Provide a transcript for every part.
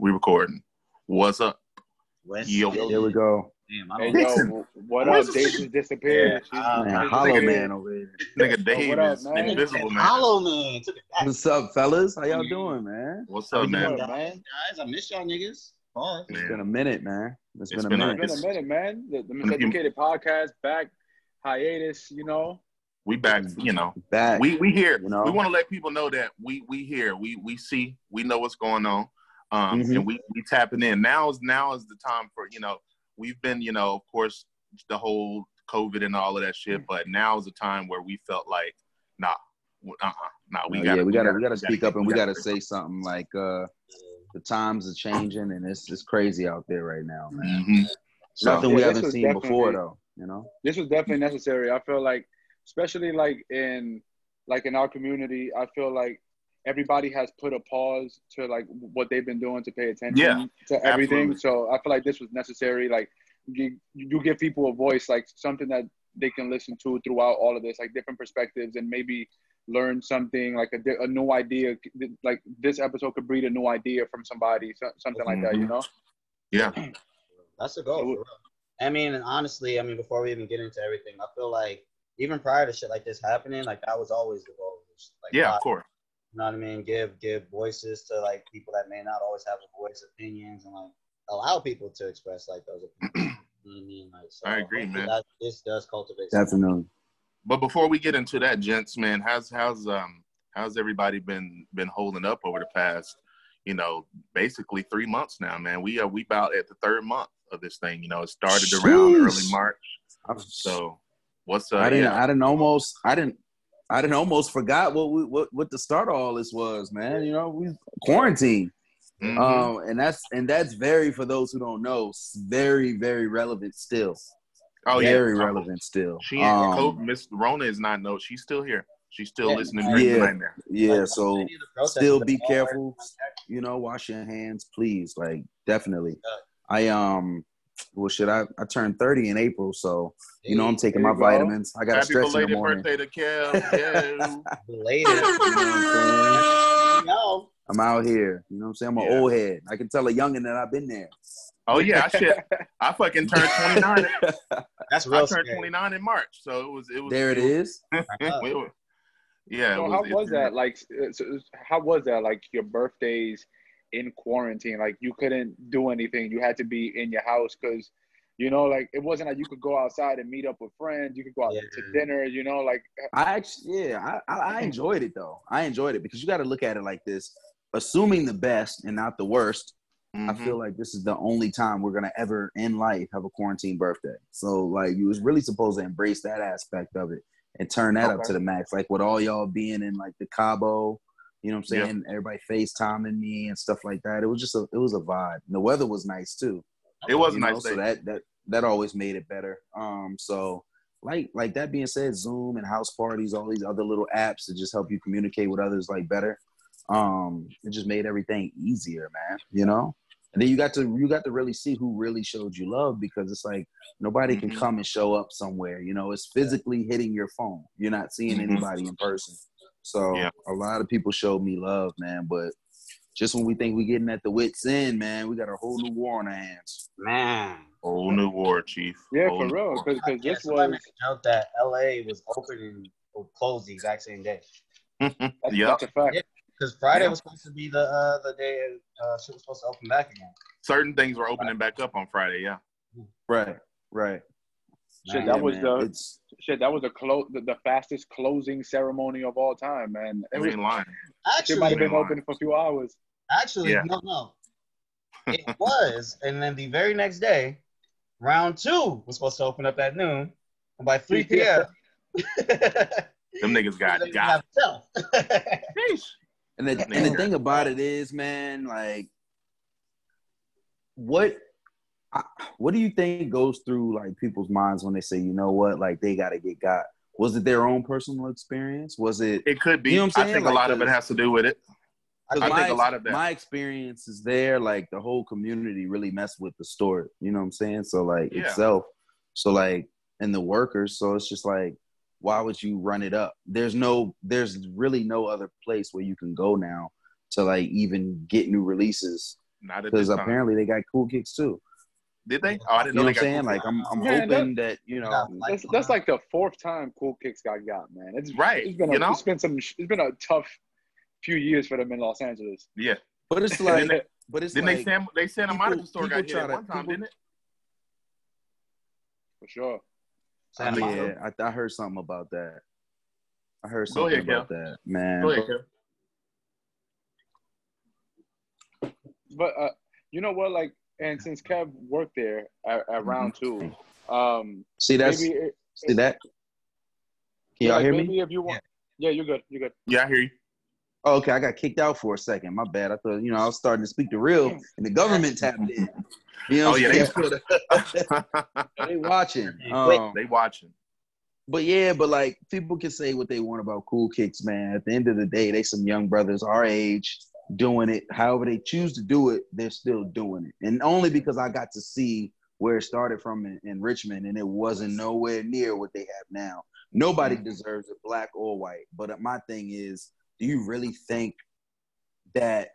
We recording. What's up? West Yo. Philly. Here we go. Damn, I don't know. Yo, what Where's up? the- Dave just disappeared. Yeah, uh, Man, Hollow disappeared. Man over here. Nigga Dave what up, is man? invisible, man. Hollow man. Took it back. What's up, fellas? How y'all doing, man? What's up, man? doing, man? guys? Guys, I miss y'all niggas. Pause. It's Man. been a minute, man. It's it's been a been a- minute. It's been a minute, man. The, the Been a few- Miseducated podcast back hiatus. You know, We back, you know. Back. We we here. You know? We want to let people know that we we here. We we see. We know what's going on. Um, Mhm. and we we tapping in. Now is now is the time for you know. We've been you know of course the whole COVID and all of that shit, but now is the time where we felt like nah, uh uh nah. We Oh, got yeah, we gotta we gotta speak up and we gotta- gotta say something like uh the times are changing and it's it's crazy out there right now, man. Mhm. Something Yeah, we this haven't seen before though, you know? this was definitely necessary. I feel like, especially like in like in our community, I feel like everybody has put a pause to like what they've been doing to pay attention Yeah, to everything. absolutely. So I feel like this was necessary. Like you, you give people a voice, like something that they can listen to throughout all of this, like different perspectives, and maybe learn something like a, a new idea. Like this episode could breed a new idea from somebody, something like that. You know? Mm-hmm. yeah, That's the goal. I mean, and honestly, I mean, before we even get into everything, I feel like even prior to shit like this happening, like that was always the goal. Just, Like, yeah, of course. You know what I mean? Give give voices to like people that may not always have a voice, opinions, and like allow people to express like those opinions. you know what I mean? Like, so I agree, hopefully man. That, this does cultivate. some- Definitely. But before we get into that, gents, man, how's how's um how's everybody been been holding up over the past, you know, basically three months now, man. We are we about at the third month of this thing. You know, it started around early March. So what's uh I didn't yeah. I didn't almost I didn't I didn't almost forgot what we what, what the start of all this was, man. You know, we quarantine. Mhm. Um, and that's and that's very for those who don't know, very very relevant still. oh yeah, very relevant still. She ain't Um, COVID, Miss Rona is not no. She's still here. She's still Yeah. listening to Dream Yeah. Nightmare. yeah, so many of the protesters still be careful. You know, wash your hands, please. Like definitely. I um, well, shit, I I turned thirty in April, so you know I'm taking my There go. vitamins. I got to Happy stretch in the belated morning. birthday to Kev. Yeah. Belated. You know I'm no. I'm out here. You know what I'm saying? I'm an Yeah. old head. I can tell a youngin that I've been there. oh yeah, I shit. I fucking turned 29. That's real. I turned scary. 29 in March, so it was it was there it is. it was- yeah. So it how it- was that? Like, so how was that? Like your birthdays in quarantine? Like you couldn't do anything. You had to be in your house because, you know, like it wasn't like you could go outside and meet up with friends. You could go out Yeah. to dinner. You know, like I actually, yeah, I, I, I enjoyed it though. I enjoyed it because you got to look at it like this: assuming the best and not the worst. I Mhm. feel like this is the only time we're gonna ever in life have a quarantine birthday. So like, you was really supposed to embrace that aspect of it and turn that up to the max. Like with all y'all being in like the Cabo, you know what I'm Yeah. saying? Everybody FaceTiming me and stuff like that. It was just a, it was a vibe. And the weather was nice too. It was you know, nice so that that that always made it better. Um, so like like that being said, Zoom and house parties, all these other little apps that just help you communicate with others like better. Um, it just made everything easier, man. You know. And then you got to you got to really see who really showed you love because it's like nobody can Mhm. come and show up somewhere. You know, it's physically hitting your phone. You're not seeing Mhm. anybody in person. So Yeah. a lot of people showed me love, man. But just when we think we're getting at the wits end, man, we got a whole new war on our hands. Man. Whole new war, chief. yeah, Whole for real. Because Yeah, this somebody was made a joke that LA was open and or closed the exact same day. that's, Yep. that's a fact. Yeah. Because Friday Yeah. was supposed to be the uh, the day uh, shit was supposed to open back again. Certain things were opening back up on Friday. Yeah. Right, right. Shit, Man, that was man, the it's shit. That was the close, the, the fastest closing ceremony of all time, man. It You was. ain't lying. It might have been lying. open for a few hours. actually, Yeah. no, no. It was, and then the very next day, round two was supposed to open up at noon, and by three p.m. Them niggas got they got. have and the and the thing about it is, man, like what I- what do you think goes through like people's minds when they say, you know what, like they gotta get got? Was it their own personal experience? Was it It could be. You know what I'm I saying? think a lot of it has to do with it. I think a lot of that. My experience is there, like the whole community really messed with the store. You know what I'm saying? So like Yeah. itself. So like and the workers. So it's just like, why would you run it up? There's no there's really no other place where you can go now to like even get new releases Not because apparently they got cool kicks too. Did they? Oh, I didn't You know know what they I'm got saying? cool Like. I'm I'm Man, hoping that you know. That's, that's like the fourth time Cool Kicks got got, man. It's Right, It's been a, you know? it's been some it's been a tough few years for them in Los Angeles. yeah. But it's like, they, but it's didn't like, they Sam they Santa people- Monica store got people hit at one time, people- didn't it? For sure. Santa yeah, I, I heard something about that. I heard something ahead, about that, man. Go ahead, but- But uh, you know what? Like, and since Kev worked there at, at round two, um, See that's maybe it, see that. Can y'all like, hear maybe me? if you want, yeah. you're good. You're good. Yeah, I hear you. Oh, okay, I got kicked out for a second. My bad. I thought you know I was starting to speak the real, and the government tapped in. You know Oh yeah, I'm they, saying? they watching. Um, they watching. but yeah, but like people can say what they want about cool kicks, man. At the end of the day, they some young brothers our age doing it. However they choose to do it, they're still doing it. And only because I got to see where it started from in, in Richmond, and it wasn't nowhere near what they have now. Nobody mm-hmm. deserves it, black or white. But uh, my thing is, do you really think that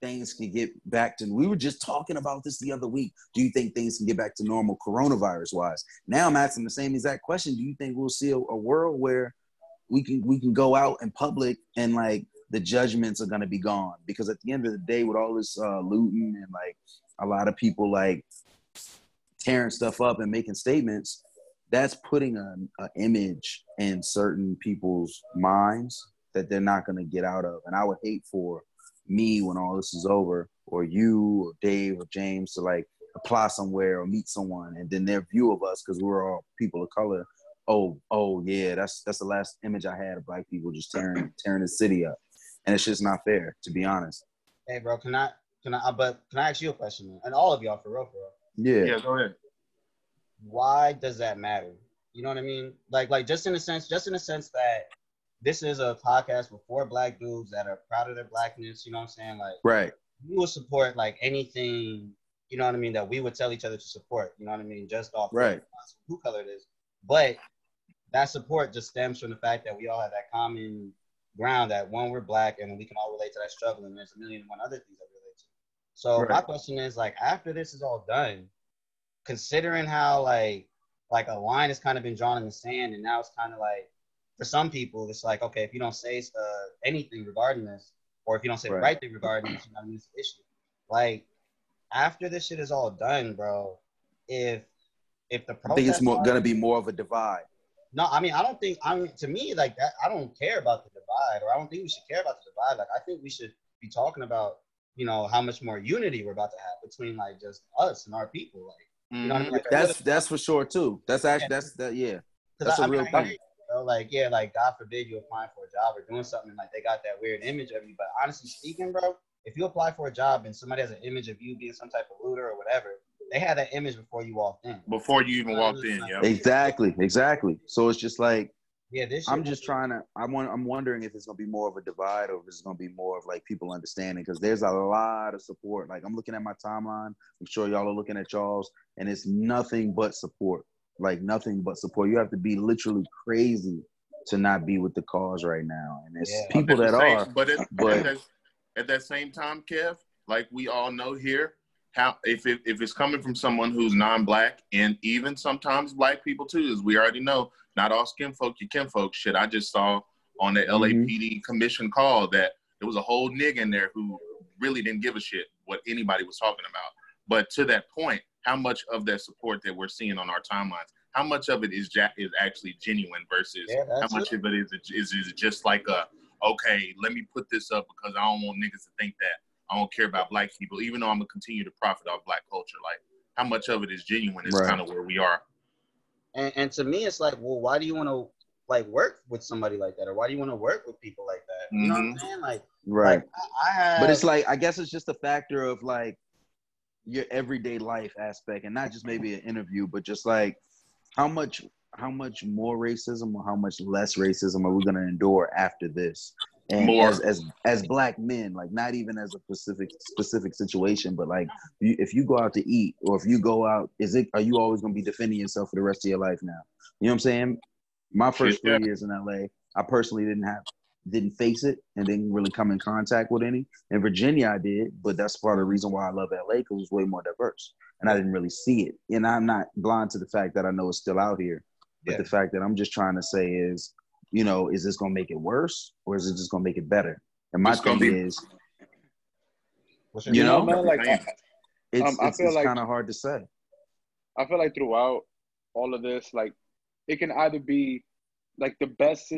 things can get back to? We were just talking about this the other week. Do you think things can get back to normal coronavirus wise? Now I'm asking the same exact question. Do you think we'll see a, a world where we can we can go out in public and like the judgments are gonna be gone? Because at the end of the day, with all this uh, looting and like a lot of people like tearing stuff up and making statements, that's putting an image in certain people's minds that they're not gonna get out of. And I would hate for me when all this is over, or you, or Dave, or James to like apply somewhere or meet someone, and then their view of us, because we're all people of color. Oh, oh yeah, that's that's the last image I had of black people just tearing tearing the city up, and it's just not fair, to be honest. Hey, bro, can I can I? But can I ask you a question, man? and all of y'all for real, for real? Yeah, Yeah, go ahead. Why does that matter? You know what I mean? Like, like just in a sense, just in a sense that this is a podcast with four black dudes that are proud of their blackness. You know what I'm saying? Like, right. we will support like anything. You know what I mean? That we would tell each other to support. You know what I mean? Just off Right. who color it is, but that support just stems from the fact that we all have that common ground that one we're black and we can all relate to that struggle and there's a million and one other things that we relate to. So my question is like after this is all done, considering how like like a line has kind of been drawn in the sand and now it's kind of like for some people it's like okay if you don't say uh, anything regarding this or if you don't say the Right. right thing regarding this, you know what I mean, it's an issue. Like after this shit is all done, bro, if if the I think it's more gonna be more of a divide. no, I mean, I don't think. I mean, to me, like that, I don't care about the divide, or I don't think we should care about the divide. Like, I think we should be talking about, you know, how much more unity we're about to have between like just us and our people. Like, you know what I mean? Like, mm-hmm. That's that's for sure too. That's actually that's that yeah. that's I- a I mean, real I hear thing. you, bro. Like, yeah, like God forbid you applying for a job or doing something, like they got that weird image of you. But honestly speaking, bro, if you apply for a job and somebody has an image of you being some type of looter or whatever, they had that image before you walked in. Before you even walked in, yeah. Exactly, exactly. So it's just like Yeah, this. I'm just trying to. I want. I'm wondering if it's gonna be more of a divide or if it's gonna be more of like people understanding because there's a lot of support. Like I'm looking at my timeline. I'm sure y'all are looking at y'all's, and it's nothing but support. Like nothing but support. You have to be literally crazy to not be with the cause right now. And it's Yeah. people that same- are. But, at, but- at, that, at that same time, Kev, like we all know here, how if it, if it's coming from someone who's non-black and even sometimes black people too, as we already know, not all skin folk, your kinfolk. Shit, I just saw on the mm-hmm. LAPD commission call that there was a whole nigga in there who really didn't give a shit what anybody was talking about. But to that point, how much of that support that we're seeing on our timelines, how much of it is ja- is actually genuine versus Yeah, how much it. of it is is is just like a okay, let me put this up because I don't want niggas to think that I don't care about black people, even though I'm gonna continue to profit off black culture. Like how much of it is genuine is Right. kind of where we are. And, and to me, it's like, well, why do you want to like work with somebody like that, or why do you want to work with people like that? You know what I'm Mhm. saying? Like, Right. like I, I have. but it's like I guess it's just a factor of like your everyday life aspect, and not just maybe an interview, but just like how much how much more racism or how much less racism are we going to endure after this? And More. as, as as black men, like not even as a specific specific situation, but like you, if you go out to eat or if you go out, is it are you always going to be defending yourself for the rest of your life now? You know what I'm saying? My first Yeah. three years in LA, I personally didn't have didn't face it and didn't really come in contact with any. In Virginia, I did, but that's part of the reason why I love LA because it's way more diverse, and I didn't really see it. And I'm not blind to the fact that I know it's still out here, but Yeah. the fact that I'm just trying to say is, you know, is this gonna make it worse or is it just gonna make it better? And my It's thing be- is, What's your You know, man, like I, it's Um, I it's, feel it's like- kind of hard to say. I feel like throughout all of this, like it can either be like the best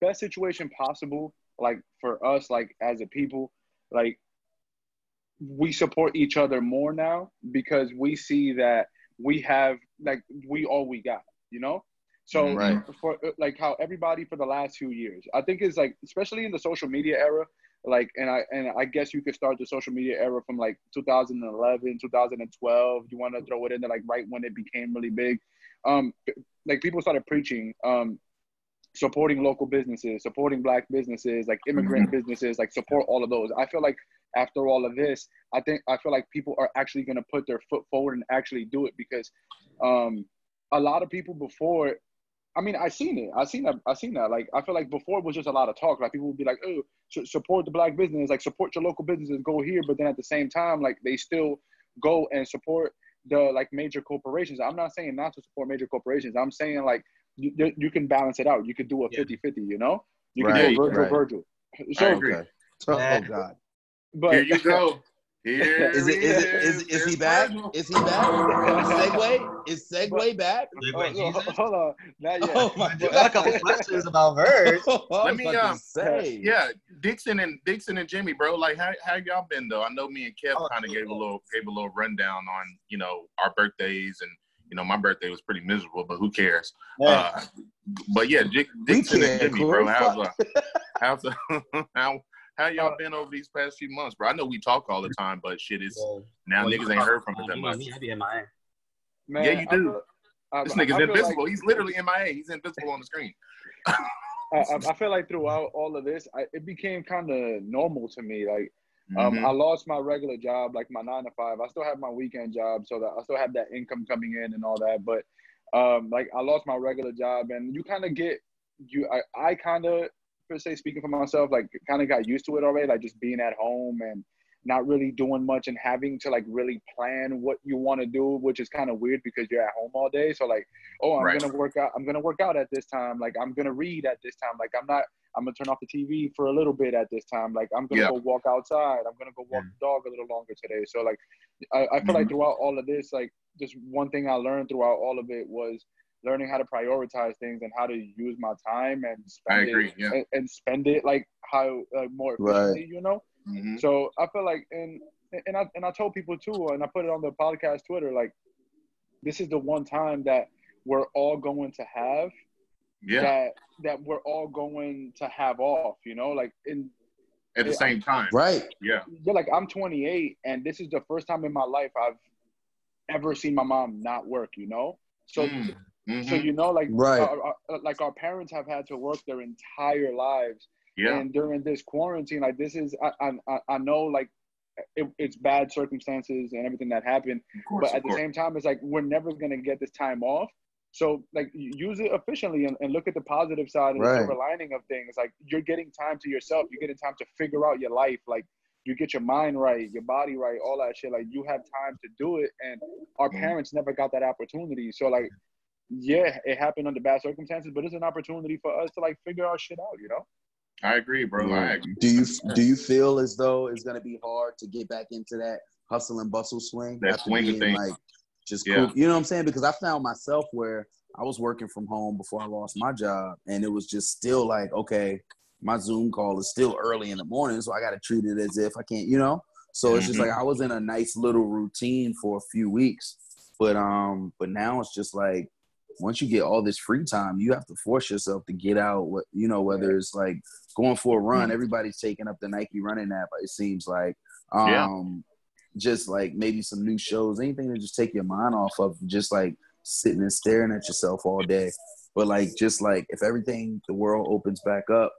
best situation possible, like for us, like as a people, like we support each other more now because we see that we have like we all we got, you know. So Right. for like how everybody for the last few years, I think is like especially in the social media era, like and I and I guess you could start the social media era from like 2011, 2012. You want to throw it in there like right when it became really big. Um, like people started preaching um, supporting local businesses, supporting black businesses, like immigrant businesses, like support all of those. I feel like after all of this, I think I feel like people are actually going to put their foot forward and actually do it because um, a lot of people before. I mean, I seen it. I seen that. I seen that. Like, I feel like before it was just a lot of talk. Like, people would be like, "Oh, su- support the black business. Like, support your local businesses. Go here." But then at the same time, like, they still go and support the like major corporations. I'm not saying not to support major corporations. I'm saying like you, you- you can balance it out. You could do a Yeah. 50-50, you know? You can do a Virgil right. Virgil. I So agree. Okay. Oh, Yeah. God. but Here you go. Here Is it is it is, is he back? Is he back? Segue? Is Segue back? Wait, Oh, no, Jesus? hold on. Not yet. Oh my You got a couple questions about Verge. Let me, um, say. Yeah, Dixon and Dixon and Jimmy, bro. Like, how how y'all been though? I know me and Kev Oh, kind of gave a little gave a little rundown on you know our birthdays and you know my birthday was pretty miserable, but who cares? Uh, but yeah, Dick, Dixon and Jimmy, Corey. bro. How's uh, how's uh, how how y'all been over these past few months, bro? I know we talk all the time, but shit is Well, now well, you niggas ain't heard from it you that know much. Man, Yeah, you do. I- This I- I nigga's invisible. like- He's literally in MIA. He's invisible on the screen. I, feel like throughout all of this, I, it became kind of normal to me. Like, um, Mhm. I lost my regular job, like my nine to five. I still have my weekend job, so that I still have that income coming in and all that. But um, like, I lost my regular job, and you kind of get you. I, I kind of, per se, speaking for myself, like, kind of got used to it already. Like, just being at home and not really doing much and having to like really plan what you want to do, which is kind of weird because you're at home all day. So like, oh, I'm Right. gonna work out. I'm gonna work out at this time. Like, I'm gonna read at this time. Like, I'm not. I'm gonna turn off the TV for a little bit at this time. Like I'm gonna Yeah. go walk outside. I'm gonna go walk the dog a little longer today. So like, I, I feel like throughout all of this, like just one thing I learned throughout all of it was learning how to prioritize things and how to use my time and I spend agree. it Yeah. and, and spend it like how uh, more Right. efficiently, you know. Mhm. So I feel like and and I and I told people too, and I put it on the podcast Twitter, like this is the one time that we're all going to have Yeah. that that we're all going to have off, you know, like in At the Yeah. same time. Right. Yeah. yeah, like I'm 28 and this is the first time in my life I've ever seen my mom not work, you know? So Mm. Mhm. so you know like Right. our- our- like our parents have had to work their entire lives yeah. and during this quarantine like this is I I, I know like it, it's bad circumstances and everything that happened course. but at the course. same time it's like we're never going to get this time off so like use it efficiently and, and look at the positive side and Right. the silver lining of things like you're getting time to yourself you're getting time to figure out your life like you get your mind right your body right all that shit like you have time to do it and our Mhm. parents never got that opportunity so like yeah it happened under bad circumstances but it's an opportunity for us to like figure our shit out you know I agree, bro. I agree. Do you do you feel as though it's gonna be hard to get back into that hustle and bustle swing? That swing things. like just Yeah. cool. You know what I'm saying? Because I found myself where I was working from home before I lost my job, and it was just still like, okay, my Zoom call is still early in the morning, so I got to treat it as if I can't, you know. So it's just like I was in a nice little routine for a few weeks, but um, but now it's just like once you get all this free time, you have to force yourself to get out. What you know, whether it's like going for a run, everybody's taking up the Nike running app. It seems like, um, Yeah. just like maybe some new shows, anything to just take your mind off of just like sitting and staring at yourself all day. But like, just like if everything, the world opens back up,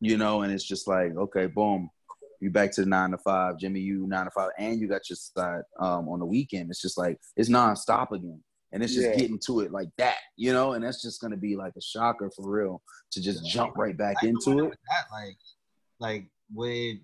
you know, and it's just like, okay, boom, you back to the nine to five, Jimmy, you nine to five, and you got your side um, on the weekend. It's just like it's nonstop again. And it's just Yeah. getting to it like that, you know, and that's just gonna be like a shocker for real to just jump right back I into it. That, like, like would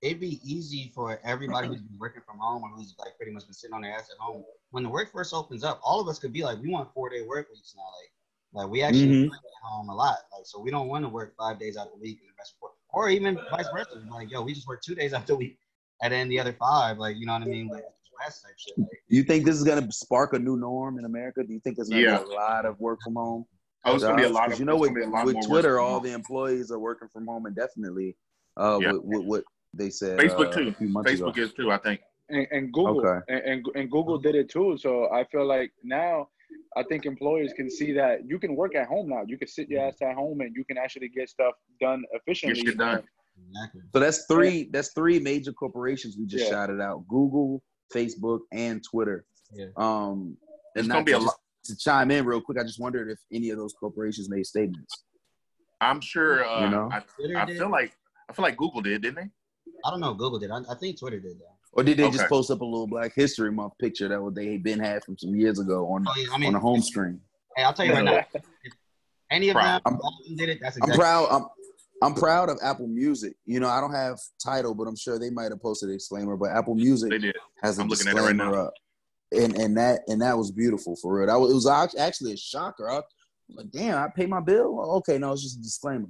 it be easy for everybody who's been working from home or who's like pretty much been sitting on their ass at home when the workforce opens up? All of us could be like, we want four day work weeks now. Like, like we actually Mhm. at home a lot. Like, so we don't want to work five days out of the week and the rest of or even vice versa. Like, yo, we just work two days out the week, and then the other five, like, you know what I mean? Like, rest type shit. Like, You think this is gonna spark a new norm in America? Do you think there's gonna Yeah. be a lot of work from home? Oh, it's gonna be a jobs? lot 'Cause of you know with, a lot with more Twitter, all home. the employees are working from home indefinitely. Uh, Yeah. with, with what they said. Facebook uh, too. A few months Facebook ago. is too. I think. and, and Google Okay. and, and and Google did it too. So I feel like now I think employers can see that you can work at home now. You can sit your ass at home and you can actually get stuff done efficiently. shit done. exactly. So that's three. That's three major corporations we just Yeah. shouted out: Google, Facebook, and Twitter. Yeah. Um, It's and gonna not be to a just- lot. To chime in real quick, I just wondered if any of those corporations made statements. I'm sure. Uh, You know? I, I feel like I feel like Google did, didn't they? I don't know. Google did. I, I think Twitter did that. Or did they just post up a little Black History Month picture that what they had been had from some years ago on Oh yeah. I on the home screen? hey, I'll tell you right now. If any of Proud. them I'm- all of them did it, that's I'm proud. I'm I'm proud of Apple Music. You know, I don't have title, but I'm sure they might have posted a disclaimer. But Apple Music They did. has a I'm looking at it right disclaimer now. up, and and that and that was beautiful for real. That was, it was actually a shocker. I like, damn, I paid my bill. Okay, no, it's just a disclaimer.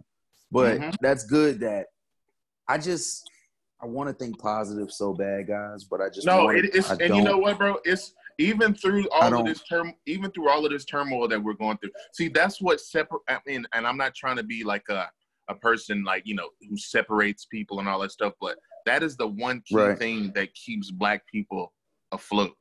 But Mhm. that's good that I just I want to think positive so bad, guys. But I just No, it, it's I and you know what, bro? It's even through all of this term, even through all of this turmoil that we're going through. See, that's what separate. I mean, and I'm not trying to be like a a person like you know who separates people and all that stuff, but that is the one key Right. thing that keeps black people afloat.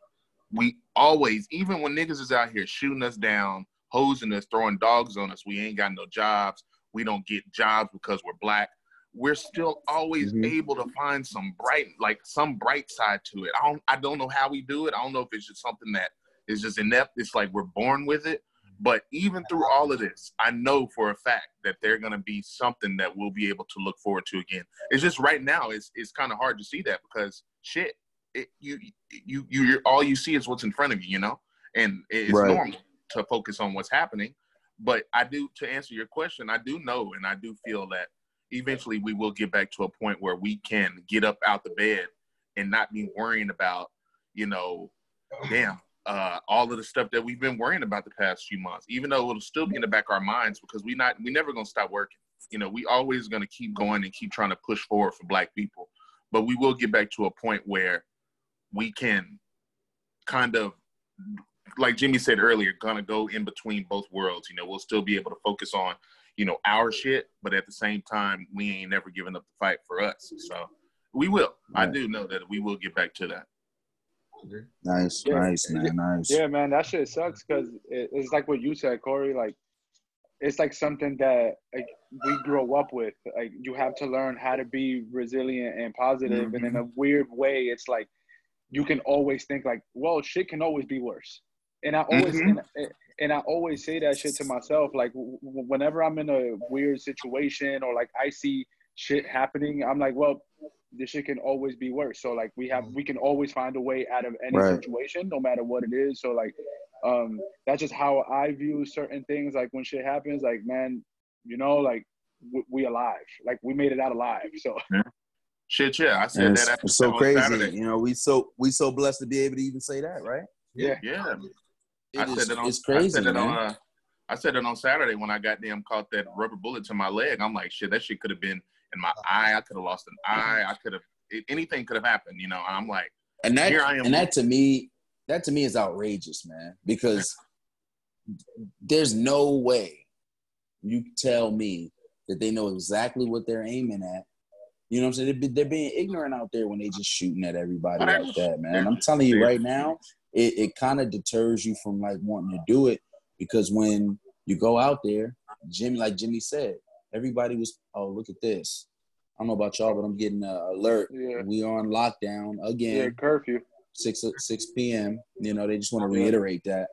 We always, even when niggas is out here shooting us down, hosing us, throwing dogs on us, we ain't got no jobs. We don't get jobs because we're black. We're still always Mhm. able to find some bright, like some bright side to it. I don't, I don't know how we do it. I don't know if it's just something that is just inept. It's like we're born with it. But even through all of this, I know for a fact that they're gonna be something that we'll be able to look forward to again. It's just right now, it's it's kind of hard to see that because shit, it, you you you you're, all you see is what's in front of you, you know, and it's Right. normal to focus on what's happening. But I do, to answer your question, I do know and I do feel that eventually we will get back to a point where we can get up out the bed and not be worrying about, you know, damn, uh, all of the stuff that we've been worrying about the past few months, even though it'll still be in the back of our minds because we not we never gonna stop working. You know, we always gonna keep going and keep trying to push forward for black people. But we will get back to a point where we can kind of like Jimmy said earlier, gonna go in between both worlds. You know, we'll still be able to focus on, you know, our shit, but at the same time, we ain't never giving up the fight for us. So we will. I do know that we will get back to that. Nice, Yeah. nice, man, nice. Yeah, man, that shit sucks because it, it's like what you said, Corey. Like, it's like something that like we grow up with. Like, you have to learn how to be resilient and positive. And in a weird way, it's like you can always think like, well, shit can always be worse. And I always Mhm. and, and I always say that shit to myself. Like, w- whenever I'm in a weird situation or like I see shit happening, I'm like, well, this shit can always be worse. So like we have we can always find a way out of any Right. situation, no matter what it is. So like um that's just how I view certain things. Like when shit happens, like man, you know, like we, we alive. Like we made it out alive. So Shit, yeah, I said And that it's, after so crazy. Saturday. You know, we so we so blessed to be able to even say that, right? yeah. Yeah, It I is- said that on. it's crazy, I said that man. on. Uh, I said it on Saturday when I got them caught that rubber bullet to my leg. I'm like, shit, that shit could have been in my eye. I could have lost an eye. I could have. Anything could have happened, you know. And I'm like, and that Here I am. and that to me that to me is outrageous man because there's no way you tell me that they know exactly what they're aiming at you know what i'm saying they're, they're being ignorant out there when they just shooting at everybody like that man i'm telling you right now it, it kind of deters you from like wanting to do it because when you go out there jimmy like jimmy said everybody was oh look at this i don't know about y'all but i'm getting an alert Yeah. we are on lockdown again Yeah, curfew. six six p.m. You know, they just want to reiterate that.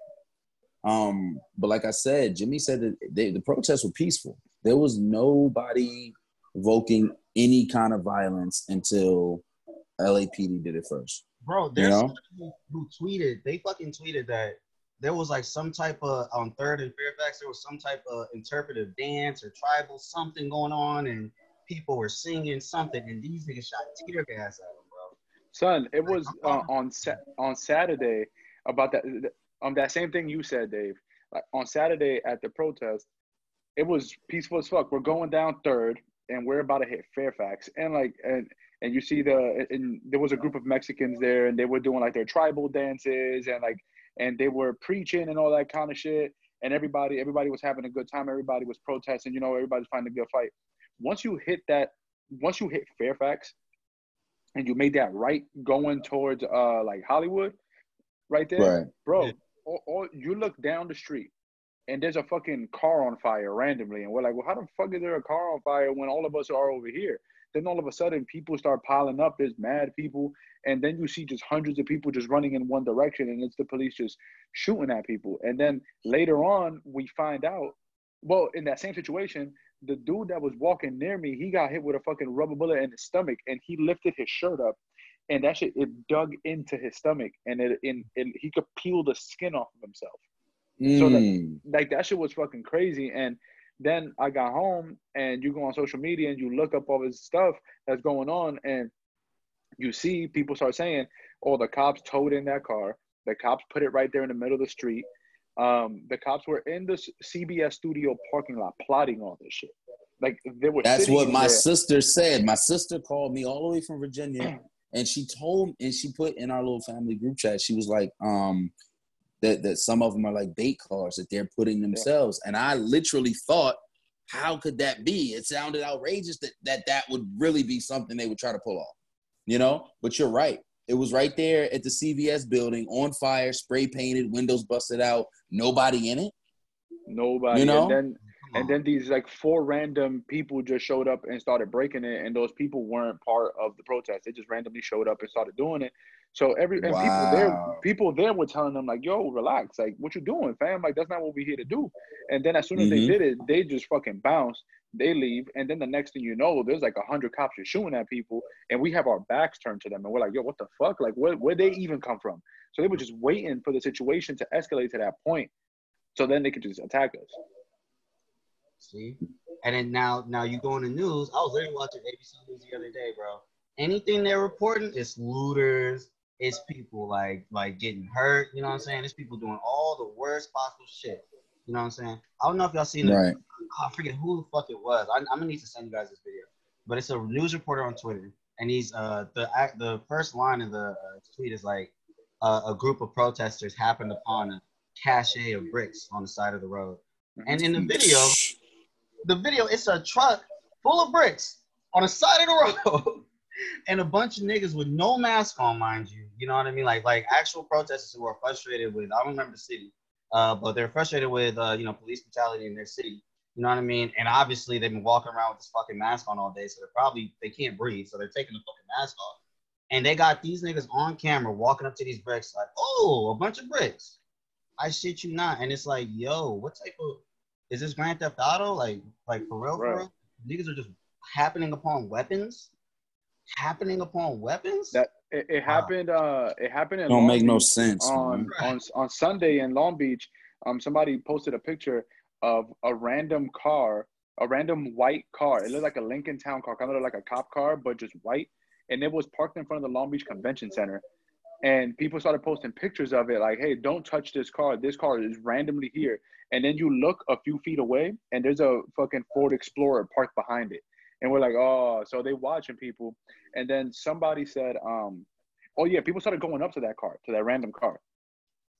Um, but like I said, Jimmy said that they, the protests were peaceful. There was nobody evoking any kind of violence until LAPD did it first. Bro, You know? who tweeted, they fucking tweeted that there was like some type of on Third and Fairfax, there was some type of interpretive dance or tribal something going on, and people were singing something, and these niggas shot tear gas at them, bro. Son, it was uh, on sa- on Saturday about that um that same thing you said, Dave. Like on Saturday at the protest, it was peaceful as fuck. We're going down Third, and we're about to hit Fairfax, and like and and you see the and there was a group of Mexicans there, and they were doing like their tribal dances and like and they were preaching and all that kind of shit. And everybody, everybody was having a good time. Everybody was protesting. You know, everybody's finding a good fight. Once you hit that, once you hit Fairfax, and you made that right going towards uh like Hollywood, right there, Right. bro. Yeah. Or, or you look down the street, and there's a fucking car on fire randomly, and we're like, well, how the fuck is there a car on fire when all of us are over here? Then all of a sudden, people start piling up. There's mad people, and then you see just hundreds of people just running in one direction, and it's the police just shooting at people. And then later on, we find out, well, in that same situation, the dude that was walking near me, he got hit with a fucking rubber bullet in his stomach, and he lifted his shirt up, and that shit it dug into his stomach, and it, and, and he could peel the skin off of himself So that- Mm. like that shit was fucking crazy. And then I got home and you go on social media and you look up all this stuff that's going on and you see people start saying, Oh, the cops towed in that car. The cops put it right there in the middle of the street. Um, the cops were in the CBS studio parking lot plotting all this shit. Like they were That's what my there. sister said. My sister called me all the way from Virginia, and she told and she put in our little family group chat. She was like, um, that that some of them are like bait cars that they're putting themselves. And I literally thought, how could that be? It sounded outrageous that that that would really be something they would try to pull off. You know, but you're right. It was right there at the CBS building on fire, spray painted, windows busted out, nobody in it. Nobody. You know? And then and then these like four random people just showed up and started breaking it, and those people weren't part of the protest. They just randomly showed up and started doing it. So every and people there, people there were telling them like, "Yo, relax, like what you doing, fam? Like that's not what we're here to do." And then as soon as they Mhm. did it, they just fucking bounced. They leave, and then the next thing you know, there's like a hundred cops just shooting at people, and we have our backs turned to them, and we're like, "Yo, what the fuck? Like, where where they even come from?" So they were just waiting for the situation to escalate to that point, so then they could just attack us. See, and then now, now you go on the news. I was literally watching ABC News the other day, bro. Anything they're reporting, it's looters, it's people like like getting hurt. You know what I'm saying? It's people doing all the worst possible shit. You know what I'm saying? I don't know if y'all seen Right. oh, I forget who the fuck it was. I, I'm gonna need to send you guys this video, but it's a news reporter on Twitter, and he's uh the act the first line of the uh, tweet is like uh, a group of protesters happened upon a cache of bricks on the side of the road, and in the video, the video it's a truck full of bricks on the side of the road, and a bunch of niggas with no mask on, mind you. You know what I mean? Like like actual protesters who are frustrated with I don't remember the city, uh, but they're frustrated with uh, you know police brutality in their city. You know what I mean? And obviously they've been walking around with this fucking mask on all day, so they're probably they can't breathe, so they're taking the fucking mask off. And they got these niggas on camera walking up to these bricks like, oh, a bunch of bricks. I shit you not. And it's like, yo, what type of is this Grand Theft Auto? Like, like for real, for real? Niggas are just happening upon weapons, happening upon weapons. That it, it Wow. happened. Uh, it happened in Don't Long make no sense. on. Right. on on Sunday in Long Beach. Um, somebody posted a picture of a random car, a random white car. It looked like a Lincoln Town car, kind of like a cop car, but just white. And it was parked in front of the Long Beach Convention Center. And people started posting pictures of it, like, "Hey, don't touch this car. This car is randomly here." And then you look a few feet away, and there's a fucking Ford Explorer parked behind it. And we're like, "Oh!" So they watching people. And then somebody said, um, "Oh yeah," people started going up to that car, to that random car.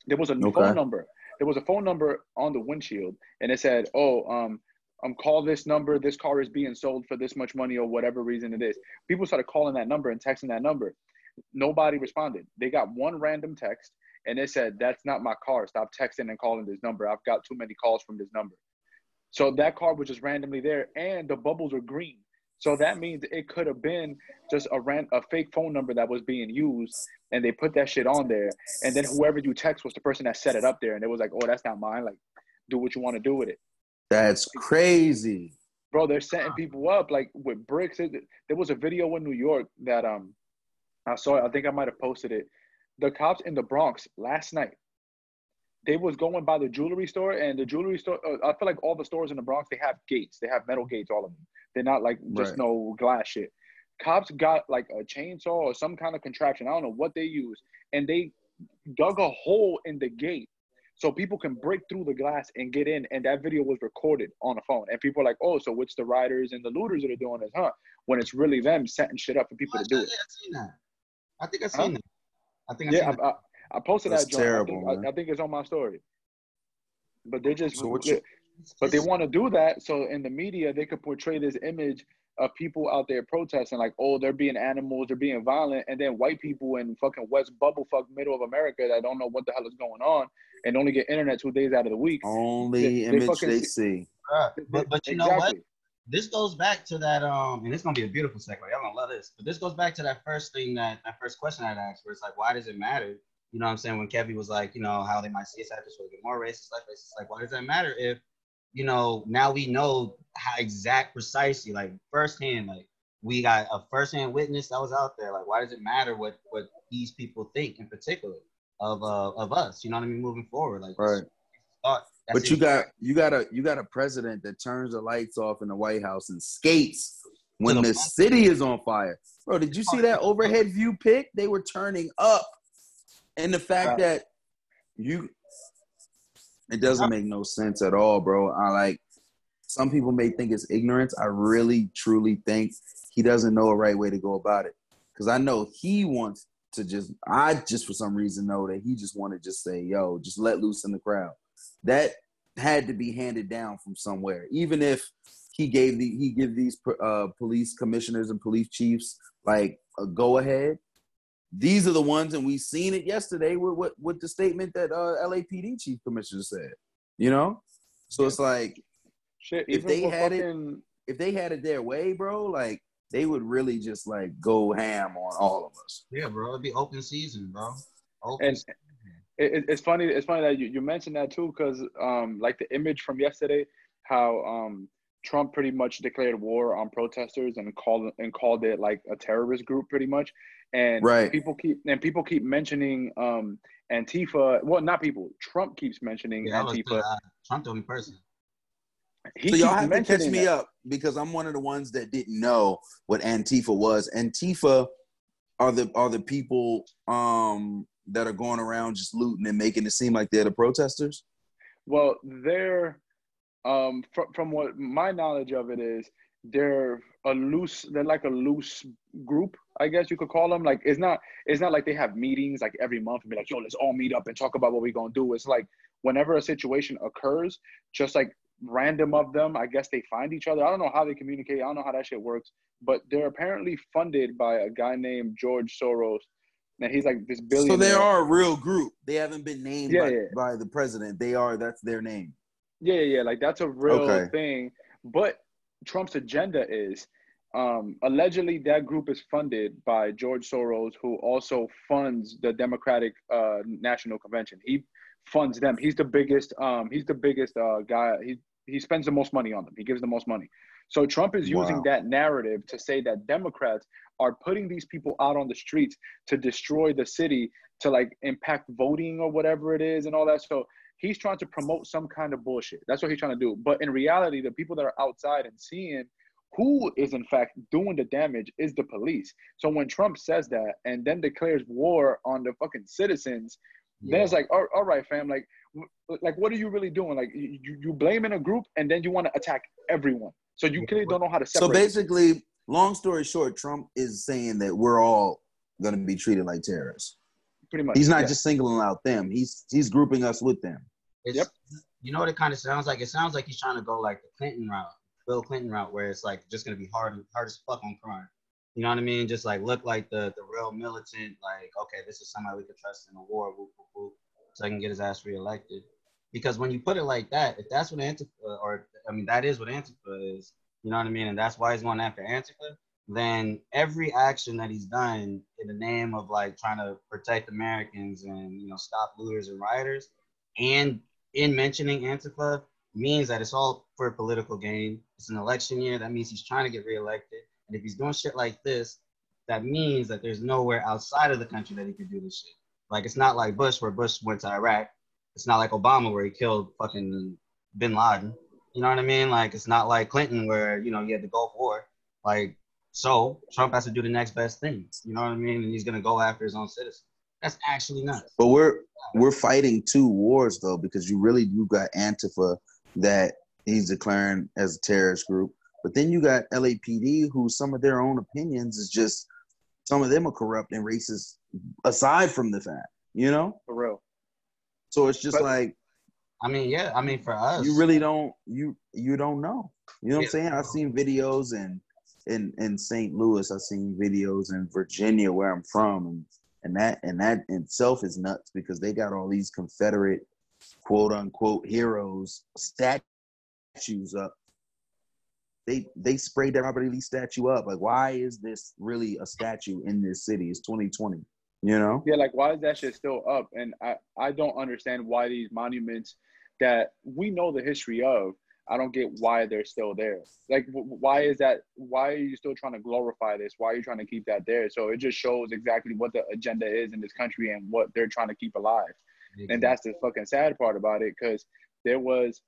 There was a Okay. phone number. There was a phone number on the windshield, and it said, "Oh, um, um, call this number. This car is being sold for this much money, or whatever reason it is." People started calling that number and texting that number. Nobody responded. They got one random text, and it said, "That's not my car. Stop texting and calling this number. I've got too many calls from this number." So that car was just randomly there, and the bubbles are green. So that means it could have been just a ran a fake phone number that was being used, and they put that shit on there. And then whoever you text was the person that set it up there, and it was like, "Oh, that's not mine. Like, do what you want to do with it." That's crazy. bro they're setting people up like with bricks It- there was a video in new york that um i saw it i think i might have posted it the cops in the bronx last night they was going by the jewelry store, and the jewelry store. Uh, I feel like all the stores in the Bronx they have gates. They have metal gates, all of them. They're not like just Right. no glass shit. Cops got like a chainsaw or some kind of contraption. I don't know what they used, and they dug a hole in the gate so people can break through the glass and get in. And that video was recorded on a phone. And people are like, "Oh, so it's the riders and the looters that are doing this, huh?" When it's really them setting shit up for people to do it. I seen that. I think I Huh? seen that. I think I Yeah, I, I, I posted That's that. Joint. terrible, I, think, man. I, I think it's on my story. But they just, So what you- but they want to do that so in the media they could portray this image of people out there protesting like, oh, they're being animals, they're being violent, and then white people in fucking West Bubblefuck, middle of America that don't know what the hell is going on and only get internet two days out of the week. Only They- they image fucking they see- see. Bruh, But, but you know what? This goes back to that, um, and it's gonna be a beautiful segue. Y'all gonna love this. But this goes back to that first thing that that first question I'd asked, where it's like, why does it matter? You know what I'm saying? When Kevin was like, you know, how they might see us after so we get more racist, like racist. Like, why does that matter if, you know, now we know how exact precisely, like firsthand, like we got a firsthand witness that was out there. Like, why does it matter what what these people think in particular of uh of us? You know what I mean? Moving forward, like Right. thought- But you it. got you got a you got a president that turns the lights off in the White House and skates when the the city is on fire. Bro, did you see that overhead view pic? They were turning up. And the fact Right. that you it doesn't make no sense at all, bro. I like some people may think it's ignorance. I really truly think he doesn't know a right way to go about it. Cause I know he wants to just I just for some reason know that he just want to just say, yo, just let loose in the crowd that had to be handed down from somewhere. Even if he gave the he give these uh, police commissioners and police chiefs like a go ahead. These are the ones, and we've seen it yesterday with with, with the statement that uh, LAPD chief commissioner said. You know, so it's like Shit, If they with had it- if they had it their way, bro, like they would really just like go ham on all of us. Yeah, bro. It'd be open season, bro. Open And- season. it, it- it's funny. It's funny that you, you mentioned that too, because um, like the image from yesterday, how um, Trump pretty much declared war on protesters and called and called it like a terrorist group, pretty much. And Right. people keep and people keep mentioning um, Antifa. Well, not people. Trump keeps mentioning Yeah, I was, Antifa. uh, Trump the only person. He so y'all have to catch me that. up because I'm one of the ones that didn't know what Antifa was. Antifa are the are the people um that are going around just looting and making it seem like they're the protesters. Well, they're um from from what my knowledge of it is, they're a loose they're like a loose group, I guess you could call them. Like it's not it's not like they have meetings like every month and be like, yo, let's all meet up and talk about what we're gonna do. It's like whenever a situation occurs, just like random of them, I guess they find each other. I don't know how they communicate, I don't know how that shit works, but they're apparently funded by a guy named George Soros. And he's like this So they are a real group. They haven't been named Yeah, by, yeah. by the president. They are that's their name. Yeah, yeah, yeah, like that's a real Okay. thing. But Trump's agenda is um, allegedly that group is funded by George Soros, who also funds the Democratic uh, National Convention. He funds them. He's the biggest. Um, he's the biggest uh, guy. He he spends the most money on them. He gives the most money. So Trump is using Wow. that narrative to say that Democrats are putting these people out on the streets to destroy the city, to like impact voting or whatever it is, and all that. So he's trying to promote some kind of bullshit. That's what he's trying to do. But in reality, the people that are outside and seeing who is in fact doing the damage is the police. So when Trump says that and then declares war on the fucking citizens, then it's like, all, all right, fam, like, like what are you really doing? Like, you, you- you blaming a group and then you want to attack everyone. So you clearly don't know how to separate. So basically, long story short, Trump is saying that we're all going to be treated like terrorists. pretty much. He's not yeah. just singling out them. He's he's grouping us with them. It's, Yep. You know what it kind of sounds like? It sounds like he's trying to go like the Clinton route, Bill Clinton route, where it's like just gonna be hard and hard as fuck on crime. You know what I mean? Just like look like the the real militant, like okay, this is somebody we could trust in a war, whoop, whoop, whoop, so I can get his ass reelected. Because when you put it like that, if that's what Antifa, or I mean, that is what Antifa is. You know what I mean? And that's why he's going after Antifa. Then every action that he's done in the name of like trying to protect Americans and you know stop looters and rioters, and in mentioning Antifa means that it's all for political gain. It's an election year. That means he's trying to get reelected. And if he's doing shit like this, that means that there's nowhere outside of the country that he could do this shit. Like it's not like Bush, where Bush went to Iraq. It's not like Obama where he killed fucking Bin Laden. You know what I mean? Like it's not like Clinton where you know he had the Gulf War. Like so, Trump has to do the next best thing. You know what I mean? And he's gonna go after his own citizens. That's actually nuts. But we're we're fighting two wars though, because you really do got Antifa that he's declaring as a terrorist group. But then you got LAPD, who some of their own opinions is just some of them are corrupt and racist. Aside from the fact, you know, For real. so it's just But- like I mean, yeah. I mean, for us, you really don't you you don't know. You know what I'm saying? I've seen videos and in in St. Louis. I've seen videos in Virginia, where I'm from, and and that and that in itself is nuts because they got all these Confederate quote unquote heroes statues up. They they sprayed that Robert E. Lee statue up. Like, why is this really a statue in this city? It's 2020. You know? Yeah, like why is that shit still up? And I, I don't understand why these monuments that we know the history of, I don't get why they're still there. Like, why is that? Why are you still trying to glorify this? Why are you trying to keep that there? So it just shows exactly what the agenda is in this country and what they're trying to keep alive. And that's the fucking sad part about it because there was,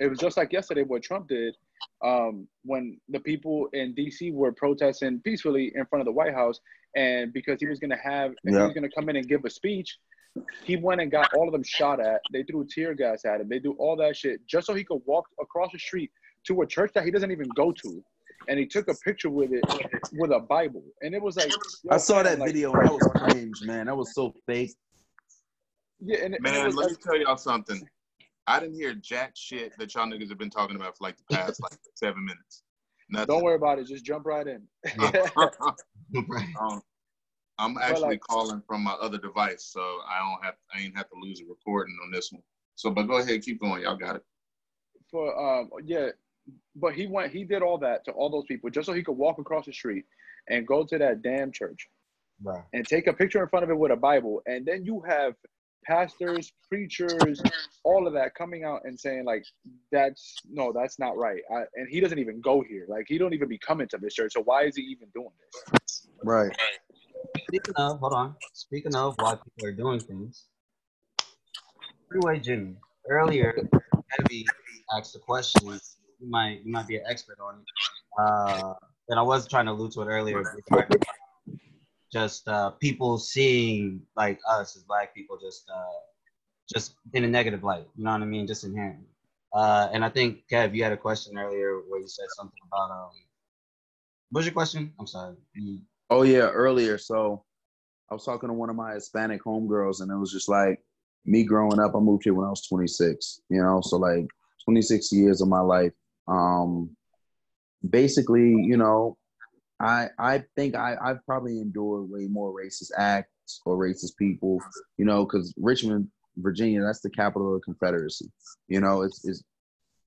it was just like yesterday what Trump did um, when the people in DC were protesting peacefully in front of the White House, and because he was gonna have, he was gonna come in and give a speech, he went and got all of them shot at. They threw tear gas at him. They do all that shit just so he could walk across the street to a church that he doesn't even go to. And he took a picture with it with a Bible, and it was like I saw that like, video that was cringe, man. That was so fake. Yeah, and, it- and Man, was let me tell y'all something. I didn't hear jack shit that y'all niggas have been talking about for like the past like seven minutes. Nothing. don't worry about it. Just jump right in. um, I'm actually like- calling from my other device, so I don't have I ain't have to lose a recording on this one. So, but go ahead, keep going. Y'all got it. for um yeah but he went he did all that to all those people just so he could walk across the street and go to that damn church Right. and take a picture in front of it with a bible and then you have pastors preachers all of that coming out and saying like that's no that's not right I, and he doesn't even go here like he don't even be coming to this church so why is he even doing this Right. Speaking of, hold on. Speaking of why people are doing things, Freeway Jimmy earlier, Heavy asked a question. You might you might be an expert on it. Uh, and I was trying to allude to it earlier. Just uh, people seeing like us as black people, just uh, just in a negative light. You know what I mean? Just inherently. Uh, and I think Kev, you had a question earlier where you said something about um. What was your question? I'm sorry. Oh yeah, earlier. So I was talking to one of my Hispanic homegirls, and it was just like me growing up. I moved here when I was 26. You know, so like 26 years of my life. Um, basically, you know, I I think I I've probably endured way more racist acts or racist people. You know, because Richmond, Virginia, that's the capital of the Confederacy. You know, it's it's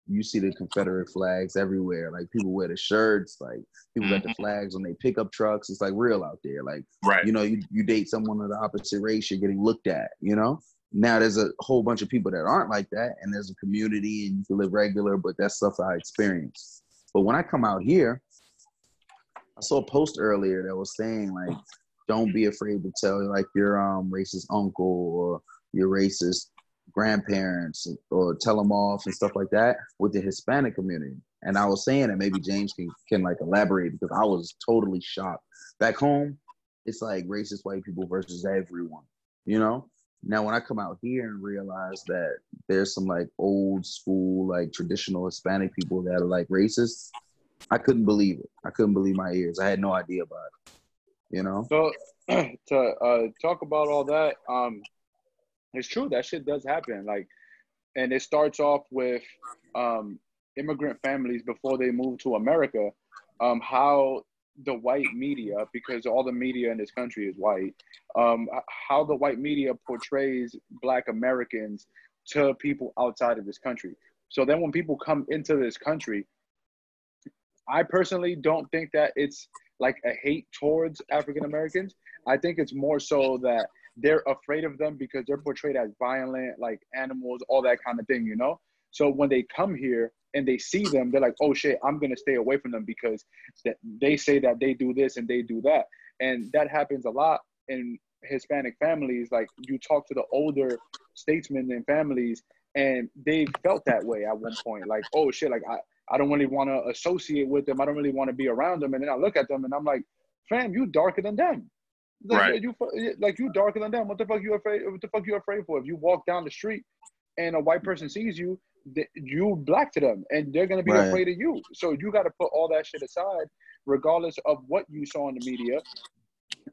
you see the Confederate flags everywhere. Like people wear the shirts, like people got the mm-hmm. flags on their pickup trucks. It's like real out there. Like Right. you know, you, you date someone of the opposite race, you're getting looked at, you know? Now there's a whole bunch of people that aren't like that, and there's a community and you can live regular, but that's stuff I experienced. But when I come out here, I saw a post earlier that was saying like, don't be afraid to tell like your um racist uncle or your racist grandparents or tell them off and stuff like that with the Hispanic community. And I was saying that maybe James can, can like elaborate because I was totally shocked. Back home, it's like racist white people versus everyone, you know? Now when I come out here and realize that there's some like old school, like traditional Hispanic people that are like racist, I couldn't believe it. I couldn't believe my ears. I had no idea about it. You know? So to uh, talk about all that, um, it's true that shit does happen. Like, and it starts off with um, immigrant families before they move to America. Um, how the white media, because all the media in this country is white, um, how the white media portrays Black Americans to people outside of this country. So then when people come into this country, I personally don't think that it's like a hate towards African Americans. I think it's more so that they're afraid of them because they're portrayed as violent, like animals, all that kind of thing, you know? So when they come here and they see them, they're like, oh shit, I'm gonna stay away from them because that they say that they do this and they do that. And that happens a lot in Hispanic families. Like you talk to the older statesmen and families, and they felt that way at one point. Like, oh shit, like I, I don't really want to associate with them. I don't really want to be around them. And then I look at them and I'm like, fam, you darker than them. Like, Right. You like you darker than them. What the fuck you afraid? What the fuck you afraid for? If you walk down the street and a white person sees you, you black to them, and they're gonna be Right. afraid of you. So you got to put all that shit aside, regardless of what you saw in the media,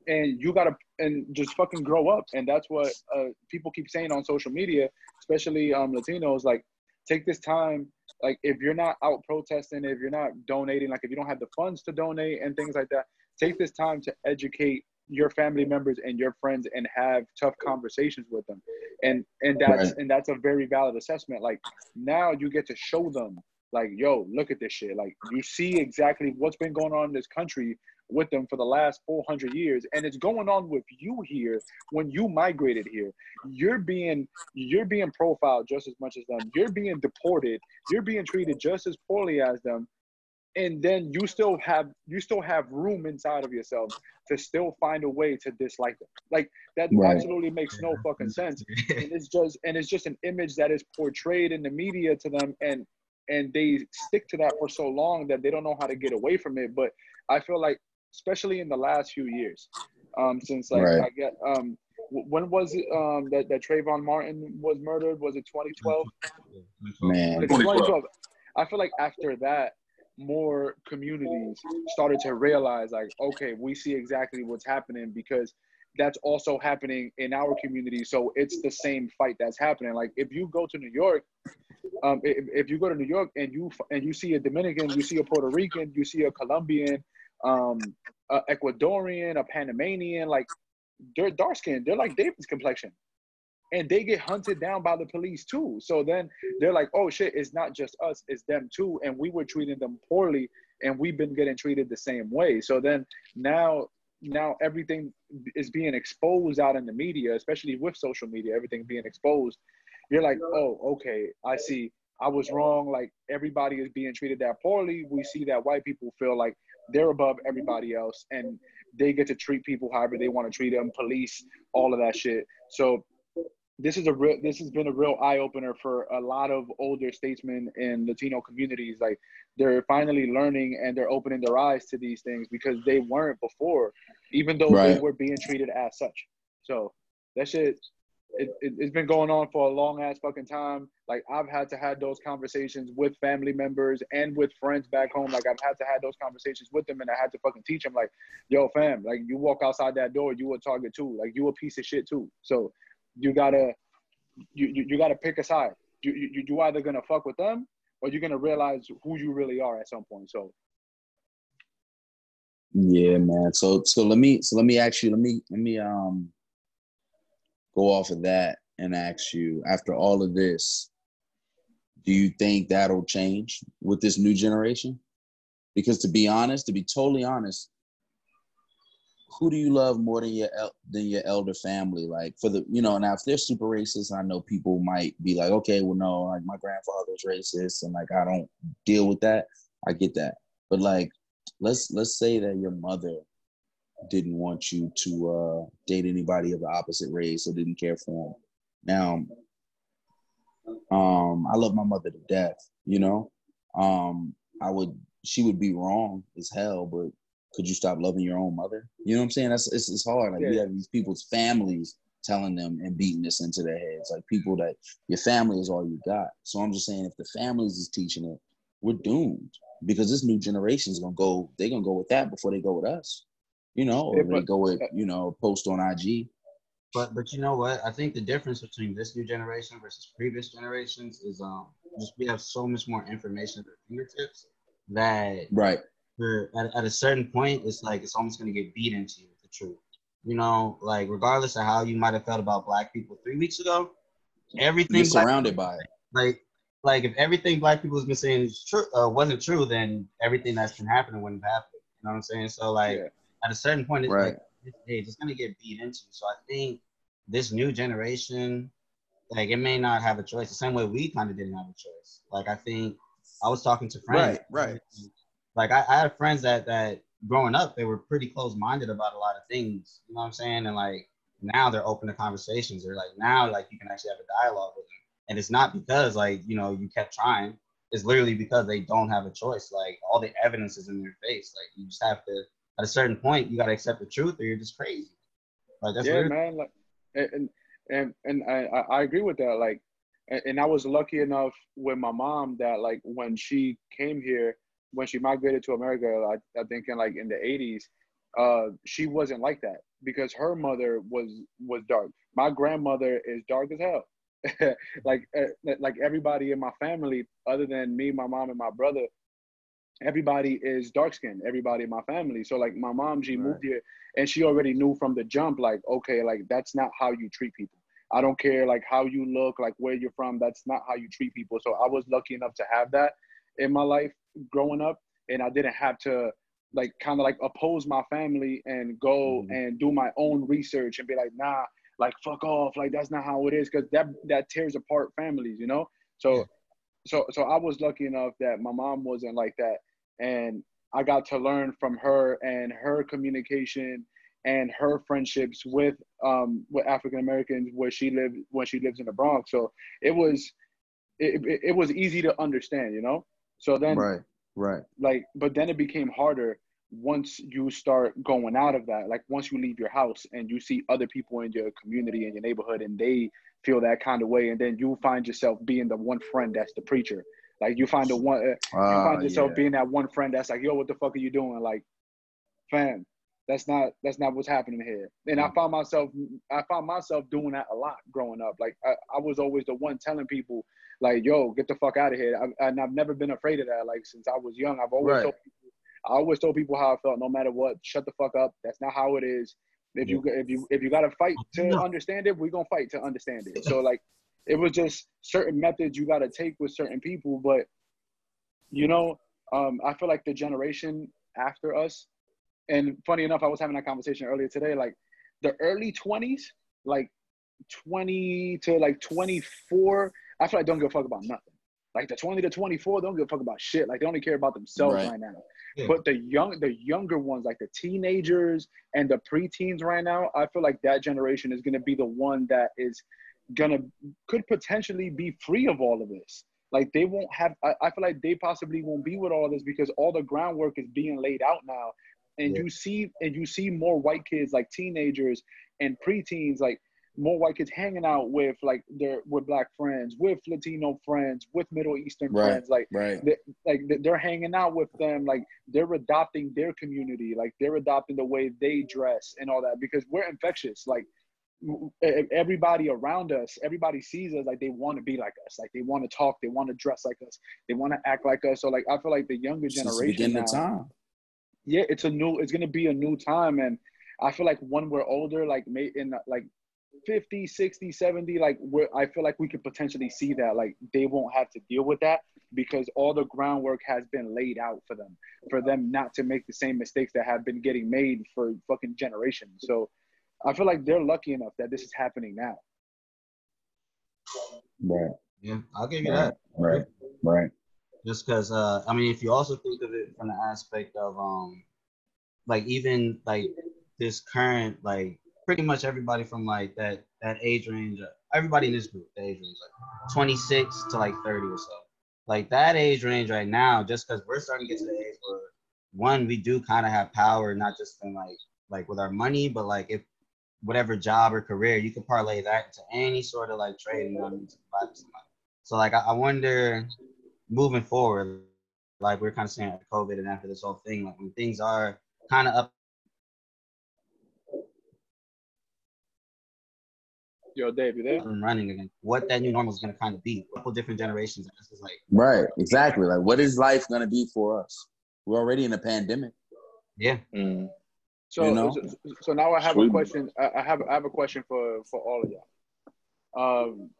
and you gotta and just fucking grow up. And that's what uh, people keep saying on social media, especially um, Latinos. Like, take this time. Like, if you're not out protesting, if you're not donating, like if you don't have the funds to donate and things like that, take this time to educate your family members and your friends and have tough conversations with them. And and that's Right. and that's a very valid assessment. Like now you get to show them like yo look at this shit. Like you see exactly what's been going on in this country with them for the last 400 years and it's going on with you here when you migrated here. You're being you're being profiled just as much as them. You're being deported. You're being treated just as poorly as them. And then you still have you still have room inside of yourself to still find a way to dislike them. Like that Right. absolutely makes no fucking sense. And it's just and it's just an image that is portrayed in the media to them and and they stick to that for so long that they don't know how to get away from it. But i feel like especially in the last few years um since like Right. i get um when was it um that, that Trayvon Martin was murdered? Was it 2012? Man, 2012. I feel like after that, more communities started to realize, like, okay, we see exactly what's happening because that's also happening in our community. So it's the same fight that's happening. Like, if you go to New York, um, if, if you go to New York and you and you see a Dominican, you see a Puerto Rican, you see a Colombian, um, a Ecuadorian, a Panamanian, like they're dark skinned. They're like David's complexion. And they get hunted down by the police too. So then they're like, oh shit, it's not just us, it's them too. And we were treating them poorly and we've been getting treated the same way. So then now now everything is being exposed out in the media, especially with social media, everything being exposed. You're like, oh, okay, I see. I was wrong. Like everybody is being treated that poorly. We see that white people feel like they're above everybody else and they get to treat people however they want to treat them, police, all of that shit. So this is a real this has been a real eye opener for a lot of older statesmen in Latino communities. Like they're finally learning and they're opening their eyes to these things because they weren't before, even though they were being treated as such. So that shit it, it, it's been going on for a long ass fucking time. Like I've had to have those conversations with family members and with friends back home. Like I've had to have those conversations with them, and I had to fucking teach them. Like, yo, fam, like you walk outside that door, you a target too. Like you a piece of shit too. So you gotta you you, you gotta pick a side. You you you either gonna fuck with them or you're gonna realize who you really are at some point. So Yeah, man. So so let me so let me you, let me let me um go off of that and ask you, after all of this, do you think that'll change with this new generation? Because to be honest, to be totally honest, who do you love more than your el- than your elder family? Like for the you know now if they're super racist, I know people might be like, okay, well no, like my grandfather's racist, and like I don't deal with that. I get that, but like let's let's say that your mother didn't want you to uh, date anybody of the opposite race or didn't care for them. Now, um, I love my mother to death. You know, um, I would she would be wrong as hell, but could you stop loving your own mother? You know what I'm saying? That's it's, it's hard. Like you Yeah. have these people's families telling them and beating this into their heads. Like people that your family is all you got. So I'm just saying, if the families is teaching it, we're doomed because this new generation is gonna go. They're gonna go with that before they go with us. You know, or they go with you know post on IG. But but you know what? I think the difference between this new generation versus previous generations is um just we have so much more information at our fingertips that Right. at, at a certain point it's like it's almost gonna get beat into you the truth. You know, like regardless of how you might have felt about black people three weeks ago, everything You're surrounded by it. like like if everything black people has been saying is true uh, wasn't true, then everything that's been happening wouldn't have happened. You know what I'm saying? So like Yeah. At a certain point, it's Right. like it's, gonna get beat into. So I think this new generation, like it may not have a choice the same way we kind of didn't have a choice. Like I think I was talking to friends, Right, right. Like I, I had friends that that growing up they were pretty close minded about a lot of things. You know what I'm saying? And like now they're open to conversations. They're like now like you can actually have a dialogue with them, and it's not because like you know you kept trying. It's literally because they don't have a choice. Like all the evidence is in their face. Like you just have to at a certain point you got to accept the truth or you're just crazy. Like that's yeah, weird. man. Like and and and I I agree with that. Like and I was lucky enough with my mom that like when she came here, when she migrated to America, I, I think in like in the 80s, uh, she wasn't like that because her mother was was dark. My grandmother is dark as hell. like uh, like everybody in my family, other than me, my mom, and my brother, everybody is dark skinned. Everybody in my family. So like my mom, she right. moved here, and she already knew from the jump, like okay, like that's not how you treat people. I don't care like how you look, like where you're from. That's not how you treat people. So I was lucky enough to have that in my life growing up, and I didn't have to like kind of like oppose my family and go mm-hmm. and do my own research and be like, nah, like fuck off, like that's not how it is, because that that tears apart families, you know. So, yeah. So so I was lucky enough that my mom wasn't like that, and I got to learn from her and her communication and her friendships with um with African Americans where she lived when she lives in the Bronx. So it was it, it, it was easy to understand, you know. So then right right like but then it became harder once you start going out of that, like once you leave your house and you see other people in your community and your neighborhood and they feel that kind of way, and then you find yourself being the one friend that's the preacher. Like you find the one, uh, you ah, find yourself yeah. being that one friend that's like, yo, what the fuck are you doing? Like, fam, that's not that's not what's happening here. And I mm. found myself, I found myself doing that a lot growing up. Like I, I was always the one telling people, like, yo, get the fuck out of here. I, and I've never been afraid of that. Like since I was young, I've always right. told people I always told people how I felt, no matter what. Shut the fuck up. That's not how it is. If you if you if you got to fight to understand it, we're gonna fight to understand it. So like, it was just certain methods you got to take with certain people. But you know, um, I feel like the generation after us, and funny enough, I was having that conversation earlier today. Like the early twenties, like twenty to like twenty four, I feel like don't give a fuck about nothing. Like the 20 to 24, they don't give a fuck about shit. Like they only care about themselves right, right now. Yeah. But the young, the younger ones, like the teenagers and the preteens right now, I feel like that generation is gonna be the one that is gonna could potentially be free of all of this. Like they won't have. I, I feel like they possibly won't be with all of this because all the groundwork is being laid out now, and yeah. you see and you see more white kids like teenagers and preteens like more white kids hanging out with like their with black friends, with Latino friends, with Middle Eastern right, friends. Like right. they, like they're hanging out with them. Like they're adopting their community. Like they're adopting the way they dress and all that because we're infectious. Like everybody around us, everybody sees us like they want to be like us. Like they want to talk, they want to dress like us, they want to act like us. So like I feel like the younger generation now, time. Yeah, it's a new. It's gonna be a new time and. I feel like when we're older, like may in like 50, 60, 70, like where I feel like we could potentially see that. Like they won't have to deal with that because all the groundwork has been laid out for them, for them not to make the same mistakes that have been getting made for fucking generations. So I feel like they're lucky enough that this is happening now. Right. Yeah, I'll give you right. that. Right. Right. Just because, uh, I mean, if you also think of it from the aspect of, um, like even like this current like pretty much everybody from like that that age range. Uh, everybody in this group, the age range, like 26 to like 30 or so. Like that age range right now, just because we're starting to get to the age where one, we do kind of have power, not just in like like with our money, but like if whatever job or career, you can parlay that into any sort of like trade to somebody. So like I, I wonder moving forward, like we're kind of saying after COVID and after this whole thing, like when things are kind of up Yo, Dave, you there? I'm running again. What that new normal is going to kind of be. A couple different generations. This is like right, exactly. Like, what is life going to be for us? We're already in a pandemic. Yeah. Mm. So, you know? so, so, now I have Sweet. a question. I have I have a question for for all of y'all. Um,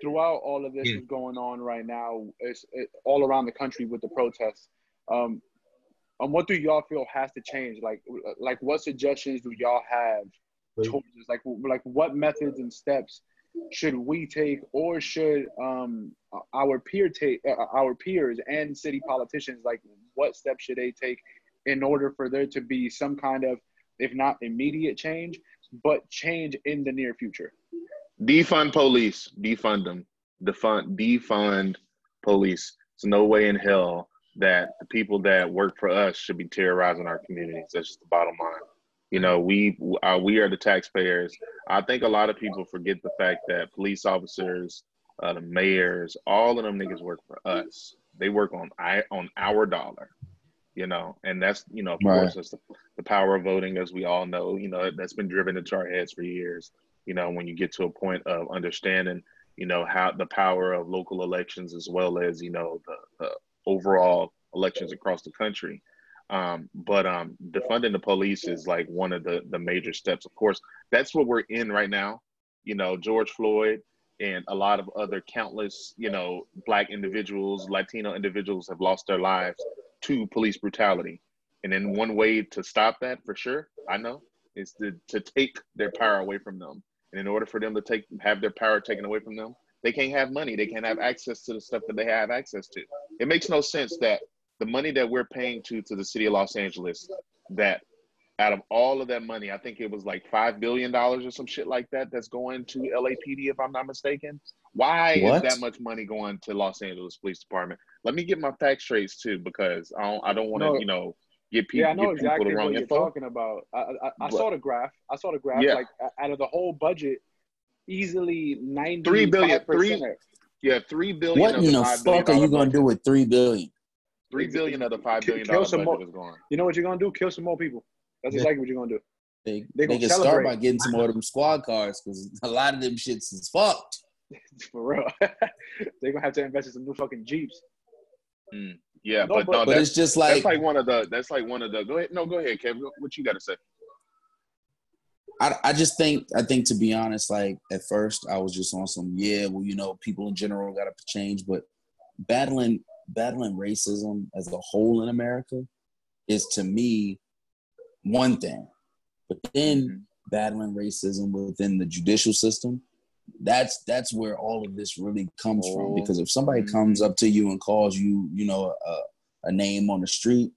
throughout all of this yeah. is going on right now, it's it, all around the country with the protests. Um, um, what do y'all feel has to change? Like, like what suggestions do y'all have choices like like what methods and steps should we take or should um our peer take uh, our peers and city politicians like what steps should they take in order for there to be some kind of if not immediate change but change in the near future. Defund police. Defund them. Defund defund police. It's no way in hell that the people that work for us should be terrorizing our communities. That's just the bottom line. You know, we uh, we are the taxpayers. I think a lot of people forget the fact that police officers, uh, the mayors, all of them niggas work for us. They work on I on our dollar. You know, and that's you know, of Right. course, that's the, the power of voting, as we all know. You know, that's been driven into our heads for years. You know, when you get to a point of understanding, you know, how the power of local elections as well as you know the, the overall elections across the country. Um, but um, defunding the police is like one of the the major steps. Of course, that's what we're in right now. You know, George Floyd and a lot of other countless, you know, black individuals, Latino individuals have lost their lives to police brutality. And then one way to stop that, for sure, I know, is to to take their power away from them. And in order for them to take have their power taken away from them, they can't have money. They can't have access to the stuff that they have access to. It makes no sense that the money that we're paying to to the city of Los Angeles, that out of all of that money, I think it was like five billion dollars or some shit like that that's going to LAPD, if I'm not mistaken. Why What? is that much money going to Los Angeles Police Department? Let me get my facts straight too, because I don't I don't want to No. you know get, pe- Yeah, I know get exactly the wrong what you're info. talking about. I, I, I saw the graph. I saw the graph. Yeah. Like out of the whole budget, easily ninety Three billion- three- percent. Yeah, three billion. What in the five billion fuck are you gonna budget- do with three billion? Three billion of the five billion Kill- billion kill dollar some budget more- is gone. You know what you're gonna do? Kill some more people. That's Yeah. exactly what you're gonna do. They They they, gonna can start by getting some more of them squad cars because a lot of them shits is fucked. For real. They're gonna have to invest in some new fucking jeeps. Mm. Yeah, No, but, but- no, But that's, it's just like that's like like one of the that's like one of the. Go ahead, no, go ahead, Kevin. What you got to say? I, I just think I think to be honest, like at first I was just on some yeah, well you know people in general got to change, but battling battling racism as a whole in America is to me one thing, but then mm-hmm. battling racism within the judicial system, that's that's where all of this really comes from. Oh. Because if somebody mm-hmm. comes up to you and calls you, you know, a, a name on the street,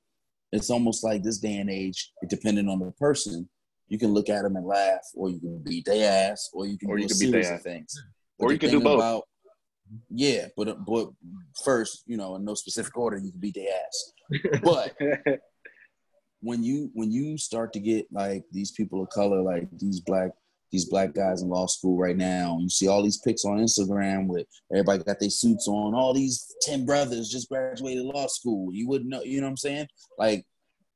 it's almost like this day and age, depending on the person, you can look at them and laugh, or you can beat their ass, or you can Or do you can beat their ass. things. Or But you the can do both. Yeah, but but first, you know, in no specific order, you can beat their ass. But when you when you start to get like these people of color, like these black these black guys in law school right now, you see all these pics on Instagram with everybody got their suits on, all these ten brothers just graduated law school. You wouldn't know, you know what I'm saying? Like,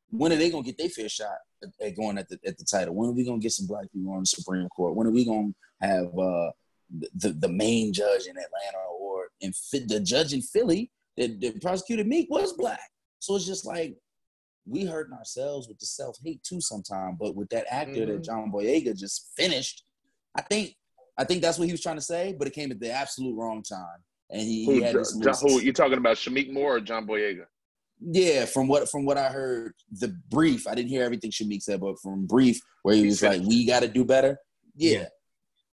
when are they gonna get their fair shot at, at going at the at the title? When are we gonna get some black people on the Supreme Court? When are we gonna have uh the the main judge in Atlanta or in Phi- the judge in Philly that, that prosecuted Meek was black? So it's just like we hurting ourselves with the self hate too sometimes. But with that actor that Mhm. John Boyega just finished, I think I think that's what he was trying to say, but it came at the absolute wrong time. And he, he had this John, little- who you talking about? Shameik Moore or John Boyega? yeah, from what from what I heard, the brief, I didn't hear everything Shameik said, but from brief where he He was said like, "We got to do better." Yeah, Yeah.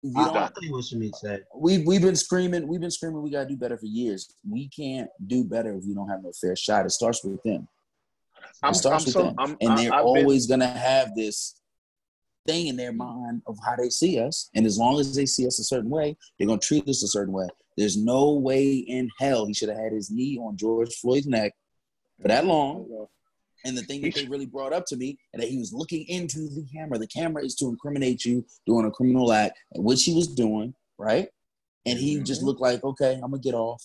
You I, don't. I'll tell you what Shameik said. we we've been screaming, we've been screaming, we gotta do better for years. We can't do better if we don't have no fair shot. It starts with them. I'm, it starts I'm with so, them, I'm, and they're I've been- always gonna have this thing in their mind of how they see us. And as long as they see us a certain way, they're gonna treat us a certain way. There's no way in hell he should have had his knee on George Floyd's neck for that long. And the thing that they really brought up to me, and that he was looking into the camera. The camera is to incriminate you doing a criminal act, and which he was doing, right? And he just Mhm. looked like, okay, I'm gonna get off.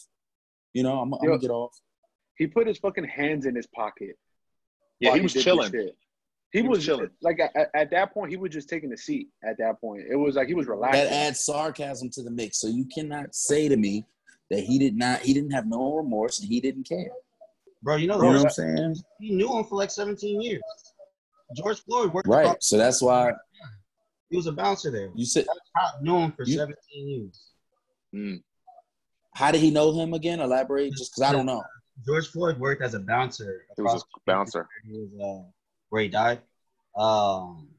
You know, I'm, I'm gonna get off. He put his fucking hands in his pocket. yeah, he was did this chilling. shit. He, He was was, chilling. Like at, at that point, he was just taking a seat. At that point, it was like he was relaxing. That adds sarcasm to the mix. So you cannot say to me that he did not, he didn't have no remorse and he didn't care. Bro, you know, You know what I'm saying? he knew him for like 17 years. George Floyd worked Right. across- So that's why He was a bouncer there. you said, that Cop knew him for You- 17 years. Mm. how did he know him again? Elaborate, just because I don't know. George Floyd worked as a bouncer. He was a bouncer. He was, uh, where he died. Um,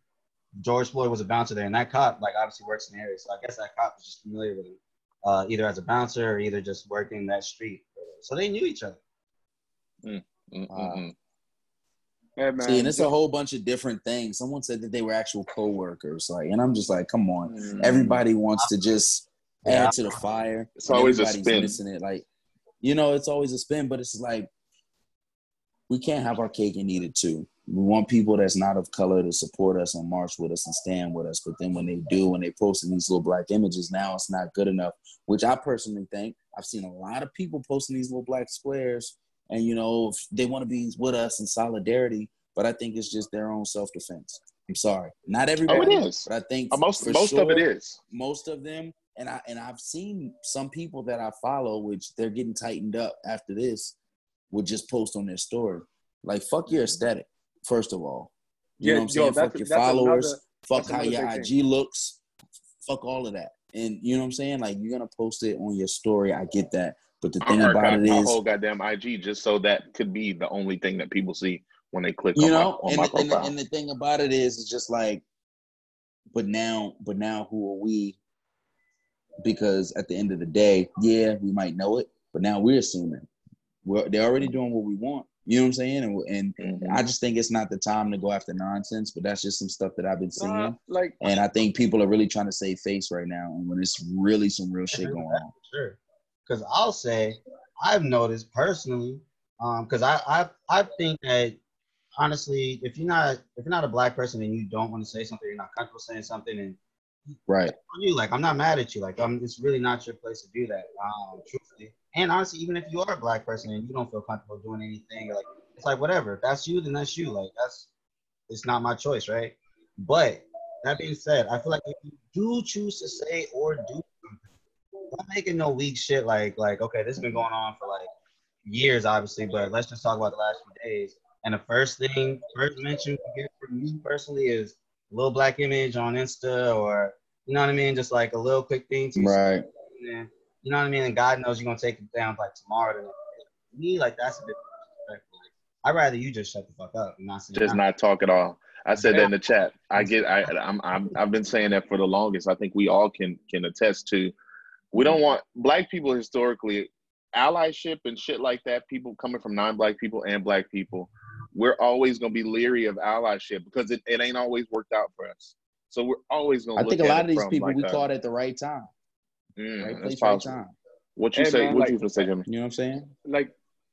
George Floyd was a bouncer there, and that cop, like, obviously works in the area. So I guess that cop was just familiar with him, uh, either as a bouncer or either just working that street. So they knew each other. Mm, mm, Wow. mm. Yeah. See, and it's a whole bunch of different things. Someone said that they were actual co-workers, like, and I'm just like, come on. Mm. Everybody wants to just Yeah. add to the fire. It's always a everybody's spin. missing it. Like, you know, it's always a spin, but it's like we can't have our cake and eat it too. We want people that's not of color to support us and march with us and stand with us. But then when they do, when they posting these little black images, now it's not good enough. Which I personally think I've seen a lot of people posting these little black squares, and you know they want to be with us in solidarity. But I think it's just their own self defense. I'm sorry, not everybody Oh, it is. but I think Uh, most most of it is. most of them and i and i've seen some people that i follow which they're getting tightened up after this would just post on their story. Like fuck your aesthetic first of all. You Yeah, know what i'm yo, saying? Fuck your followers. another- fuck how your ig thing. looks. Fuck all of that. And you know what i'm saying? Like you're gonna post it on your story. I get that but the thing I about archived it my is whole goddamn IG just so that could be the only thing that people see when they click you on know my on and, my the, and, the, and the thing about it is it's just like but now but now who are we? Because at the end of the day yeah we might know it but now we're assuming. We're, they're already doing what we want. You know what i'm saying? And, and Mhm. i just think it's not the time to go after nonsense but that's just some stuff that i've been seeing. Nah, like and i think people are really trying to save face right now and when it's really some real shit going on. Sure. Because I'll say I've noticed personally, um, because I, I I think that honestly, if you're not if you're not a black person and you don't want to say something, you're not comfortable saying something, and right on you, like I'm not mad at you. Like I'm it's really not your place to do that. Um, truthfully. And honestly, even if you are a black person and you don't feel comfortable doing anything, like it's like whatever. If that's you, then that's you. Like that's it's not my choice, right? But that being said, I feel like if you do choose to say or do make it no weak shit like like okay, this has been going on for like years, obviously, but let's just talk about the last few days. And the first thing, first mention we get from me personally is a little black image on Insta or you know what I mean, just like a little quick thing to right then, you know what I mean? And God knows you're gonna take it down like tomorrow. To me, like that's a bit disrespectful. I'd rather you just shut the fuck up and not say just not talk at all. I said that in the chat. I get. I, I'm, I'm. I've been saying that for the longest. I think we all can can attest to. We don't want black people historically allyship and shit like that. People coming from non-black people and black people. We're always gonna be leery of allyship because it, it ain't always worked out for us. So we're always gonna. i think a lot of these people like we a- caught at the right time Mm, right place right time What you Hey, say? man, what like- you gonna say, Jimmy? you know what i'm saying like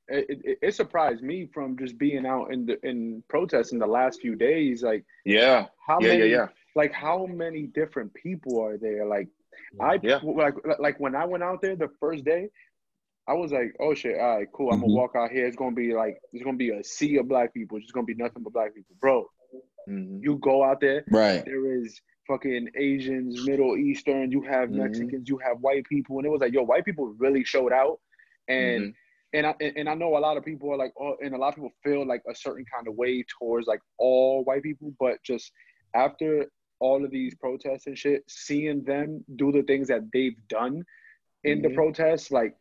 it, it, it surprised me from just being out in the in protests in the last few days. Like Yeah, how yeah, yeah, yeah. like how many different people are there? Like I Yeah. like like when I went out there the first day, I was like, oh shit, all right, cool. I'm gonna Mhm. walk out here. It's gonna be like it's gonna be a sea of black people. It's just gonna be nothing but black people, bro. Mhm. You go out there, right there is fucking Asians, Middle Eastern, you have Mhm. Mexicans, you have white people, and it was like, yo, white people really showed out, and Mhm. and I and I know a lot of people are like, oh, and a lot of people feel like a certain kind of way towards like all white people, but just after all of these protests and shit, seeing them do the things that they've done in the Mhm. protests, like,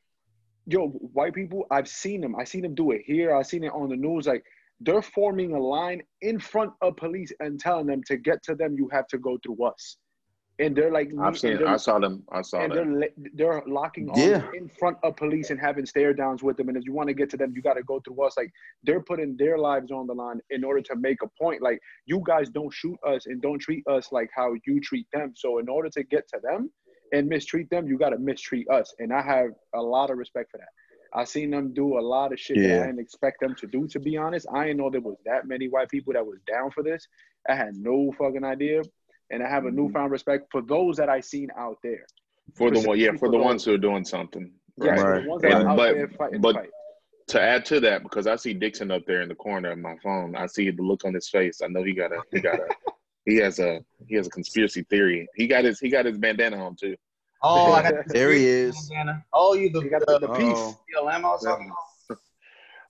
yo, white people, I've seen them. I seen them do it here. I seen it on the news. Like, they're forming a line in front of police and telling them to get to them, you have to go through us. And they're like, I've seen. I saw them. I saw them. and that. they're they're locking arms Yeah. in front of police and having stare downs with them. And if you want to get to them, you got to go through us. Like they're putting their lives on the line in order to make a point. Like you guys don't shoot us and don't treat us like how you treat them. So in order to get to them and mistreat them, you got to mistreat us. And I have a lot of respect for that. I seen them do a lot of shit that I didn't expect them to do. To be honest, I didn't know there was that many white people that was down for this. I had no fucking idea, and I have a Mhm. newfound respect for those that I seen out there. for the one, yeah, for for the those. ones who are doing something. Yeah, Right. so Right. the ones that And- out but- there fighting but- fight. To add to that, because I see Dixon up there in the corner of my phone, I see the look on his face. I know he got a, he got a, he has a, he has a conspiracy theory. He got his, he got his bandana on too. Oh, I got There he is. Bandana. Oh, you the, You got the, the, the Uh-oh. piece. BLM I was talking?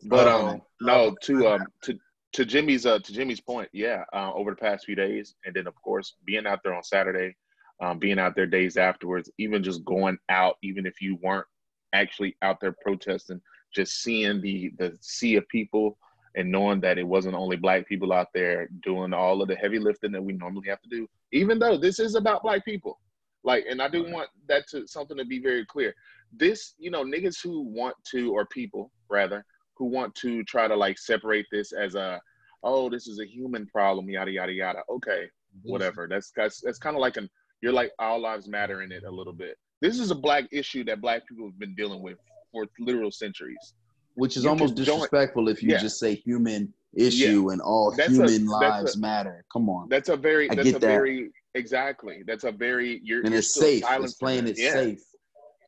But Oh. um, no, to um, to to Jimmy's uh, to Jimmy's point, yeah, uh, over the past few days, and then of course being out there on Saturday, um, being out there days afterwards, even just going out, even if you weren't actually out there protesting, just seeing the the sea of people and knowing that it wasn't only black people out there doing all of the heavy lifting that we normally have to do, even though this is about black people. Like, and I do want that to something to be very clear. This, you know, niggas who want to, or people rather, who want to try to like separate this as a oh, this is a human problem, yada yada yada. Okay, whatever. That's that's that's kind of like an you're like all lives matter in it a little bit. This is a black issue that black people have been dealing with for literal centuries. Which is You almost disrespectful if you Yeah. just say human issue and all That's human that's lives a- matter. Come on. That's a very I that's get a that. very exactly. That's a very you're and you're it's safe. It's playing it. it yeah. safe.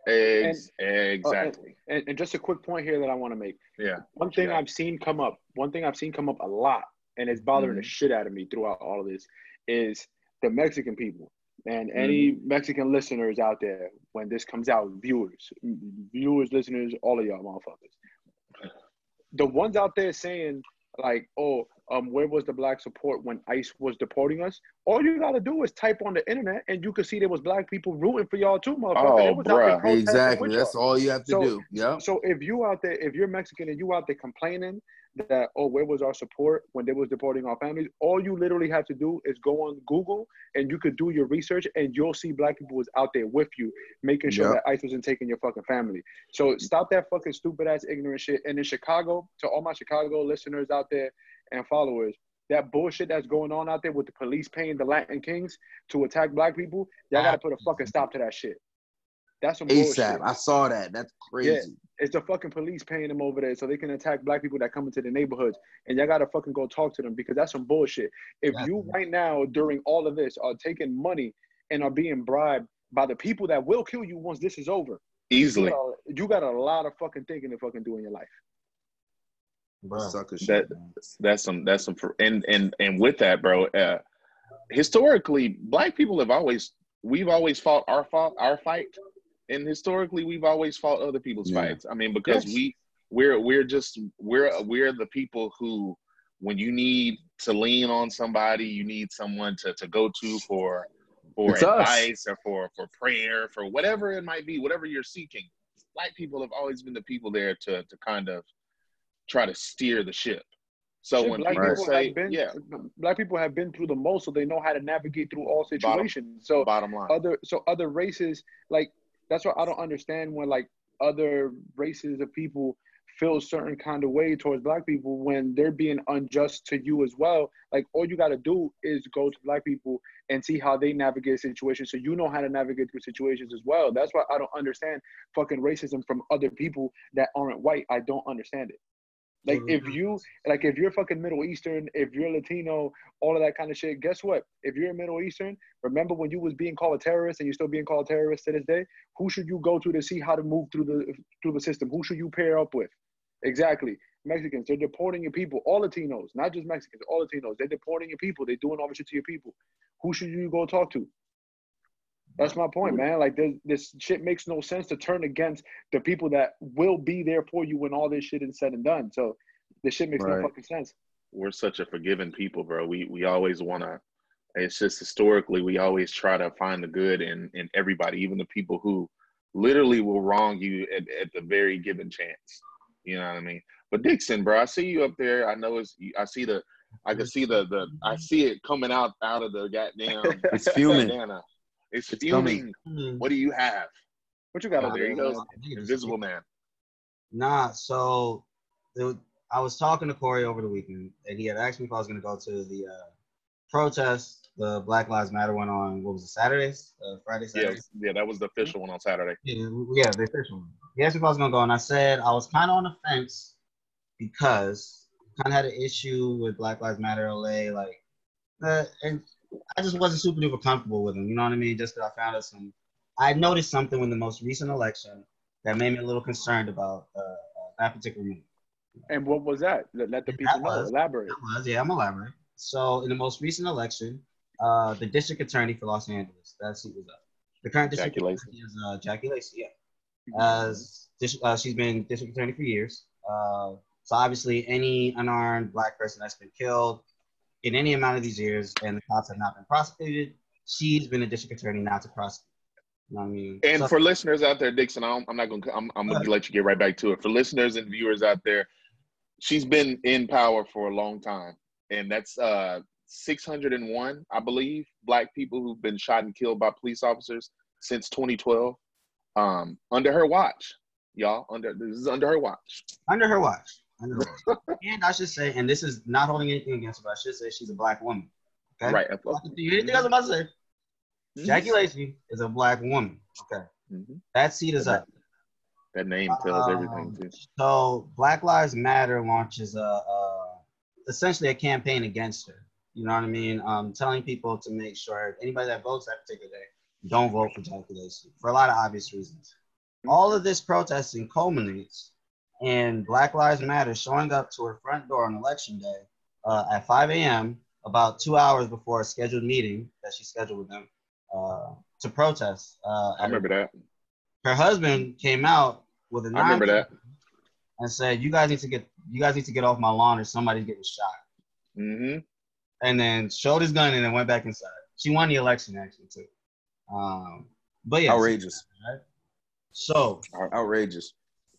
Ex- exactly. Uh, and, and just a quick point here that I want to make. yeah. One thing Yeah. I've seen come up, one thing I've seen come up a lot, and it's bothering the shit out of me throughout all of this, is the Mexican people. And any Mexican listeners out there, when this comes out, viewers, viewers, listeners, all of y'all motherfuckers. The ones out there saying, like, oh, um, where was the black support when ICE was deporting us? All you gotta do is type on the internet and you can see there was black people rooting for y'all too, motherfucker. Oh, They was out there bruh. Exactly. That's y'all. you have to So- do. Yeah. So if you out there, if you're Mexican and you out there complaining that oh where was our support when they was deporting our families, all you literally have to do is go on Google and you could do your research and you'll see black people was out there with you, making sure Yep. that ICE wasn't taking your fucking family. So stop that fucking stupid ass ignorant shit. And in Chicago, to all my Chicago listeners out there and followers. That bullshit that's going on out there with the police paying the Latin Kings to attack black people, y'all gotta put a fucking stop to that shit. That's some bullshit. ASAP. I saw that. That's crazy. It's the fucking police paying them over there so they can attack black people that come into the neighborhoods. And y'all gotta fucking go talk to them because that's some bullshit. If you Definitely. right now during all of this are taking money and are being bribed by the people that will kill you once this is over, you Easily. you got a lot of fucking thinking to fucking do in your life. Bro. Sucker shit. That- man. That's some that's some and and and with that, bro, uh historically black people have always we've always fought our fought our fight. And historically we've always fought other people's Yeah. fights. I mean, because Yes. we we're we're just we're we're the people who when you need to lean on somebody, you need someone to, to go to for for It's us. advice or for for prayer, for whatever it might be, whatever you're seeking. Black people have always been the people there to to kind of try to steer the ship. So Shit, when black people people say, have been yeah, black people have been through the most, so they know how to navigate through all situations. So bottom line, other so other races like that's what I don't understand when like other races of people feel a certain kind of way towards black people when they're being unjust to you as well. Like all you got to do is go to black people and see how they navigate situations, so you know how to navigate through situations as well. That's why I don't understand fucking racism from other people that aren't white. I don't understand it. Like if mm-hmm. you like if you're fucking Middle Eastern, if you're Latino, all of that kind of shit. Guess what? If you're a Middle Eastern, remember when you was being called a terrorist and you're still being called a terrorist to this day? Who should you go to to see how to move through the through the system? Who should you pair up with? Exactly. Mexicans, they're deporting your people, all Latinos, not just Mexicans, all Latinos. They're deporting your people. They're doing all this shit to your people. Who should you go talk to? That's my point, mm. man. Like this, this shit makes no sense to turn against the people that will be there for you when all this shit is said and done. So this shit makes Right. no fucking sense. we're such a forgiving people, bro. We we always want to. It's just historically, we always try to find the good in in everybody, even the people who literally will wrong you at, at the very given chance. You know what I mean? But Dixon, bro, I see you up there. I know it's. I see the. I can see the the. I see it coming out out of the goddamn. It's fuming. bandana. It's, It's fuming. coming. What do you have? What you got Oh, over there there? you go. man? Invisible Man. Nah, so it, I was talking to Corey over the weekend, and he had asked me if I was going to go to the uh, protest. The Black Lives Matter one on what was it Saturdays, uh, Friday, Yeah, Saturday. yeah, that was the official one on Saturday. Yeah, yeah, the official one. He asked me if I was gonna go, and I said I was kind of on the fence because kind of had an issue with Black Lives Matter LA, like, uh, and I just wasn't super duper comfortable with them. You know what I mean? Just because I found out some, I noticed something in the most recent election that made me a little concerned about uh, uh, that particular move. And what was that? Let, let the people know. Elaborate. That was, yeah, I'm elaborate. So in the most recent election, uh, the district attorney for Los Angeles, that seat was up. The current district Jackie attorney is uh, Jackie Lacey. Yeah, as uh, she's been district attorney for years. Uh, so obviously, any unarmed black person that's been killed in any amount of these years and the cops have not been prosecuted, she's been a district attorney not to prosecute. You know I mean? And So- for listeners out there, Dixon, I'm, I'm not gonna. I'm, I'm gonna let you get right back to it. For listeners and viewers out there, she's been in power for a long time, and that's uh 601, I believe, black people who've been shot and killed by police officers since 2012, um, under her watch, y'all. Under this is under her watch. under her watch. And I should say, and this is not holding anything against her, but I should say she's a black woman. Okay. Right. You anything else I'm about to say? Jackie Lacey is a black woman. Okay. Mhm. That seat is up. That name tells Um, everything. Too. So Black Lives Matter launches a, a essentially a campaign against her. You know what I mean? Um, telling people to make sure anybody that votes that particular day don't vote for Jackie Lacey for a lot of obvious reasons. All of this protesting culminates in Black Lives Matter showing up to her front door on election day uh, at 5 a.m. about two hours before a scheduled meeting that she scheduled with them uh, to protest. Uh, I remember that. her husband came out with a I remember that. and said, "You guys need to get you guys need to get off my lawn, or somebody's getting shot." Mm-hmm. And then showed his gun and then went back inside. She won the election actually too. Um, but yeah, Outrageous. Right? so Outrageous.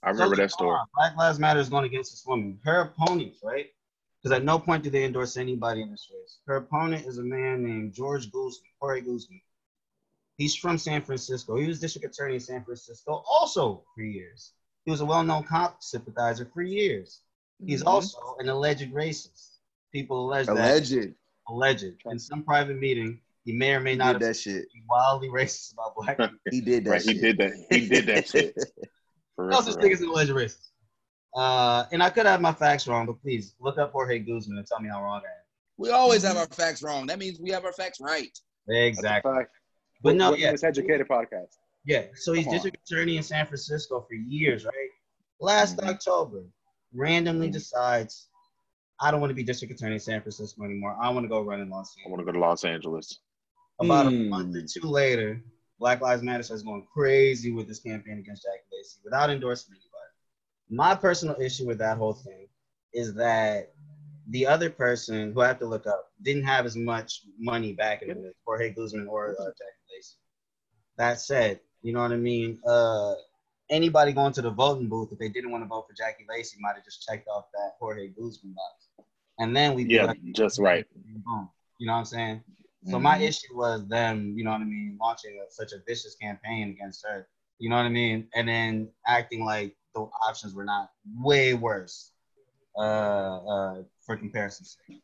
I remember so that story. Black Lives Matter is going against this woman. Her opponent, right? Because at no point do they endorse anybody in this race. Her opponent is a man named George Guzman, Jorge Guzman. He's from San Francisco. He was district attorney in San Francisco also for years. He was a well-known cop sympathizer for years. He's Mhm. also an alleged racist. People allege that Alleged. alleged in some private meeting. He may or may He not did have that shit. wildly racist about black people. He did that Right, he did that. He did that shit. For No real, such for thing real. as an alleged racist. Uh, and I could have my facts wrong, but please look up Jorge Guzman and tell me how wrong I am. We always have our facts wrong. That means we have our facts right. Exactly. But no, We're yeah, this educated podcast. yeah. So he's Come on. district attorney in San Francisco for years, right? Last Mhm. October, randomly Mhm. decides, I don't want to be district attorney in San Francisco anymore. I want to go run in Los Angeles. I want to go to Los Angeles. About a Hmm. month or two later, Black Lives Matter starts going crazy with this campaign against Jackie Lacey without endorsing anybody. My personal issue with that whole thing is that the other person who I have to look up didn't have as much money back in it, Jorge Guzman or uh, Jackie Lacey. That said, you know what I mean? Uh, anybody going to the voting booth, if they didn't want to vote for Jackie Lacey, might have just checked off that Jorge Guzman box. And then we'd be Yeah, like, just right. boom. You know what I'm saying? So my Mhm. issue was them, you know what I mean, launching a, such a vicious campaign against her. You know what I mean? And then acting like the options were not way worse uh, uh, for comparison's sake.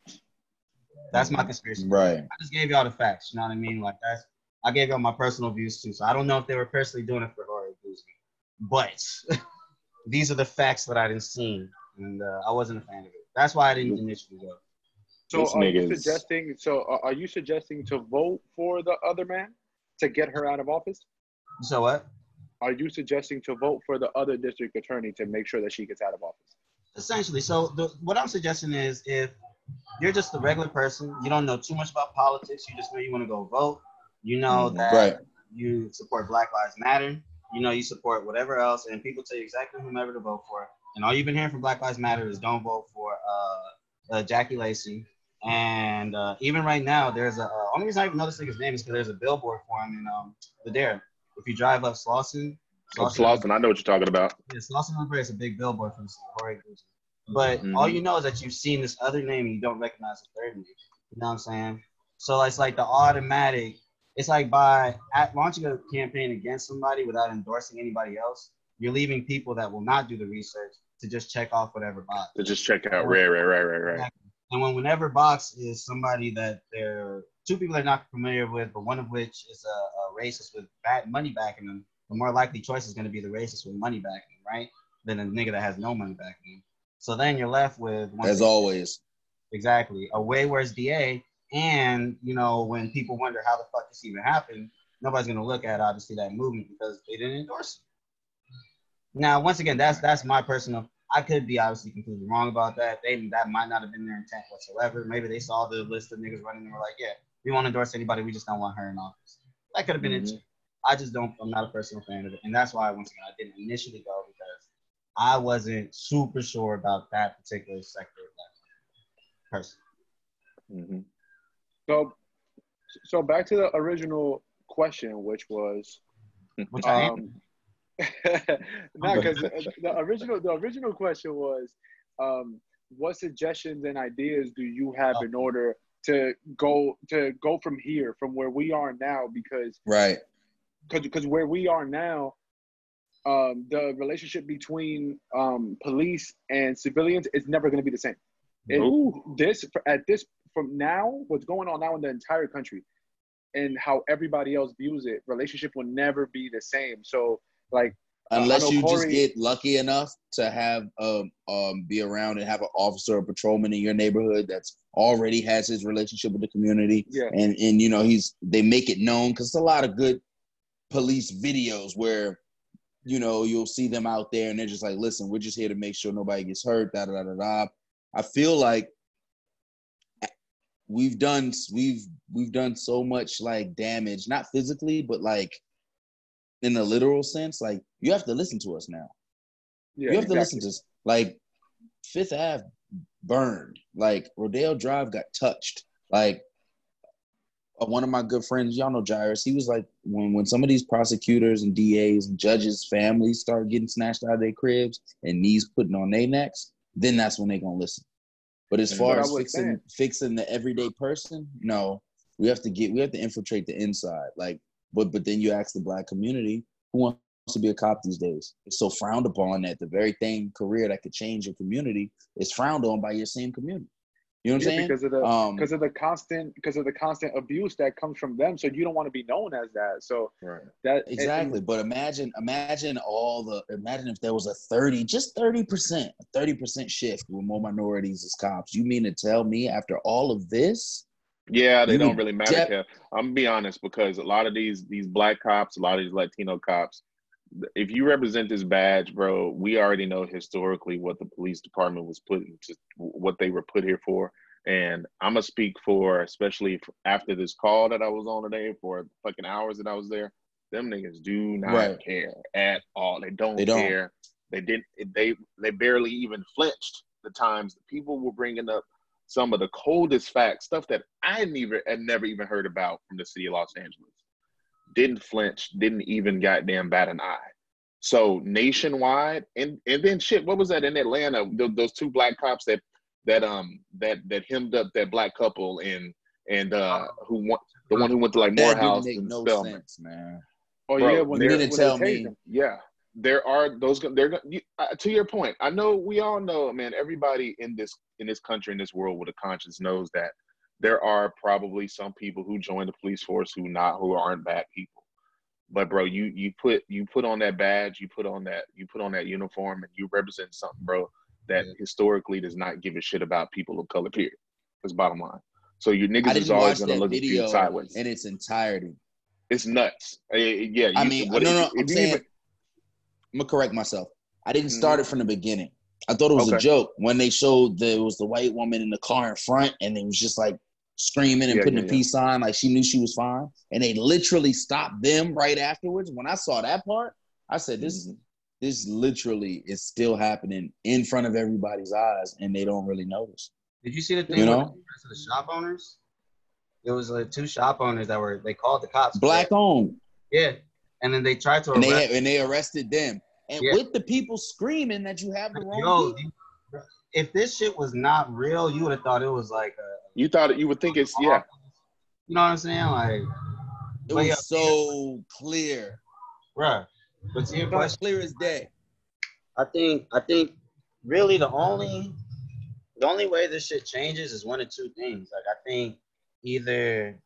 That's my conspiracy. Right. I just gave y'all the facts. You know what I mean? Like that's I gave y'all my personal views too. So I don't know if they were personally doing it for Jorge Guzman, but these are the facts that I didn't see, and uh, I wasn't a fan of it. That's why I didn't initially go. So These are you suggesting? So are are you suggesting to vote for the other man to get her out of office? So what? Are you suggesting to vote for the other district attorney to make sure that she gets out of office? essentially so the, what i'm suggesting is if you're just a regular person you don't know too much about politics you just know you want to go vote you know Mhm. that Right. you support black lives matter you know you support whatever else and people tell you exactly whomever to vote for and all you've been hearing from black lives matter is don't vote for uh, uh jackie lacey and uh, even right now there's a uh, only reason i even know this nigga's name is because there's a billboard for him in um the dare if you drive up slauson Oh, Slauson, I know what you're talking about. Yes, Lawson River is a big billboard for the Jorge Guzman. But Mhm. all you know is that you've seen this other name and you don't recognize the third name. You know what I'm saying? So it's like the automatic. It's like by at launching a campaign against somebody without endorsing anybody else, you're leaving people that will not do the research to just check off whatever box. To just check out. Right, right, right, right, right. And when whenever box is somebody that they're two people they're not familiar with, but one of which is a, a racist with bad money backing them, the more likely choice is going to be the racist with money backing, them, right? Than a nigga that has no money backing them. So then you're left with one As always. exactly a way worse DA. And you know when people wonder how the fuck this even happened, nobody's going to look at obviously that movement because they didn't endorse it. Now, once again, that's that's my personal. I could be obviously completely wrong about that. They that might not have been their intent whatsoever. Maybe they saw the list of niggas running and were like, "Yeah, we won't endorse anybody. We just don't want her in office." That could have been Mhm. it. I just don't. I'm not a personal fan of it, and that's why once again I didn't initially go because I wasn't super sure about that particular sector of that person. hmm So, so back to the original question, which was, Which I um, no, because the, original the original question was, um, what suggestions and ideas do you have in order to go to go from here, from where we are now? Because Right. because because where we are now, um, the relationship between um, police and civilians is never going to be the same. This at this from now, what's going on now in the entire country, and how everybody else views it, relationship will never be the same. So, like, Unless you just get lucky enough to have um um be around and have an officer or patrolman in your neighborhood that's already has his relationship with the community yeah, and and you know he's they make it known because it's a lot of good police videos where you know you'll see them out there and they're just like listen we're just here to make sure nobody gets hurt da da da da da. I feel like we've done we've we've done so much like damage not physically but like in the literal sense like you have to listen to us now yeah, you have to listen to us. Like Fifth Ave burned. Like Rodeo Drive got touched. Like uh, one of my good friends, y'all know Jairus. He was like, when when some of these prosecutors and DAs and judges' families start getting snatched out of their cribs and knees putting on their necks, then that's when they gonna listen. But as And far as fixing saying- fixing the everyday person, no, we have to get we have to infiltrate the inside. Like, but but then you ask the black community who wants to be a cop these days. It's so frowned upon that the very thing career that could change your community is frowned on by your same community. You know what I'm Yeah, saying? because of the um, because of the constant because of the constant abuse that comes from them. So you don't want to be known as that. So Right. that exactly. But imagine, imagine all the imagine if there was a 30, just 30%, a 30% shift with more minorities as cops. You mean to tell me after all of this? Yeah, they You don't really matter. def- I'm gonna be honest because a lot of these these black cops, a lot of these Latino cops, if you represent this badge, bro, we already know historically what the police department was put into, what they were put here for. And I'm gonna speak for, especially after this call that I was on today for fucking hours that I was there. Them niggas do not Right. care at all. They don't, They don't. care. They didn't. They they barely even flinched the times the people were bringing up some of the coldest facts, stuff that I never had never even heard about from the city of Los Angeles. Didn't flinch, didn't even goddamn bat an eye. So nationwide, and and then shit, what was that in Atlanta? Th- those two black cops that that um that that hemmed up that black couple and and uh who went the one who went to like That Morehouse didn't make and no Spelman. sense, man. oh Bro, yeah, when you they need to when tell me. them. Yeah, there are those. They're you- uh, to your point. I know we all know, man. Everybody in this in this country in this world with a conscience knows that there are probably some people who join the police force who not who aren't bad people. But bro, you you put you put on that badge, you put on that you put on that uniform, and you represent something, bro, that Yeah. historically does not give a shit about people of color. Period. That's bottom line. So your niggas is always gonna look at you sideways. in its entirety. It's nuts. Eh, yeah. I you- mean, no, what- no, if I'm you saying even- I'm gonna correct myself. I didn't start it from the beginning. I thought it was a joke when they showed there was the white woman in the car in front, and it was just like screaming and Yeah, putting yeah, a yeah. peace sign, like she knew she was fine, and they literally stopped them right afterwards. When I saw that part, I said, "This, Mhm. this literally is still happening in front of everybody's eyes, and they don't really notice." Did you see the thing You know? the the shop owners? It was like two shop owners that were they called the cops. Black owned, Yeah, and then they tried to and arrest. they and they arrested them, and Yeah. with the people screaming that you have the wrong Yo, people. if this shit was not real, you would have thought it was like a. You thought it, you would think it's yeah. You know what I'm saying? Like, It was yeah. so clear, right? But to your question. clear as day. I think I think really the only the only way this shit changes is one of two things. Like I think either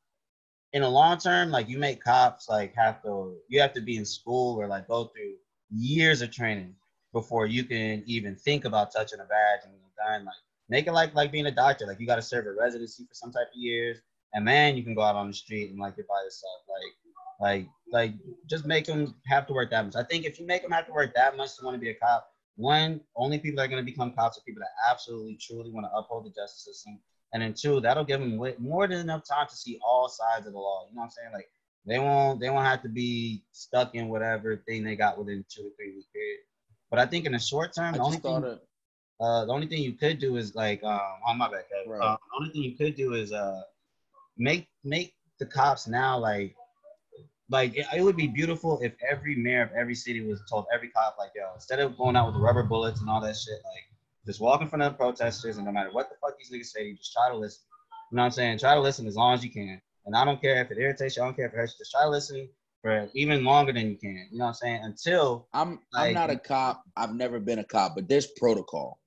in the long term, like you make cops like have to you have to be in school or like go through years of training before you can even think about touching a badge and dying. Like make it like like being a doctor. Like you got to serve a residency for some type of years, and then you can go out on the street and like you're by yourself. Like like like just make them have to work that much. I think if you make them have to work that much to want to be a cop, one, only people that are going to become cops are people that absolutely truly want to uphold the justice system. And then two, that'll give them more than enough time to see all sides of the law. You know what I'm saying? Like they won't they won't have to be stuck in whatever thing they got within two to three week period. But I think in the short term, the only thing uh, the only thing you could do is like um on my back. Right. Uh, the only thing you could do is uh make make the cops now like like it, it would be beautiful if every mayor of every city was told every cop like yo instead of going out with rubber bullets and all that shit like just walk in front of the protesters and no matter what the fuck these niggas say you just try to listen. You know what I'm saying? Try to listen as long as you can. And I don't care if it irritates you. I don't care if it hurts you. Just try to listen for even longer than you can. You know what I'm saying? Until I'm I'm not a cop. I've never been a cop, but there's protocol.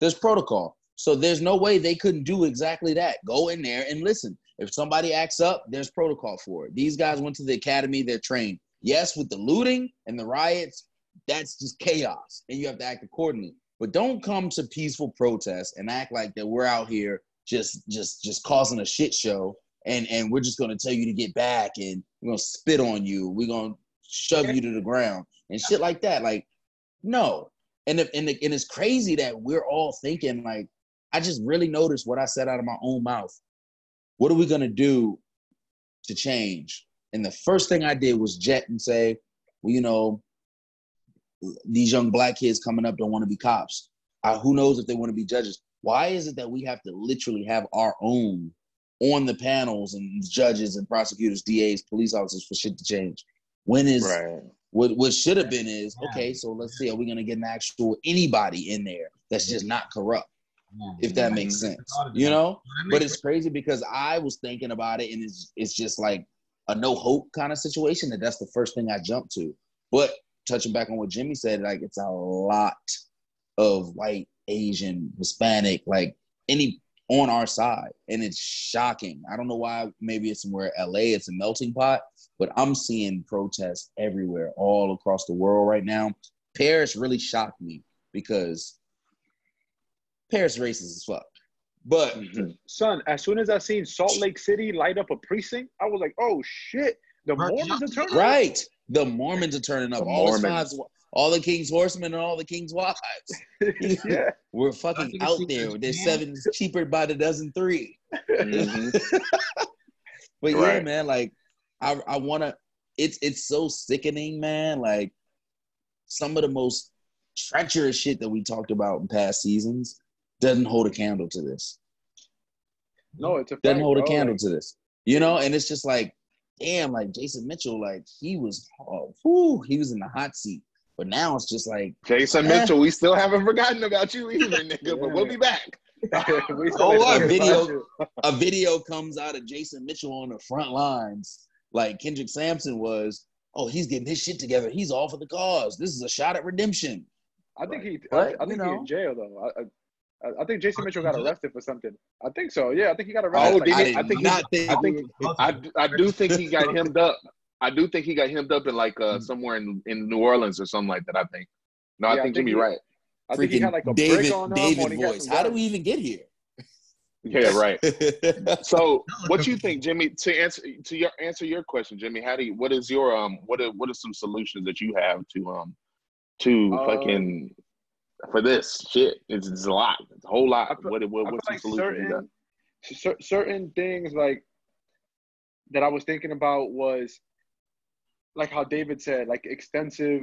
There's protocol. So there's no way they couldn't do exactly that. Go in there and listen. If somebody acts up, there's protocol for it. These guys went to the academy, they're trained. Yes, with the looting and the riots, that's just chaos. And you have to act accordingly. But don't come to peaceful protests and act like that we're out here just just just causing a shit show and and we're just gonna tell you to get back and we're gonna spit on you. We're gonna shove you to the ground and shit like that. Like, no. And if, and, and it's crazy that we're all thinking like, I just really noticed what I said out of my own mouth. What are we gonna do to change? And the first thing I did was jet and say, well, you know, these young black kids coming up don't want to be cops. Uh, who knows if they want to be judges? Why is it that we have to literally have our own on the panels and judges and prosecutors, DAs, police officers for shit to change? When is Right. what what should have been is Yeah. okay, so let's see, are we gonna get an actual anybody in there that's just not corrupt, yeah. if that makes sense. You know? But it's crazy because I was thinking about it and it's it's just like a no hope kind of situation that that's the first thing I jumped to. But touching back on what Jimmy said, like it's a lot of white, Asian, Hispanic, like any on our side. And it's shocking. I don't know why maybe it's somewhere LA, it's a melting pot, but I'm seeing protests everywhere, all across the world right now. Paris really shocked me because Paris racist as fuck. But mm-hmm. Son, as soon as I seen Salt Lake City light up a precinct, I was like, oh shit, the Right, Mormons are turning. Right. The Mormons are turning up. The all the Mormons. spies, all the king's horsemen and all the king's wives. yeah. We're fucking out there. secret, They're seven cheaper by the dozen three. Mhm. But yeah, man, like I I wanna it's it's so sickening, man. Like some of the most treacherous shit that we talked about in past seasons doesn't hold a candle to this. No, it's a Doesn't fact, hold a candle to this. You know, and it's just like, damn, like Jason Mitchell, like he was oh, whew, he was in the hot seat. But now it's just like Jason Eh. Mitchell, we still haven't forgotten about you either, nigga. But we'll Yeah. be back. Oh, ain't what talking video? a video comes out of Jason Mitchell on the front lines, like Kendrick Sampson was. Oh, he's getting his shit together. He's all for the cause. This is a shot at redemption. I think he. But, I, I you think he in jail though. I, I, I think Jason Mitchell got arrested for something. I think so. Yeah, I think he got Oh, arrested. like, did he? I think he- not think. I think I, I do think he got hemmed up. I do think he got hemmed up in like uh, somewhere in, in New Orleans or something like that. I think. No, I Yeah, I think Jimmy right. I think he had like a David brick on David he voice. How guns. we even get here? Yeah, right. So, what do you think, Jimmy? To answer to your answer your question, Jimmy, how do you? What is your um? What are what are some solutions that you have to um to Uh, fucking for this shit? It's, it's a lot. It's a whole lot. Feel- what what what's feel some like solutions you got? certain certain things like that I was thinking about was like how David said, like extensive,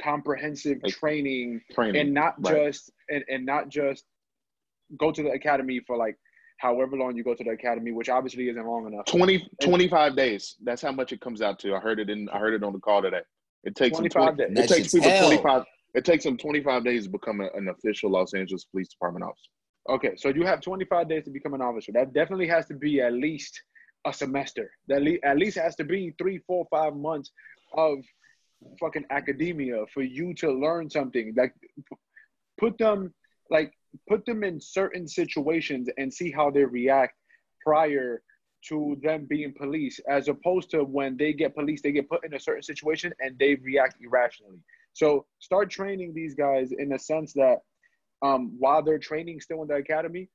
comprehensive Like, training, Training. and not right. just and, and not just go to the academy for like however long you go to the academy, which obviously isn't long enough. 20, 25 days. That's how much it comes out to. I heard it in I heard it on the call today. It takes 25 20, days. it takes people hell. 25 it takes them 25 days to become a, an official Los Angeles Police Department officer. Okay, so you have 25 days to become an officer. That definitely has to be at least a semester. That le- at least has to be three, four, five months of fucking academia for you to learn something. Like, put them like put them in certain situations and see how they react prior to them being police, as opposed to when they get police, they get put in a certain situation and they react irrationally. So start training these guys in a sense that um, while they're training still in the academy,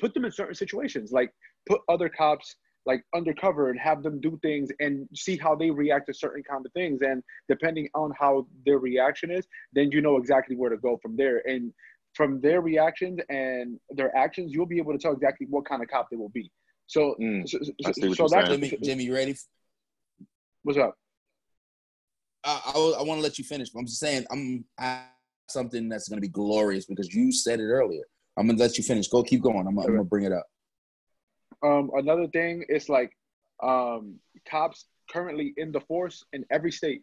put them in certain situations. Like put other cops like undercover and have them do things and see how they react to certain kind of things. And depending on how their reaction is, then you know exactly where to go from there. And from their reactions and their actions, you'll be able to tell exactly what kind of cop they will be. So, Mm, so, I see what so that's saying. Jimmy, Jimmy, you ready? what's up. I, I, want to let you finish. I'm just saying, I'm I something that's going to be glorious because you said it earlier. I'm gonna let you finish. Go, keep going. I'm, I'm gonna bring it up. Um, another thing is like um, cops currently in the force in every state,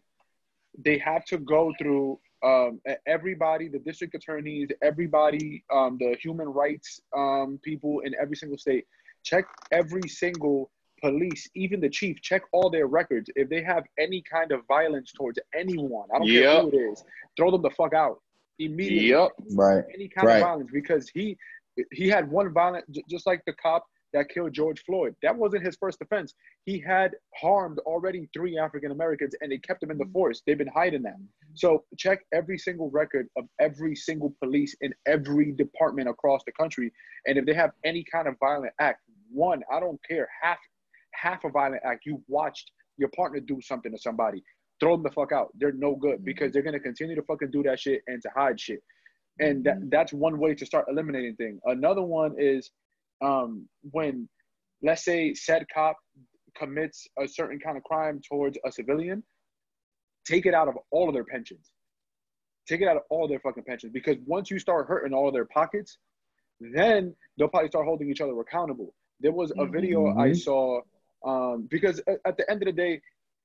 they have to go through um, everybody, the district attorneys, everybody, um, the human rights um, people in every single state. Check every single police, even the chief, check all their records. If they have any kind of violence towards anyone, I don't care who it is, throw them the fuck out immediately. Yep. Right. Any kind Right. of violence because he he had one violent, just like the cop that killed George Floyd. That wasn't his first offense. He had harmed already three African Americans, and they kept him in the force. They've been hiding them. So check every single record of every single police in every department across the country, and if they have any kind of violent act, one, I don't care, half half a violent act you watched your partner do something to somebody, throw them the fuck out. They're no good because they're gonna continue to fucking do that shit and to hide shit. And that, that's one way to start eliminating things. Another one is um, when, let's say, said cop commits a certain kind of crime towards a civilian, take it out of all of their pensions. Take it out of all their fucking pensions because once you start hurting all of their pockets, then they'll probably start holding each other accountable. There was a video I Mhm. saw um, because at, the end of the day,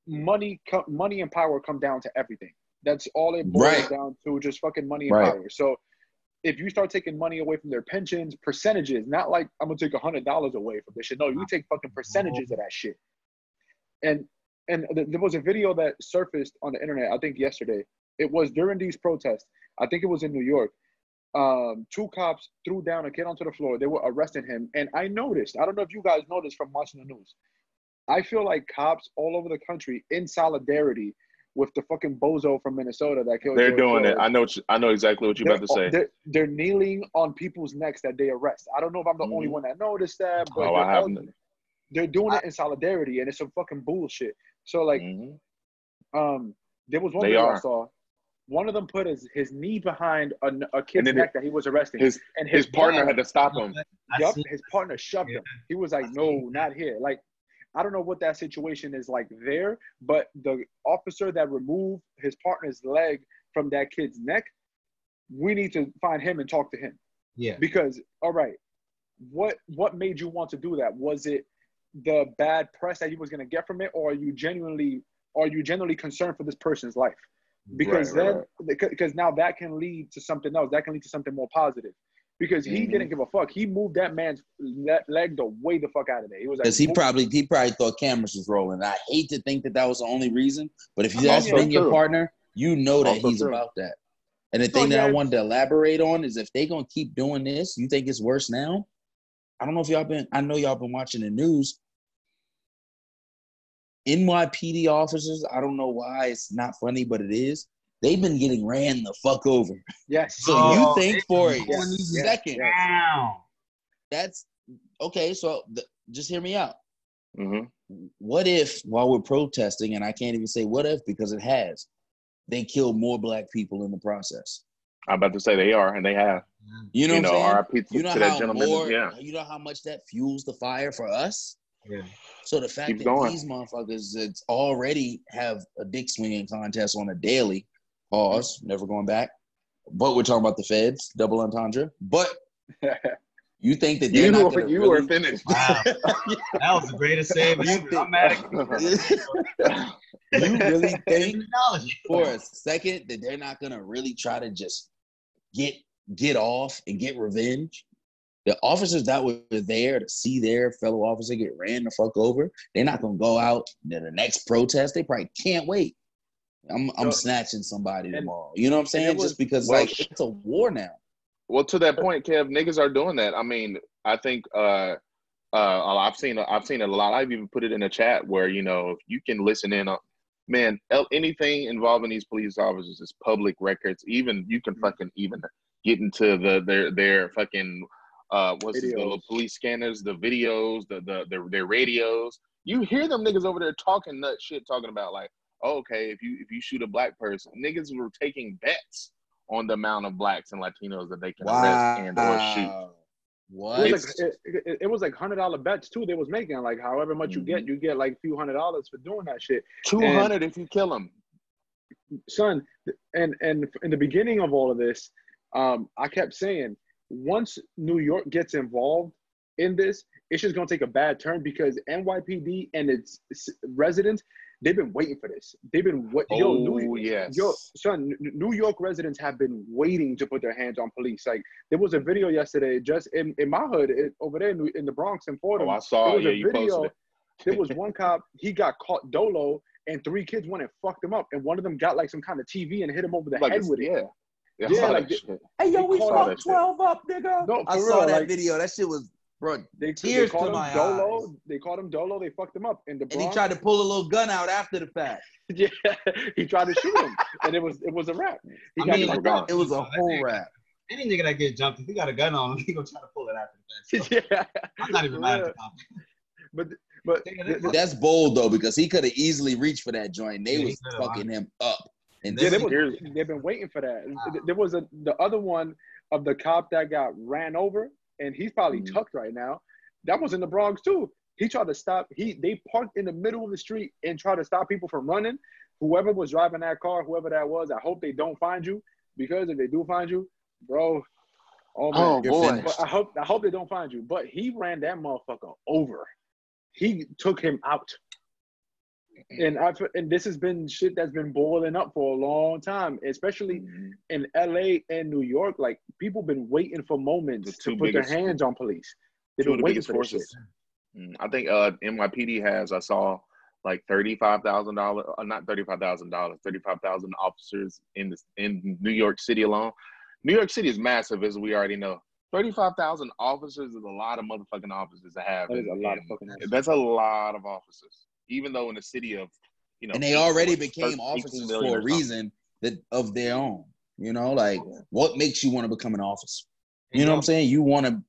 money, co- money and power come down to everything. That's all it boils Right. down to, just fucking money and Right. power. So if you start taking money away from their pensions, percentages, not like I'm gonna take a hundred dollars away from this shit. No, you take fucking percentages of that shit. And and th- there was a video that surfaced on the internet, I think yesterday. It was during these protests. I think it was in New York. Um, two cops threw down a kid onto the floor. They were arresting him, and I noticed. I don't know if you guys noticed from watching the news. I feel like cops all over the country in solidarity with the fucking bozo from Minnesota that killed. They're George doing it. I know. I know exactly what you're about to say. They're, they're kneeling on people's necks that they arrest. I don't know if I'm the only Mhm. one that noticed that, but Oh, they're, I haven't. they're doing it in solidarity, and it's some fucking bullshit. So like, Mhm. um, there was one They video I saw. One of them put his, his knee behind a, a kid's then neck that he was arresting, His and his partner brother- had to stop him. I Yup, his partner shoved Yeah. him. He was like, I "No, not here." Like, I don't know what that situation is like there, but the officer that removed his partner's leg from that kid's neck, we need to find him and talk to him yeah. because, all right, what what made you want to do that? Was it the bad press that he was going to get from it, or are you genuinely are you genuinely concerned for this person's life? Because Right, then, because now that can lead to something else. That can lead to something more positive. Because he Mhm. didn't give a fuck. He moved that man's le- leg the way the fuck out of there. He was like, Because he probably he probably thought cameras was rolling. I hate to think that that was the only reason, but if that's been your partner, you know that Also he's true. about that. And the So, thing that I wanted to elaborate on is if they gonna keep doing this, you think it's worse now? I don't know if y'all been. I know y'all been watching the news. NYPD officers, I don't know why it's not funny, but it is. They've been getting ran the fuck over. yes. So Oh, you think for a been going these second, Down. that's okay. So the, just hear me out. Mhm. what if while we're protesting, and I can't even say what if because it has, they kill more black people in the process. I'm about to say they are, and they have. You know, you what know, RIP to, You know to that how gentleman. more, yeah. you know how much that fuels the fire for us. Yeah. So the fact Keep that going. these motherfuckers that already have a dick swinging contest on a daily, pause, never going back. But we're talking about the feds, double entendre. But you think that they're You, not were, you really, were finished. Wow. that was the greatest save ever. I'm mad at you really think for a second that they're not gonna really try to just get get off and get revenge. The officers that were there to see their fellow officer get ran the fuck over, they're not gonna go out to the next protest. They probably can't wait. I'm I'm So- snatching somebody and- tomorrow. You know what I'm saying? was- Just because well, like it's a war now. Well, to that point, Kev, niggas are doing that. I mean, I think uh, uh, I've seen I've seen it a lot. I've even put it in a chat where you know if you can listen in on, man, anything involving these police officers is public records. Even you can fucking even get into the their their fucking uh what's it, the little police scanners, the videos, the the their, their radios. You hear them niggas over there talking nut shit, talking about like, oh, okay, if you if you shoot a black person, niggas were taking bets on the amount of blacks and Latinos that they can arrest and or shoot. Wow. It What? was like it, it, it was like hundred dollar bets too. They was making like however much you get, you get like a few hundred dollars for doing that shit. Two hundred if you kill them. son and and in the beginning of all of this um i kept saying once new york gets involved in this it's just going to take a bad turn because nypd and its residents they've been waiting for this they've been wait- yo, Oh New, yes. yo son N- new york residents have been waiting to put their hands on police like there was a video yesterday just in, in my hood it, over there in, in the bronx in florida Oh, I saw. there was Yeah, a video posted there was one cop, he got caught dolo, and three kids went and fucked him up, and one of them got like some kind of TV and hit him over the Like, head with it. yeah. Yeah, Yeah, like, that. Hey yo, we call that fucked shit. twelve up, nigga. No, I for saw real, that like- video. That shit was, bro. They, Tears they called to him my Dolo. eyes. They called him Dolo. They fucked him up in the And he tried to pull a little gun out after the fact. yeah, he tried to shoot him, and it was it was a wrap. He I got mean, fucked It was a whole rap. Any nigga that get jumped, if he got a gun on him, he gonna try to pull it after the fact. So yeah, I'm not even mad at the cop. but but Nigga, th- th- That's bold though, because he could have easily reached for that joint. They Yeah, was fucking him up. And yeah, they was, they've been waiting for that. There was a the other one of the cop that got ran over, and he's probably Mhm. tucked right now. That was in the Bronx too. He tried to stop. He they parked in the middle of the street and tried to stop people from running. Whoever was driving that car, whoever that was, I hope they don't find you because if they do find you, bro, oh man, Oh You're boy. But I hope I hope they don't find you. But he ran that motherfucker over. He took him out. And I and this has been shit that's been boiling up for a long time, especially in LA and New York. Like people been waiting for moments to put their hands on police. They've been the waiting biggest for shit. forces. Mm, I think uh, NYPD has. I saw like thirty-five thousand dollars, uh, not thirty-five thousand dollars, thirty-five thousand officers in this in New York City alone. New York City is massive, as we already know. Thirty-five thousand officers is a lot of motherfucking officers to have. That is a lot of fucking officers. That's a lot of officers, even though in a city of, you know, and they already what, became 18 officers for a something. reason that of their own. You know, like what makes you want to become an officer? You know what I'm saying? You want to.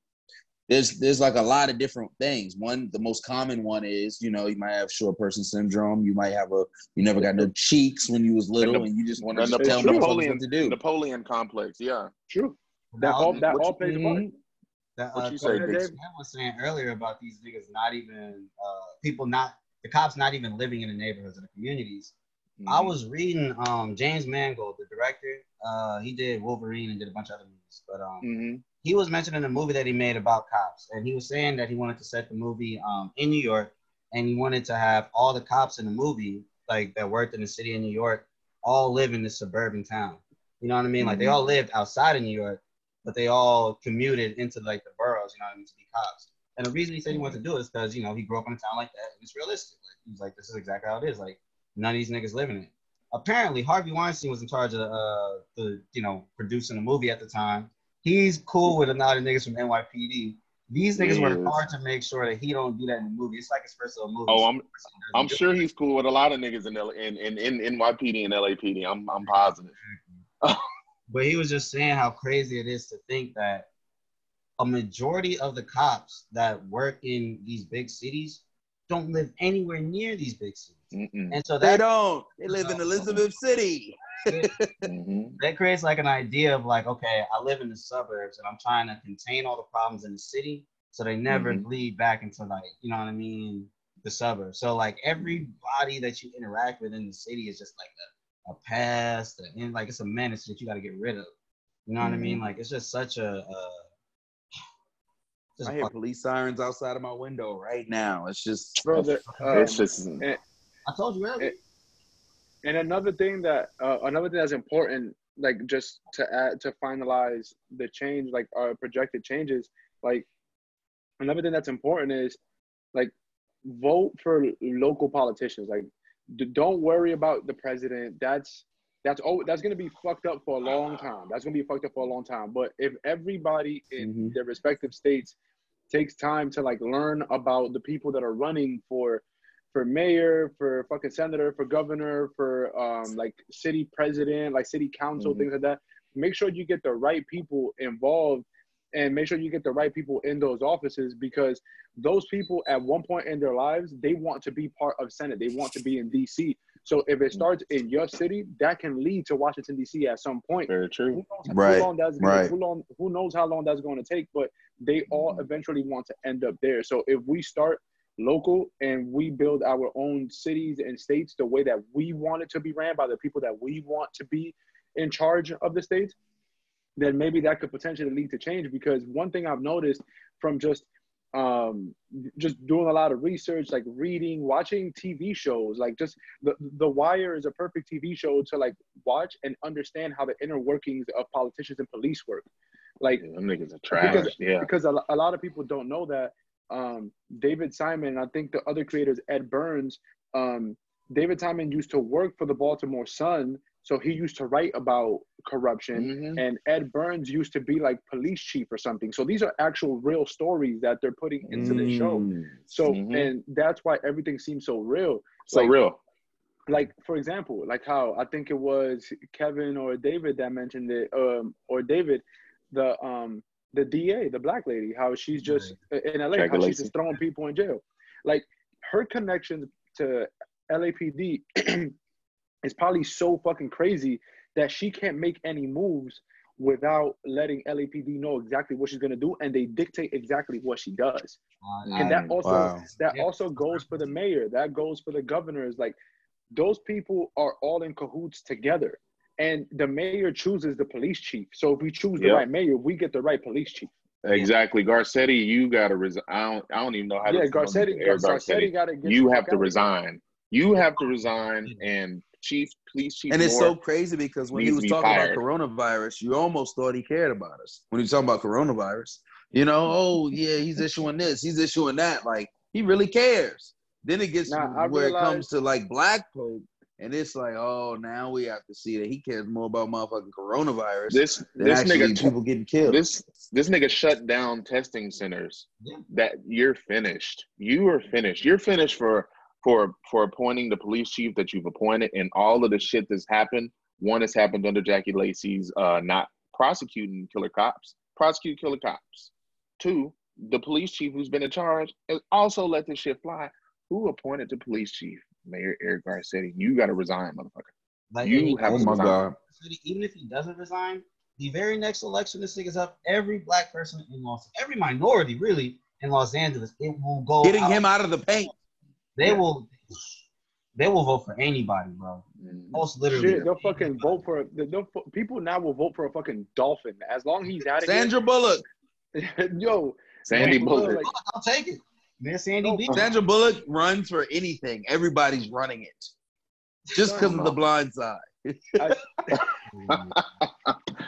There's there's like a lot of different things. One, the most common one is you know you might have short person syndrome. You might have a you never got no cheeks when you was little, the- and you just want to The just It's tell Napoleon, what to do. Napoleon complex, yeah. True. That all that what all you- plays a part. That, What uh, you say, Dave? Dix? Was saying earlier about these niggas not even uh, people not the cops not even living in the neighborhoods of the communities. I Mm-hmm. was reading um, James Mangold, the director. Uh, he did Wolverine and did a bunch of other movies, but um, hmm he was mentioning a movie that he made about cops, and he was saying that he wanted to set the movie um, in New York, and he wanted to have all the cops in the movie, like that worked in the city of New York, all live in this suburban town. You know what I mean? Like they all lived outside of New York, but they all commuted into like the boroughs. You know what I mean? To be cops. And the reason he said he wanted to do it is because you know he grew up in a town like that, and it's realistic. Like he's like, this is exactly how it is. Like none of these niggas live in it. Apparently, Harvey Weinstein was in charge of uh, the you know producing the movie at the time. He's cool with a lot of niggas from NYPD. These niggas work hard to make sure that he don't do that in the movie. It's like his first little movie. Oh, I'm I'm sure he's cool with a lot of niggas in L- in in, in NYPD and LAPD. I'm I'm positive. But he was just saying how crazy it is to think that a majority of the cops that work in these big cities don't live anywhere near these big cities. Mm-mm. And so They don't. They live in Elizabeth City. Mhm. that creates like an idea of like, okay, I live in the suburbs and I'm trying to contain all the problems in the city so they never Mhm. bleed back into like, you know what I mean, the suburbs. So like everybody that you interact with in the city is just like a, a pest and like it's a menace that you got to get rid of. You know what I mean? Like it's just such a. Uh, just I hear police sirens outside of my window right now. It's just Brother, um, it's just I told you earlier. And another thing that uh, another thing that's important, like just to add to finalize the change, like our projected changes, like another thing that's important is like vote for local politicians. Like d- don't worry about the president. That's that's oh that's gonna be fucked up for a long time. That's gonna be fucked up for a long time. But if everybody in Mhm. their respective states takes time to like learn about the people that are running for for mayor, for fucking senator, for governor, for um like city president, like city council, Mhm. things like that. Make sure you get the right people involved and make sure you get the right people in those offices because those people at one point in their lives they want to be part of senate they want to be in dc so if it starts in your city that can lead to washington dc at some point very who true. knows Right, how long that's right. who, long, who knows how long that's going to take but they all eventually want to end up there. So if we start local and we build our own cities and states the way that we want it to be ran by the people that we want to be in charge of the states then maybe that could potentially lead to change. Because one thing i've noticed from just um just doing a lot of research like reading watching tv shows like just the the wire is a perfect tv show to like watch and understand how the inner workings of politicians and police work like Yeah, them niggas are trash. Because- yeah. because a, a lot of people don't know that um, David Simon, and I think the other creators, Ed Burns, um, David Simon used to work for the Baltimore Sun, so he used to write about corruption. Mhm. And Ed Burns used to be like police chief or something. So these are actual real stories that they're putting into the show. Mm. So Mhm. and that's why everything seems so real. So Like- real. Like for example, like how I think it was Kevin or David that mentioned it, um, or David, the um the DA, the black lady, how she's just in LA, Jackie how she's just throwing people in jail. Like her connections to LAPD is probably so fucking crazy that she can't make any moves without letting LAPD know exactly what she's gonna do, and they dictate exactly what she does. Uh, And that also wow. that Yeah. also goes for the mayor. That goes for the governors. Like those people are all in cahoots together. And the mayor chooses the police chief. So if we choose the Yep. right mayor, we get the right police chief. Exactly. Garcetti, you gotta resign. I don't, I don't even know how yeah, to Garcetti, Eric Garcetti, got to You have to out of here. resign. You have to resign and chief police chief And it's Moore, so crazy because when he was talking fired. about coronavirus, you almost thought he cared about us. When he was talking about coronavirus, you know, oh yeah, he's issuing this, he's issuing that. Like he really cares. Then it gets Nah, I where it comes to like Black Pope, and it's like, oh, now we have to see that he cares more about motherfucking coronavirus this than this nigga people getting killed. this this nigga shut down testing centers. Yeah. That you're finished. You are finished. You're finished for for for appointing the police chief that you've appointed and all of the shit that's happened. One has happened under Jackie Lacey's uh not prosecuting killer cops, prosecute killer cops. Two, the police chief who's been in charge has also let this shit fly. Who appointed the police chief? Mayor Eric Garcetti. You gotta resign, motherfucker. like, You have to resign. even if he doesn't resign, the very next election, this nigga's up every black person in Los, Angeles, every minority really in Los Angeles. It will go. Getting out- him out of the paint. They will. They will vote for anybody, bro. Mhm. Most literally. Shit, they'll fucking vote for they'll, people now will vote for a fucking dolphin as long as he's out of Sandra Bullock. Yo, Sandy Yo, Bullock. like, I'll take it. Man, Sandy No, B. Sandra Bullock runs for anything. Everybody's running it. Just because of the blind side.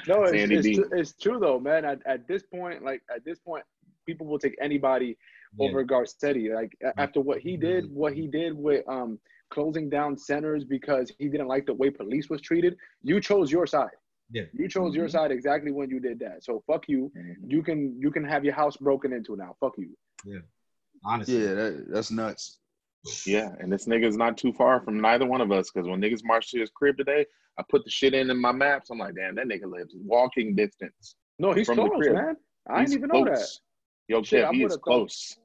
No, it's, Sandy it's, true, it's true though, man. At, at this point, like at this point, people will take anybody over Garcetti. Like after what he did, what he did with um closing down centers because he didn't like the way police was treated. You chose your side. Yeah. You chose your Mhm. side exactly when you did that. So fuck you. You can you can have your house broken into now. Fuck you. Honestly. Yeah, that, that's nuts. Yeah, and this nigga's not too far from neither one of us because when niggas marched to his crib today, I put the shit in in my maps. I'm like, damn, that nigga lives walking distance. No, he's From the close, crib. man. I He's didn't even know that. Yo, Shit, Kev, I he is would've thought- close.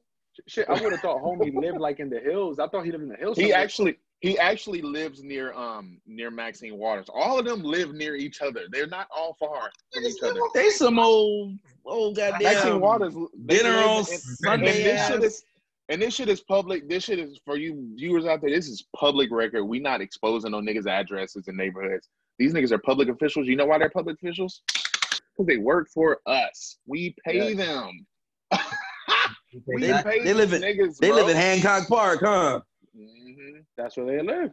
Shit, I would have thought homie lived like in the hills. I thought he lived in the hills. He somewhere. actually he actually lives near um near Maxine Waters. All of them live near each other. They're not all far from each other. They some old old Maxine Waters dinner on in- and this shit is and this shit is public. This shit is for you viewers out there. This is public record. We not exposing no niggas' addresses and neighborhoods. These niggas are public officials. You know why they're public officials? Because they work for us. We pay Yeah. them. we They- pay they live in- niggas. They bro. live in Hancock Park, huh? Mhm. That's where they live.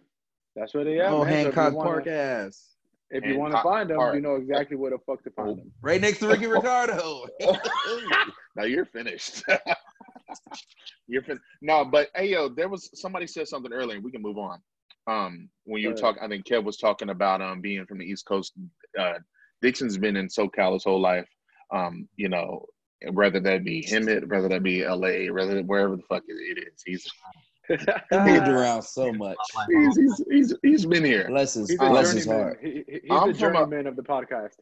That's where they are. oh, man. So if you Hancock wanna- Park ass. If you want to find them, Park. you know exactly where the fuck to find them. Right next to Ricky Ricardo. now you're finished. you're finished. No, but hey, yo, there was somebody said something earlier. We can move on. Um, when you were talking, I think Kev was talking about um being from the East Coast. Uh, Dixon's been in SoCal his whole life. Um, you know, whether that be him, whether that be LA, whether wherever the fuck it it is, he's he moved around so much. he's he's he's, he's been here. Bless his, He's bless his heart. He, he- he's I'm the from a- of the podcast.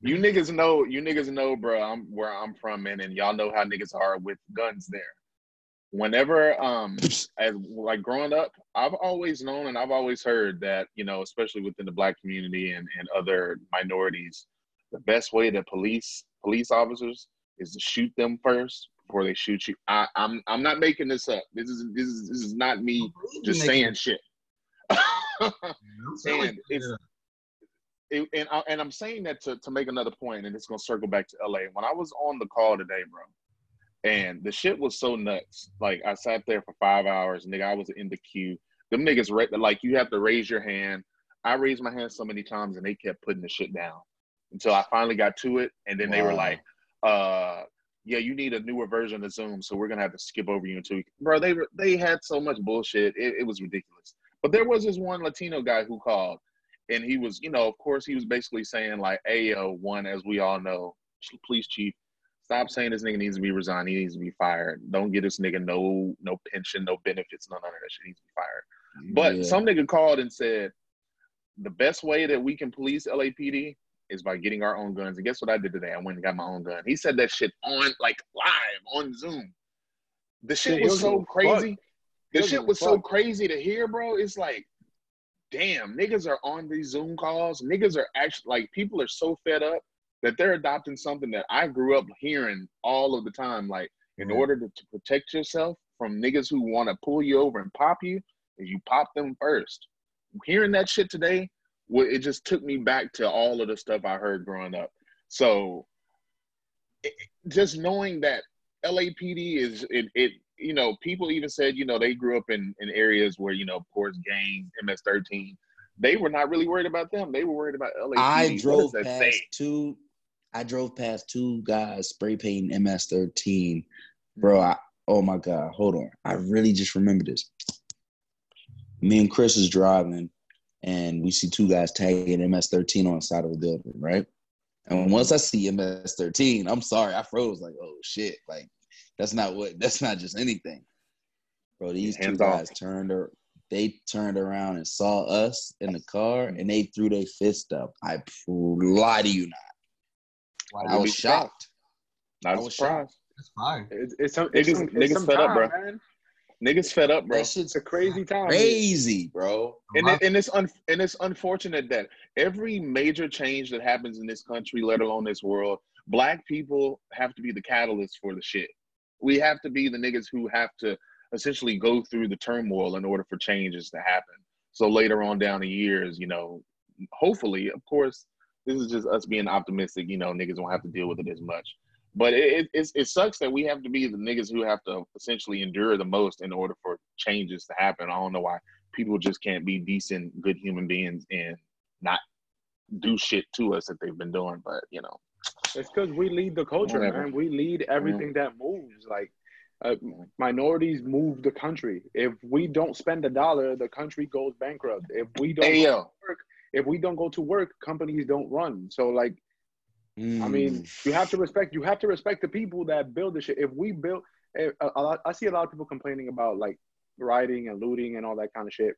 You niggas know, you niggas know, bro. I'm where I'm from, man, and y'all know how niggas are with guns there. Whenever, um, as like growing up, I've always known and I've always heard that, you know, especially within the black community and, and other minorities, the best way to police police officers is to shoot them first before they shoot you. I, I'm I'm not making this up. This is this is this is not me just saying shit. And it's it, and I, and I'm saying that to to make another point, and it's gonna circle back to LA. When I was on the call today, bro, and the shit was so nuts. Like I sat there for five hours, nigga. I was in the queue. Them niggas, like you have to raise your hand. I raised my hand so many times, and they kept putting the shit down until I finally got to it, and then they were like, uh. Yeah, you need a newer version of Zoom, so we're gonna have to skip over you in two weeks. Bro, they were they had so much bullshit. It, it was ridiculous. But there was this one Latino guy who called, and he was, you know, of course, he was basically saying like, "Hey, yo, one, as we all know, police chief, stop saying this nigga needs to be resigned. He needs to be fired. Don't get this nigga no no pension, no benefits, none of that shit. He needs to be fired." But Yeah. some nigga called and said, "The best way that we can police LAPD is by getting our own guns." And guess what I did today? I went and got my own gun. He said that shit on like live on Zoom. The shit was so crazy. He The shit was so crazy to hear, bro. It's like, damn, niggas are on these Zoom calls. Niggas are actually like people are so fed up that they're adopting something that I grew up hearing all of the time. Like, in order to, to protect yourself from niggas who want to pull you over and pop you, is you pop them first. Hearing that shit today, it just took me back to all of the stuff I heard growing up. So, it, just knowing that LAPD is it, it you know people even said you know they grew up in in areas where you know of course gangs MS13 they were not really worried about them they were worried about LAPD I drove past say? two. I drove past two guys spray painting MS13, bro. I, oh my god, hold on. I really just remember this. Me and Chris is driving, and we see two guys tagging MS13 on the side of the building, right? And once I see MS13, I'm sorry, I froze. Like, oh shit, like that's not what. That's not just anything, bro. These two Hands off. guys turned. Ar- they turned around and saw us in the car, and they threw their fist up. I lie to you not. I I was be shocked. not I was surprised That's fine. It's, it's some, it's Niggas- some, it's niggas fed up, bro. man. Niggas fed up bro That shit's It's a crazy time. crazy, bro. and, it, and it's un, and it's unfortunate that every major change that happens in this country, let alone this world, black people have to be the catalyst for the shit. We have to be the niggas who have to essentially go through the turmoil in order for changes to happen. So later on down the years, you know, hopefully, of course, this is just us being optimistic. You know, niggas don't have to deal with it as much. But it, it, it sucks that we have to be the niggas who have to essentially endure the most in order for changes to happen. I don't know why people just can't be decent, good human beings and not do shit to us that they've been doing. But you know, It's because we lead the culture, Whatever. man. We lead everything that moves. Like uh, minorities move the country. If we don't spend a dollar, the country goes bankrupt. If we don't, hey go yo, to work, if we don't go to work, companies don't run. So like, I Mm. mean, you have to respect. You have to respect the people that build the shit. If we build, eh, a, a lot, I see a lot of people complaining about like rioting and looting and all that kind of shit.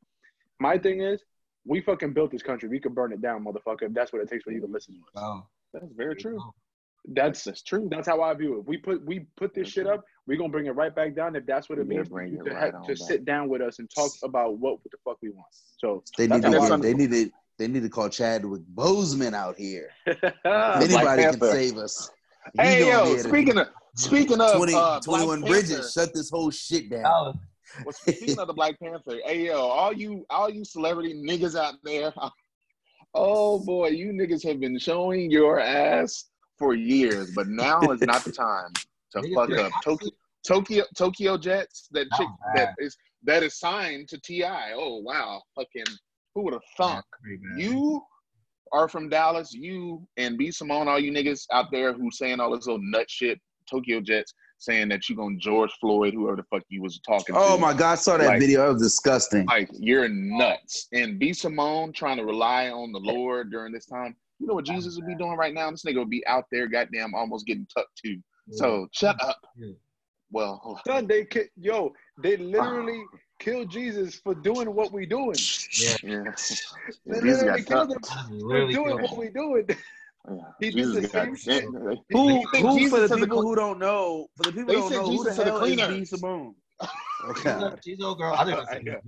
My thing is, we fucking built this country. We could burn it down, motherfucker. If that's what it takes for you to listen to us. Wow. that's very true. That's That's true. that's how I view it. We put we put this shit up. We're gonna bring it right back down. If that's what it means, bring to, it ha- right on to sit down with us and talk about what the fuck we want. So they that's need to get, they need to they need to call Chadwick Boseman out here. I- If Black anybody can save us. he Hey yo, speaking of speaking of 20, uh, 21 Black Bridges, Panther, shut this whole shit down. That well, speaking of the Black Panther, hey yo, all you all you celebrity niggas out there, oh boy, you niggas have been showing your ass for years, but now is not the time to fuck up. Tokyo Tokyo Tokyo Jetz, that That chick was that is that is signed to Ti. Oh wow, fucking who would have thunk? You are from Dallas. You and B Simone, all you niggas out there who saying all this little nut shit, Tokyo Jetz saying that you gonna George Floyd, whoever the fuck you was talking oh to. Oh my god, I saw that Like- video. That was disgusting. Like you're nuts. And B Simone trying to rely on the Lord during this time. You know what Jesus would be doing right now? This nigga would be out there, goddamn, almost getting tucked to. So shut up. Yeah. Well, oh. Son, they ki- yo, they ah. literally killed Jesus for doing what we're doing. Yeah. yeah. They Jesus got killed tucked. him for doing killed what him. we doing. Yeah. He did the same shit. Who, who Jesus for the to the people who don't know, for the people They who don't sent know, who Jesus the to the hell is B cleaners. Simone? She's Okay. a, she's a old girl. I didn't I know.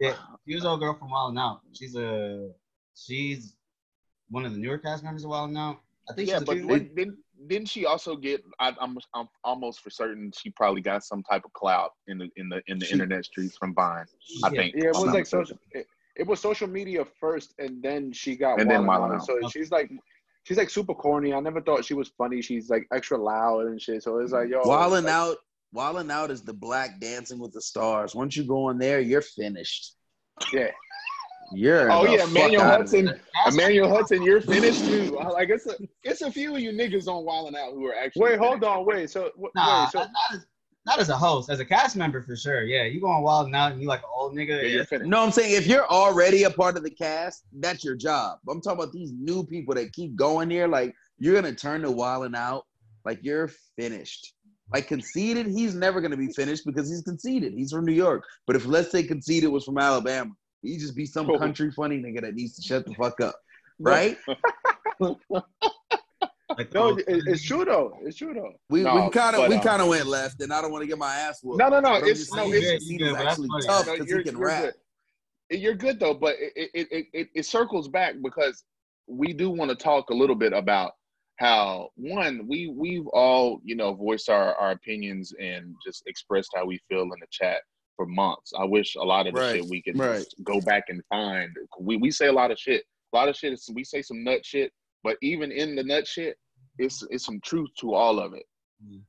Yeah, she's an old girl from Wild 'N Out. She's a she's one of the newer cast members of Wild 'N Out. I think Yeah, she's but a didn't, didn't didn't she also get? I, I'm I'm almost for certain she probably got some type of clout in the in the in the She- internet streets from Vine. I Yeah. think. Yeah, it was like social. It, it was social media first, and then she got And then Wild Wild N' N' Out. So she's like, she's like super corny. I never thought she was funny. She's like extra loud and shit. So it's like, yo, Wildin' like, out, Wildin' out is the black Dancing with the Stars. Once you go in there, you're finished. Yeah, You're Oh yeah, Emmanuel Hudson. Emmanuel Hudson, you're finished too. I- Like it's a, it's a few of you niggas on Wildin' Out who are actually. Wait, hold on, wait. So wh- Nah, wait, so not, not as, not as a host, as a cast member for sure. Yeah, you going Wild 'N Out and you like an old nigga. Yeah, Yeah, you're finished. No, I'm saying if you're already a part of the cast, that's your job. I'm talking about these new people that keep going here. Like you're gonna turn the wilding out. Like you're finished. Like Conceited, he's never gonna be finished because he's conceded. He's from New York. But if let's say Conceited was from Alabama, he'd just be some Oh. country funny nigga that needs to shut the fuck up. Right? like no, it's true though. It's true though. We No, we kind of we um, kind of went left, and I don't want to get my ass whooped. No, no, no. It's just no. saying it's- Conceited good, actually tough because no, he can you're rap. good. You're good though, but it it, it, it it circles back because we do want to talk a little bit about how one we we've all you know voiced our our opinions and just expressed how we feel in the chat for months. I wish a lot of the Right, shit we could right. go back and find. We we say a lot of shit. A lot of shit is we say some nut shit, but even in the nut shit, it's it's some truth to all of it. Mm.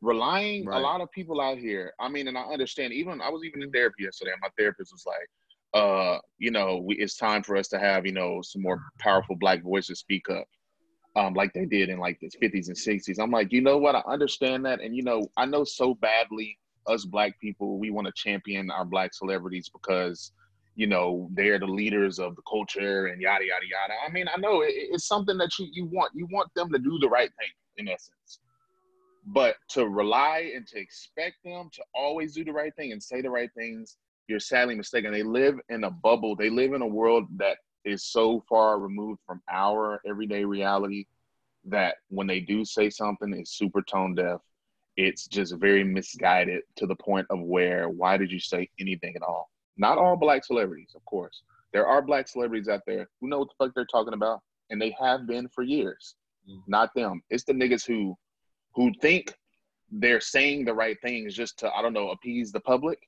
Relying Right. a lot of people out here. I mean, and I understand. Even I was even in therapy yesterday. And my therapist was like, uh, you know, we, it's time for us to have you know some more powerful black voices speak up, um, like they did in like the 50s and 60s. I'm like, you know what? I understand that, and you know, I know so badly us black people, we want to champion our black celebrities because you know they're the leaders of the culture and yada yada yada. I mean, I know it, it's something that you you want you want them to do the right thing in essence, but to rely and to expect them to always do the right thing and say the right things, you're sadly mistaken. They live in a bubble. They live in a world that is so far removed from our everyday reality that when they do say something, it's super tone deaf. It's just very misguided to the point of where why did you say anything at all? Not all black celebrities, of course. There are black celebrities out there who know what the fuck they're talking about, and they have been for years. Mhm. Not them. It's the niggas who who think they're saying the right things just to I don't know appease the public,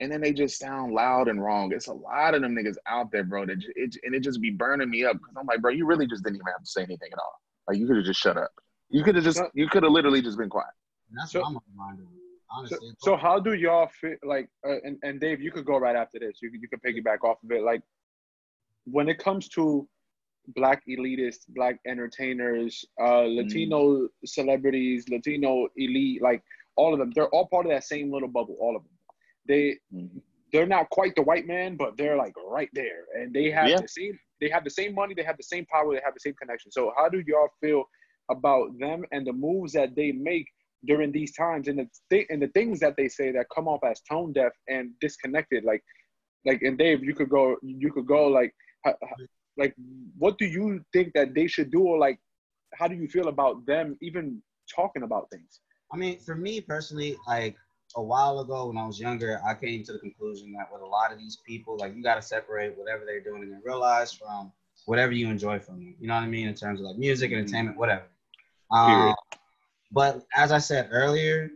and then they just sound loud and wrong. It's a lot of them niggas out there, bro. That it, and it just be burning me up because I'm like, bro, you really just didn't even have to say anything at all. Like you could have just shut up. You could have just you could have literally just been quiet. And that's So- what I'm of. So, Honestly, so how do y'all feel like? Uh, and and Dave, you could go right after this. You could- you could piggyback off of it. Like when it comes to black elitists, black entertainers, uh, Latino celebrities, Latino elite, like all of them, they're all part of that same little bubble. All of them. They they're not quite the white man, but they're like right there, and they have Yeah. the same. They have the same money. They have the same power. They have the same connection. So how do y'all feel about them and the moves that they make during these times, and the th- and the things that they say that come off as tone deaf and disconnected? Like, like and Dave, you could go. You could go like, ho- like, what do you think that they should do, or like, how do you feel about them even talking about things? I mean, for me personally, like a while ago when I was younger, I came to the conclusion that with a lot of these people, like you got to separate whatever they're doing in real lives from whatever you enjoy from them. You know what I mean? In terms of like music, entertainment, whatever. Um, Period. But as I said earlier,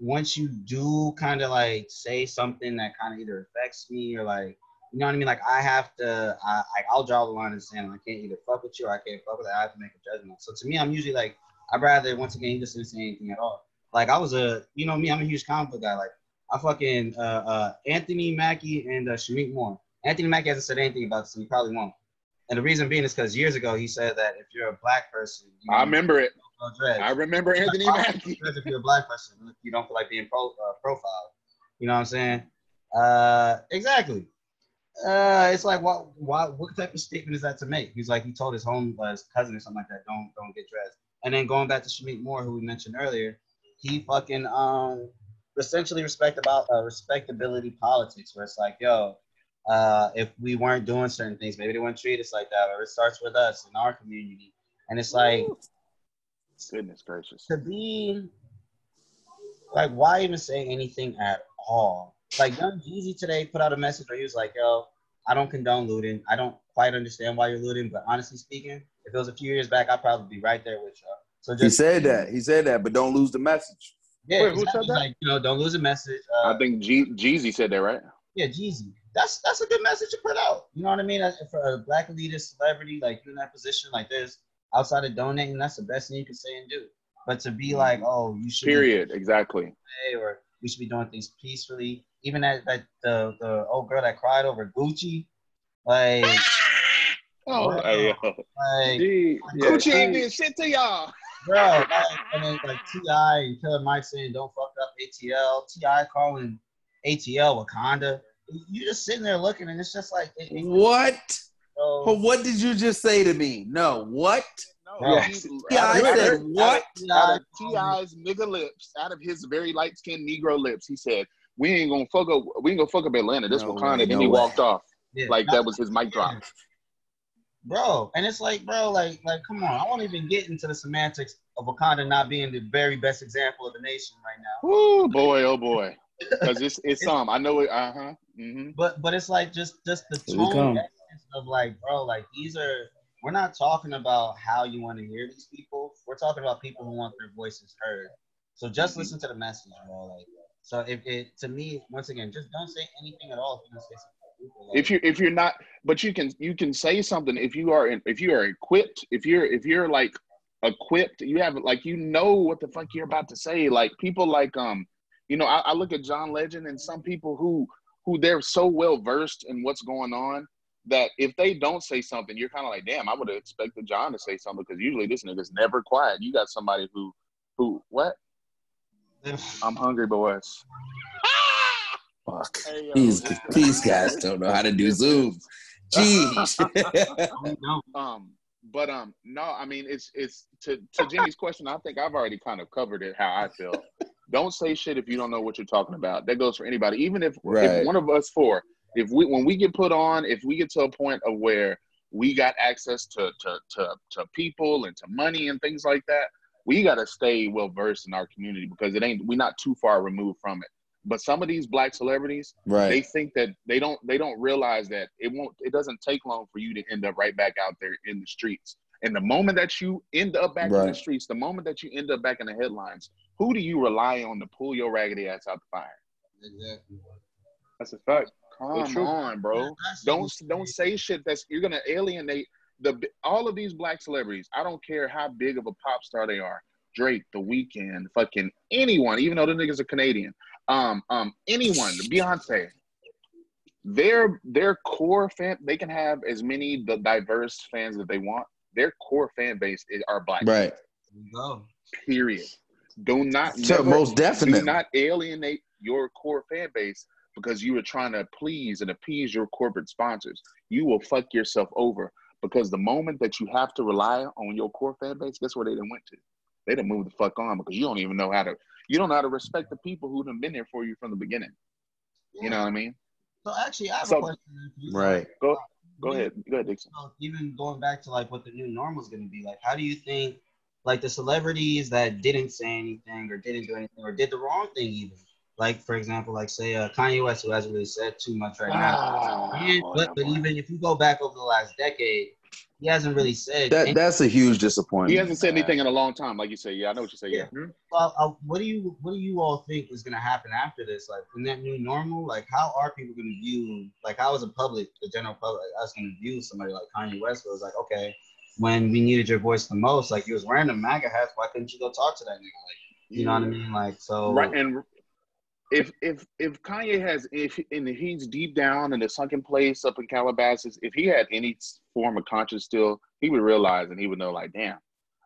once you do kind of like say something that kind of either affects me or like, you know what I mean? Like I have to, I, I'll draw the line in the sand. I can't either fuck with you or I can't fuck with it. I have to make a judgment. So to me, I'm usually like, I'd rather once again just didn't say anything at all. Like I was a, you know me, I'm a huge comic book guy. Like I fucking uh, uh, Anthony Mackie and uh, Shameik Moore. Anthony Mackie hasn't said anything about this, and he probably won't. And the reason being is because years ago he said that if you're a black person, I remember it. No dreads. I remember Anthony Mackie. Because if you're a black person, you don't feel like being pro, uh, profiled. You know what I'm saying? Uh, exactly. Uh, it's like what, what, what type of statement is that to make? He's like, he told his home, uh, his cousin or something like that, don't, don't get dressed. And then going back to Shameik Moore, who we mentioned earlier, he fucking um essentially respect about uh, respectability politics, where it's like, yo, uh, if we weren't doing certain things, maybe they wouldn't treat us like that, or it starts with us in our community. And it's like, Goodness gracious. to be like, why even say anything at all? Like, Young Jeezy today put out a message where he was like, "Yo, I don't condone looting. I don't quite understand why you're looting, but honestly speaking, if it was a few years back, I'd probably be right there with y'all." So just He said that. He said that, but don't lose the message. yeah, Wait, who exactly. said that? Like, you know, don't lose the message. Uh, I think G- Jeezy said that, right? yeah, Jeezy. That's that's a good message to put out. You know what I mean? For a black elitist celebrity like you in that position, like this, outside of donating, that's the best thing you can say and do. But to be mm. like, oh, you should be Period. Exactly. or we should be doing things peacefully. Even that that the the old girl that cried over Gucci, Like, Oh, Wow. hey, yo. like, G, yeah, Gucci ain't G- did shit to y'all. bro, like, and then like T.I. and Killer Mike saying, "Don't fuck up ATL." T.I. calling ATL Wakanda. You're just sitting there looking, and it's just like, it, it, What? So- But what did you just say to me? No, what? No, Yes. he- Yeah, I said what? Out of T.I.'s nigga lips, out of his very light skinned Negro lips, he said, "We ain't gonna fuck up. We ain't gonna fuck up Atlanta. This No Wakanda." way, then no he way. walked off Yeah, like that was his mic drop. bro. And it's like, bro, like, like, come on. I won't even get into the semantics of Wakanda not being the very best example of the nation right now. Woo, boy, oh boy, because it's it's um. I know it. Uh huh. Mm-hmm. But but it's like just just the Here we tone essence of like, bro, like these are. We're not talking about how you want to hear these people. We're talking about people who want their voices heard. So just Mm-hmm. listen to the message, bro. Like, so if it to me, once again, just don't say anything at all if you're gonna say something. Like, If you if you're not, but you can you can say something if you are in, if you are equipped. If you're if you're like equipped, you have like you know what the fuck you're about to say. Like people like um, you know, I, I look at John Legend and some people who who they're so well versed in what's going on that if they don't say something, you're kind of like, damn, I would have expected John to say something because usually this nigga's never quiet. You got somebody who who what? I'm hungry, boys. Fuck. Hey, These these guys don't know how to do Zoom. Jeez. Um, but um, no, I mean it's it's to to Jimmy's question. I think I've already kind of covered it how I feel. don't say shit if you don't know what you're talking about. That goes for anybody, even if Right. if one of us four, if we when we get put on, if we get to a point of where we got access to to to to people and to money and things like that, we got to stay well versed in our community because it ain't we're not too far removed from it. But some of these black celebrities, right. they think that they don't they don't realize that it won't it doesn't take long for you to end up right back out there in the streets and the moment that you end up back in the streets the moment that you end up back in the headlines who do you rely on to pull your raggedy ass out the fire exactly. That's a fact. Come on bro. Don't don't say shit that's you're gonna alienate the all of these black celebrities. I don't care how big of a pop star they are. Drake the Weeknd fucking anyone even though the niggas are canadian. Um um anyone beyonce. Their their core fan they can have as many the diverse fans that they want. Their core fan base is, are black. Right. No. period. Do not So never- most do definitely. not alienate your core fan base because you were trying to please and appease your corporate sponsors. You will fuck yourself over because the moment that you have to rely on your core fan base, guess where they done went to? They done moved the fuck on because you don't even know how to. You don't know how to respect the people who done been there for you from the beginning. You know what I mean? So actually, I have So- a question. Right. Go go What do you- ahead. Go ahead, Dixon. So even going back to like what the new normal is going to be like, how do you think like the celebrities that didn't say anything or didn't do anything or did the wrong thing even, like for example, like say uh, Kanye West who hasn't really said too much right now, Ah, and, but oh but even if you go back over the last decade, he hasn't really said. That that's a huge disappointment. he hasn't said anything in a long time, like you say. Yeah, I know what you say. Yeah. Well, uh, what do you what do you all think is going to happen after this? Like in that new normal, like how are people going to view? Like how is the public, the general public, us going to view somebody like Kanye West? Where it's like, okay, when we needed your voice the most, like you was wearing a MAGA hat, why couldn't you go talk to that nigga? Like you know what I mean? Like so, Right, and if if if Kanye has if and if he's deep down in a sunken place up in Calabasas, if he had any form of conscience still, he would realize and he would know like, damn,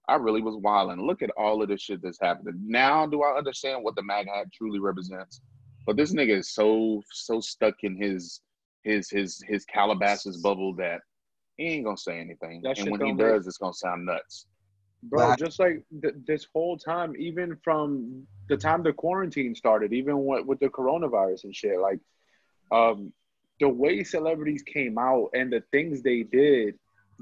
I really was wilding. Look at all of this shit that's happening. Now do I understand what the MAGA hat truly represents? But this nigga is so so stuck in his his his his Calabasas bubble that he ain't gonna say anything. That and when he make- does, it's gonna sound nuts. Bro just like th- this whole time even from the time the quarantine started even with, with the coronavirus and shit like um the way celebrities came out and the things they did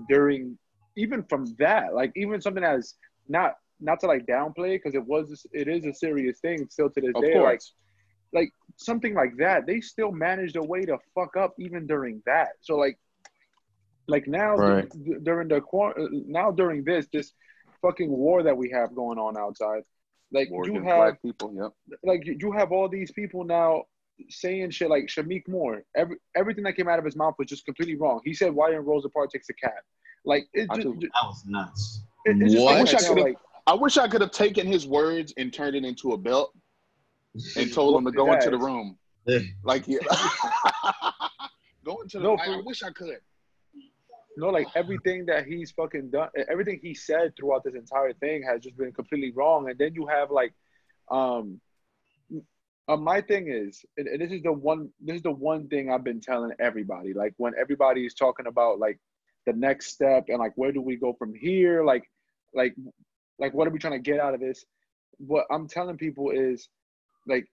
during even from that like even something as not not to like downplay because it was it is a serious thing still to this day like course. like something like that they still managed a way to fuck up even during that so like like now Right. d- during the uh, now during this this fucking war that we have going on outside like War you have people, yep. like you you have all these people now saying shit like Shameik Moore. Every everything that came out of his mouth was just completely wrong. He said why in Rosa Parks takes a cab. Like it I just, that was nuts. it, it's just What? like, I wish I could've- like I wish I could have taken his words and turned it into a belt and told him to go into the room. Like, yeah. go into the No, I, I wish I could. No, like everything that he's fucking done, everything he said throughout this entire thing has just been completely wrong. And then you have like, um, uh, my thing is, and and this is the one, this is the one thing I've been telling everybody. Like when everybody is talking about like the next step and like where do we go from here, like, like, like what are we trying to get out of this? What I'm telling people is, like,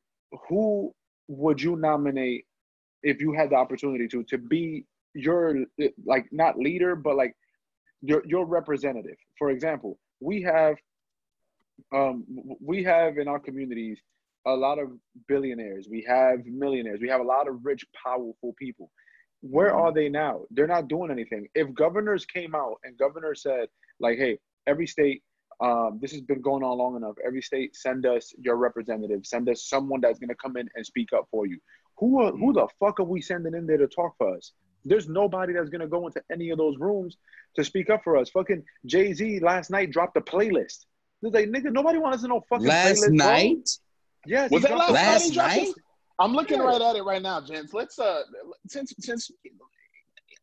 who would you nominate if you had the opportunity to to be your like not leader but like your your representative. For example we have um we have in our communities a lot of billionaires. We have millionaires. We have a lot of rich powerful people. Where are they now? They're not doing anything. If governors came out and governors said like hey every state um, this has been going on long enough. Every state send us your representative. Send us someone that's going to come in and speak up for you. Who are, who the fuck are we sending in there to talk for us there's nobody that's gonna go into any of those rooms to speak up for us. Fucking Jay Z last night dropped a playlist. It's like nigga, nobody wants to know fucking Last playlist, bro. night, Yes, Was he that last, Last night? night? I'm looking Yeah. right at it right now, gents. Let's uh, since since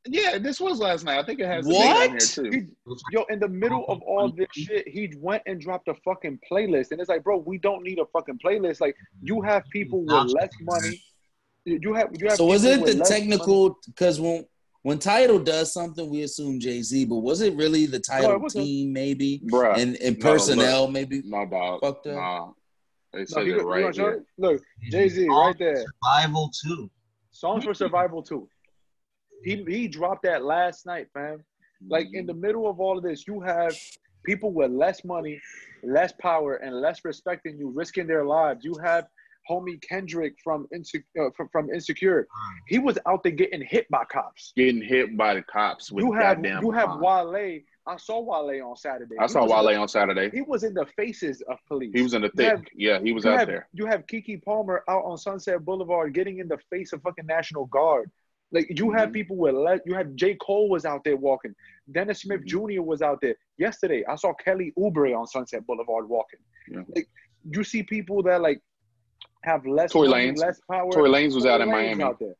yeah, this was last night. I think it has the date on here What? too. He- yo, in the middle of all this shit, he went and dropped a fucking playlist, and it's like, bro, we don't need a fucking playlist. Like, you have people with less money. You have you have. so was it the technical? Because when when title does something, we assume Jay Z, but was it really the title wasn't. team maybe Bruh, and and no, personnel maybe? no dog. Fucked up. Nah. They No, said he- it right wanna here. Look, Jay Z right there. Survival too. Songs for Survival too. He he dropped that last night, fam. Like in mm-hmm. the middle of all of this, you have people with less money, less power, and less respect than you risking their lives. You have homie Kendrick from Inse- uh, from, from Insecure. He was out there getting hit by cops. getting hit by the cops with You have you have. Wale. I saw Wale on Saturday. I He saw was in Wale on Saturday. He was in the faces of police. He was in the thick. have- yeah, he was out have, there. You have Keke Palmer out on Sunset Boulevard getting in the face of fucking National Guard. Like you have Mhm. people with le- you have J. Cole was out there walking. Dennis Smith Mhm. Jr. was out there. Yesterday, I saw Kelly Oubre on Sunset Boulevard walking. Yeah. Like you see people that like have less Tory money, Lanez. less power. Tory Lanez was out in Lanez Miami. Out there.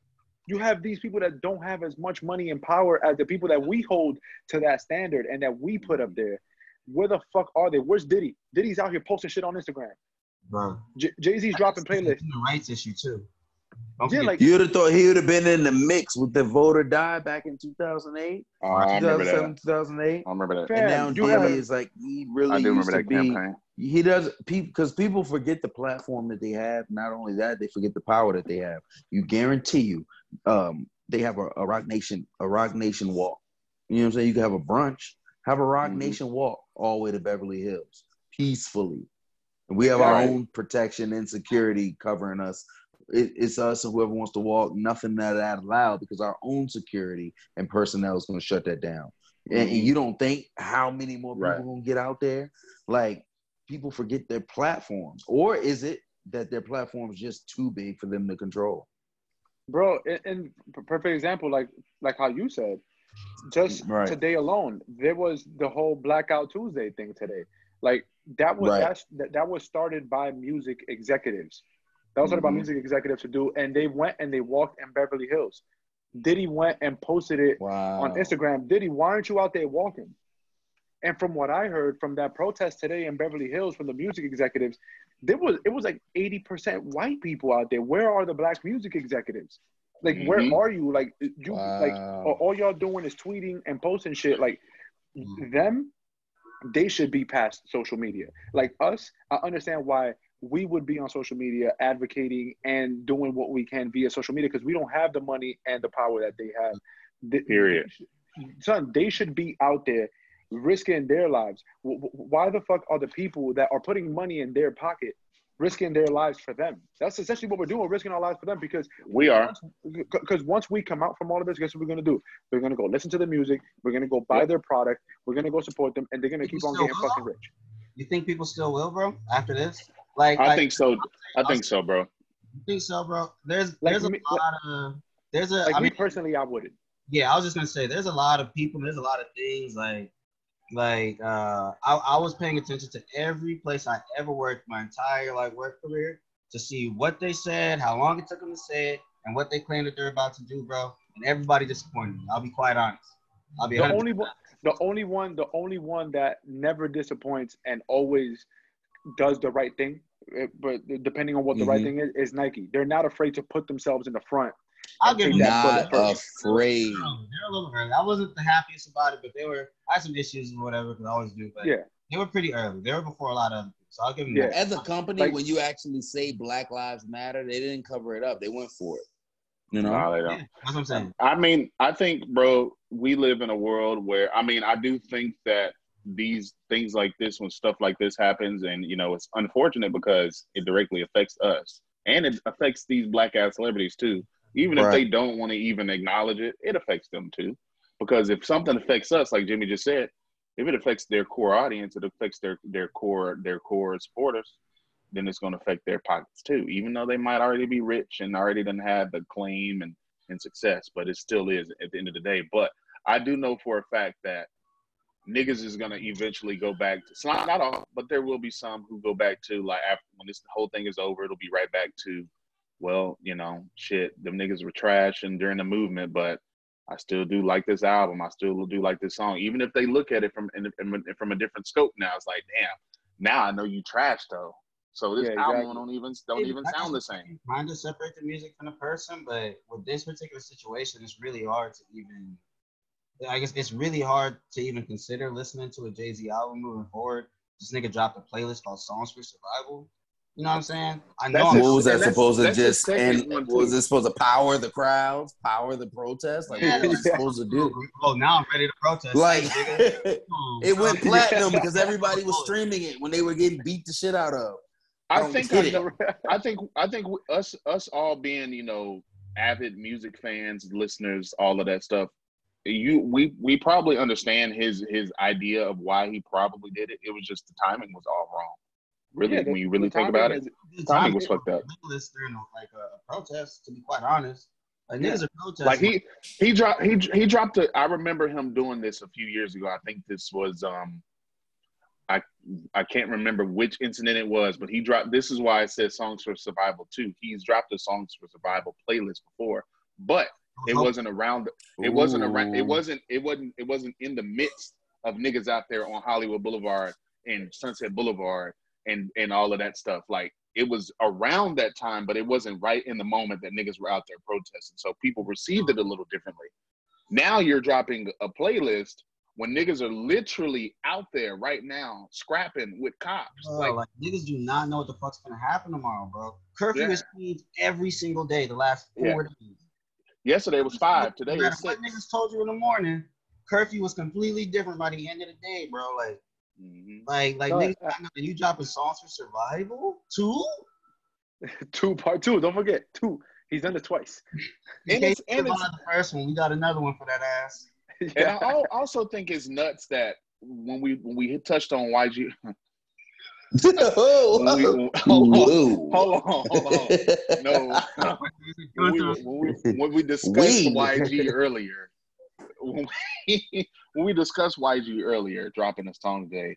You have these people that don't have as much money and power as the people that we hold to that standard and that we put up there. Where the fuck are they? Where's Diddy? Diddy's out here posting shit on Instagram. bro. J- Jay Z's dropping playlists. Human rights issue too. Don't Yeah, like You'd have thought he would have been in the mix with the Vote or Die back in 2008, Oh, I remember that. 2007, 2008. I remember that. And now you Diddy is like he really I do used remember to that be. campaign. He does people because people forget the platform that they have. Not only that, they forget the power that they have. You guarantee you, um, they have a, a Roc Nation, a Roc Nation walk. You know what I'm saying? You can have a brunch, have a Roc Mhm. Nation walk all the way to Beverly Hills peacefully. And we have our Right. own protection and security covering us. It, it's us and whoever wants to walk. Nothing that that allowed because our own security and personnel is going to shut that down. And, and Mhm. you don't think how many more people Right. going to get out there? Like people forget their platforms, or is it that their platform is just too big for them to control? bro and, and perfect example like like how you said just Right. today alone there was the whole blackout tuesday thing today like that was Right. that's, that, that was started by music executives that was started by Mhm. music executives to do and they went and they walked in beverly hills. Diddy went and posted it Wow. on instagram. Diddy why aren't you out there walking? And from what i heard from that protest today in beverly hills from the music executives there was it was like 80% white people out there. Where are the black music executives? Like Mhm. where are you? Like you like Wow. all all y'all doing is tweeting and posting shit. Like them they should be past social media. Like us i understand why we would be on social media advocating and doing what we can via social media because we don't have the money and the power that they have They- Period. son they should be out there risking their lives W- w- why the fuck are the people that are putting money in their pocket risking their lives for them that's essentially what we're doing we're risking our lives for them because We are. because once we come out from all of this, guess what we're gonna do? We're gonna go listen to the music. We're gonna go buy Yep. their product. We're gonna go support them, and they're gonna keep on getting will? fucking rich. You think people still will, bro? After this, like I like, think so. I think so, bro. You think so, bro? There's Like there's a me- lot of there's a Like I me mean, personally, I wouldn't. yeah, I was just gonna say there's a lot of people, there's a lot of things like like uh I, I was paying attention to every place I ever worked my entire like work career to see what they said, how long it took them to say it, and what they claim that they're about to do, bro. And everybody disappointed me. I'll be quite honest. I'll be The 100% only one, the only one, the only one that never disappoints and always does the right thing. eh, But depending on what the right Mhm. thing is, is Nike. They're not afraid to put themselves in the front. I'll give them that that. Not afraid. They're a little early. I wasn't the happiest about it, but they were. I had some issues or whatever because I always do. But Yeah. they were pretty early. They were before a lot of other people, so I'll give them Yeah. that. As a company, Like- when you actually say Black Lives Matter, they didn't cover it up. They went for it. You know? Nah, they don't. Yeah, that's what I'm saying. I mean, I think, bro, we live in a world where I mean, I do think that these things like this, when stuff like this happens, and you know, it's unfortunate because it directly affects us, and it affects these black ass celebrities too. Even if they don't want to even acknowledge it, it affects them too. Because if something affects us, like Jimmy just said, if it affects their core audience, it affects their their core their core supporters, then it's going to affect their pockets too. Even though they might already be rich and already done have the claim and and success, but it still is at the end of the day. But I do know for a fact that niggas is gonna eventually go back to it's not not all, but there will be some who go back to like after when this whole thing is over, it'll be right back to, well, you know, shit, them niggas were trash and during the movement, but I still do like this album. I still do like this song, even if they look at it from in, in, from a different scope. Now it's like, damn, now I know you trash though. So this Yeah, album exactly. don't even don't even sound the same. Trying to separate the music from the person, but with this particular situation, it's really hard to even. I guess it's really hard to even consider listening to a Jay Z album moving forward. This nigga dropped a playlist called Songs for Survival. You know what I'm saying? I know. That's What was that supposed to just and one, was it supposed to power the crowds, power the protest? Like what was it supposed to do? Oh, now I'm ready to protest. Like it went platinum because everybody was streaming it when they were getting beat the shit out of. I I think I, know, I think I think us us all being you know avid music fans, listeners, all of that stuff. You we we probably understand his his idea of why he probably did it. It was just the timing was all wrong. Really, Yeah, when you really think timing about it, The timing time was fucked up. During like a, a protest, to be quite honest. Like Yeah. are protesting. like he he dropped he he dropped a. I remember him doing this a few years ago. I think this was um. I I can't remember which incident it was, but he dropped. This is why I said songs for survival too. He's dropped a songs for survival playlist before, but it wasn't around. It wasn't around. It wasn't. It wasn't. It wasn't in the midst of niggas out there on Hollywood Boulevard and Sunset Boulevard and and all of that stuff. Like it was around that time, but it wasn't right in the moment that niggas were out there protesting. So people received it a little differently. Now you're dropping a playlist when niggas are literally out there right now scrapping with cops. Bro, like, like, niggas do not know what the fuck's gonna happen tomorrow, bro. Curfew Yeah. is changed every single day the last four days. Yesterday was five, today no is matter what six. niggas told you in the morning, curfew was completely different by the end of the day, bro. Like, Mhm. like, like No, niggas, I- not knowing you dropping songs for survival Two? two part two. Don't forget two. He's done it twice. In And case it's- and it's- the first one, we got another one for that ass. And Yeah. I also think it's nuts that when we when we hit touched on YG, when we, Whoa. hold on, hold on, hold on. No, when we, when we, when we discussed We. YG earlier, when we, when we discussed YG earlier, dropping a song today,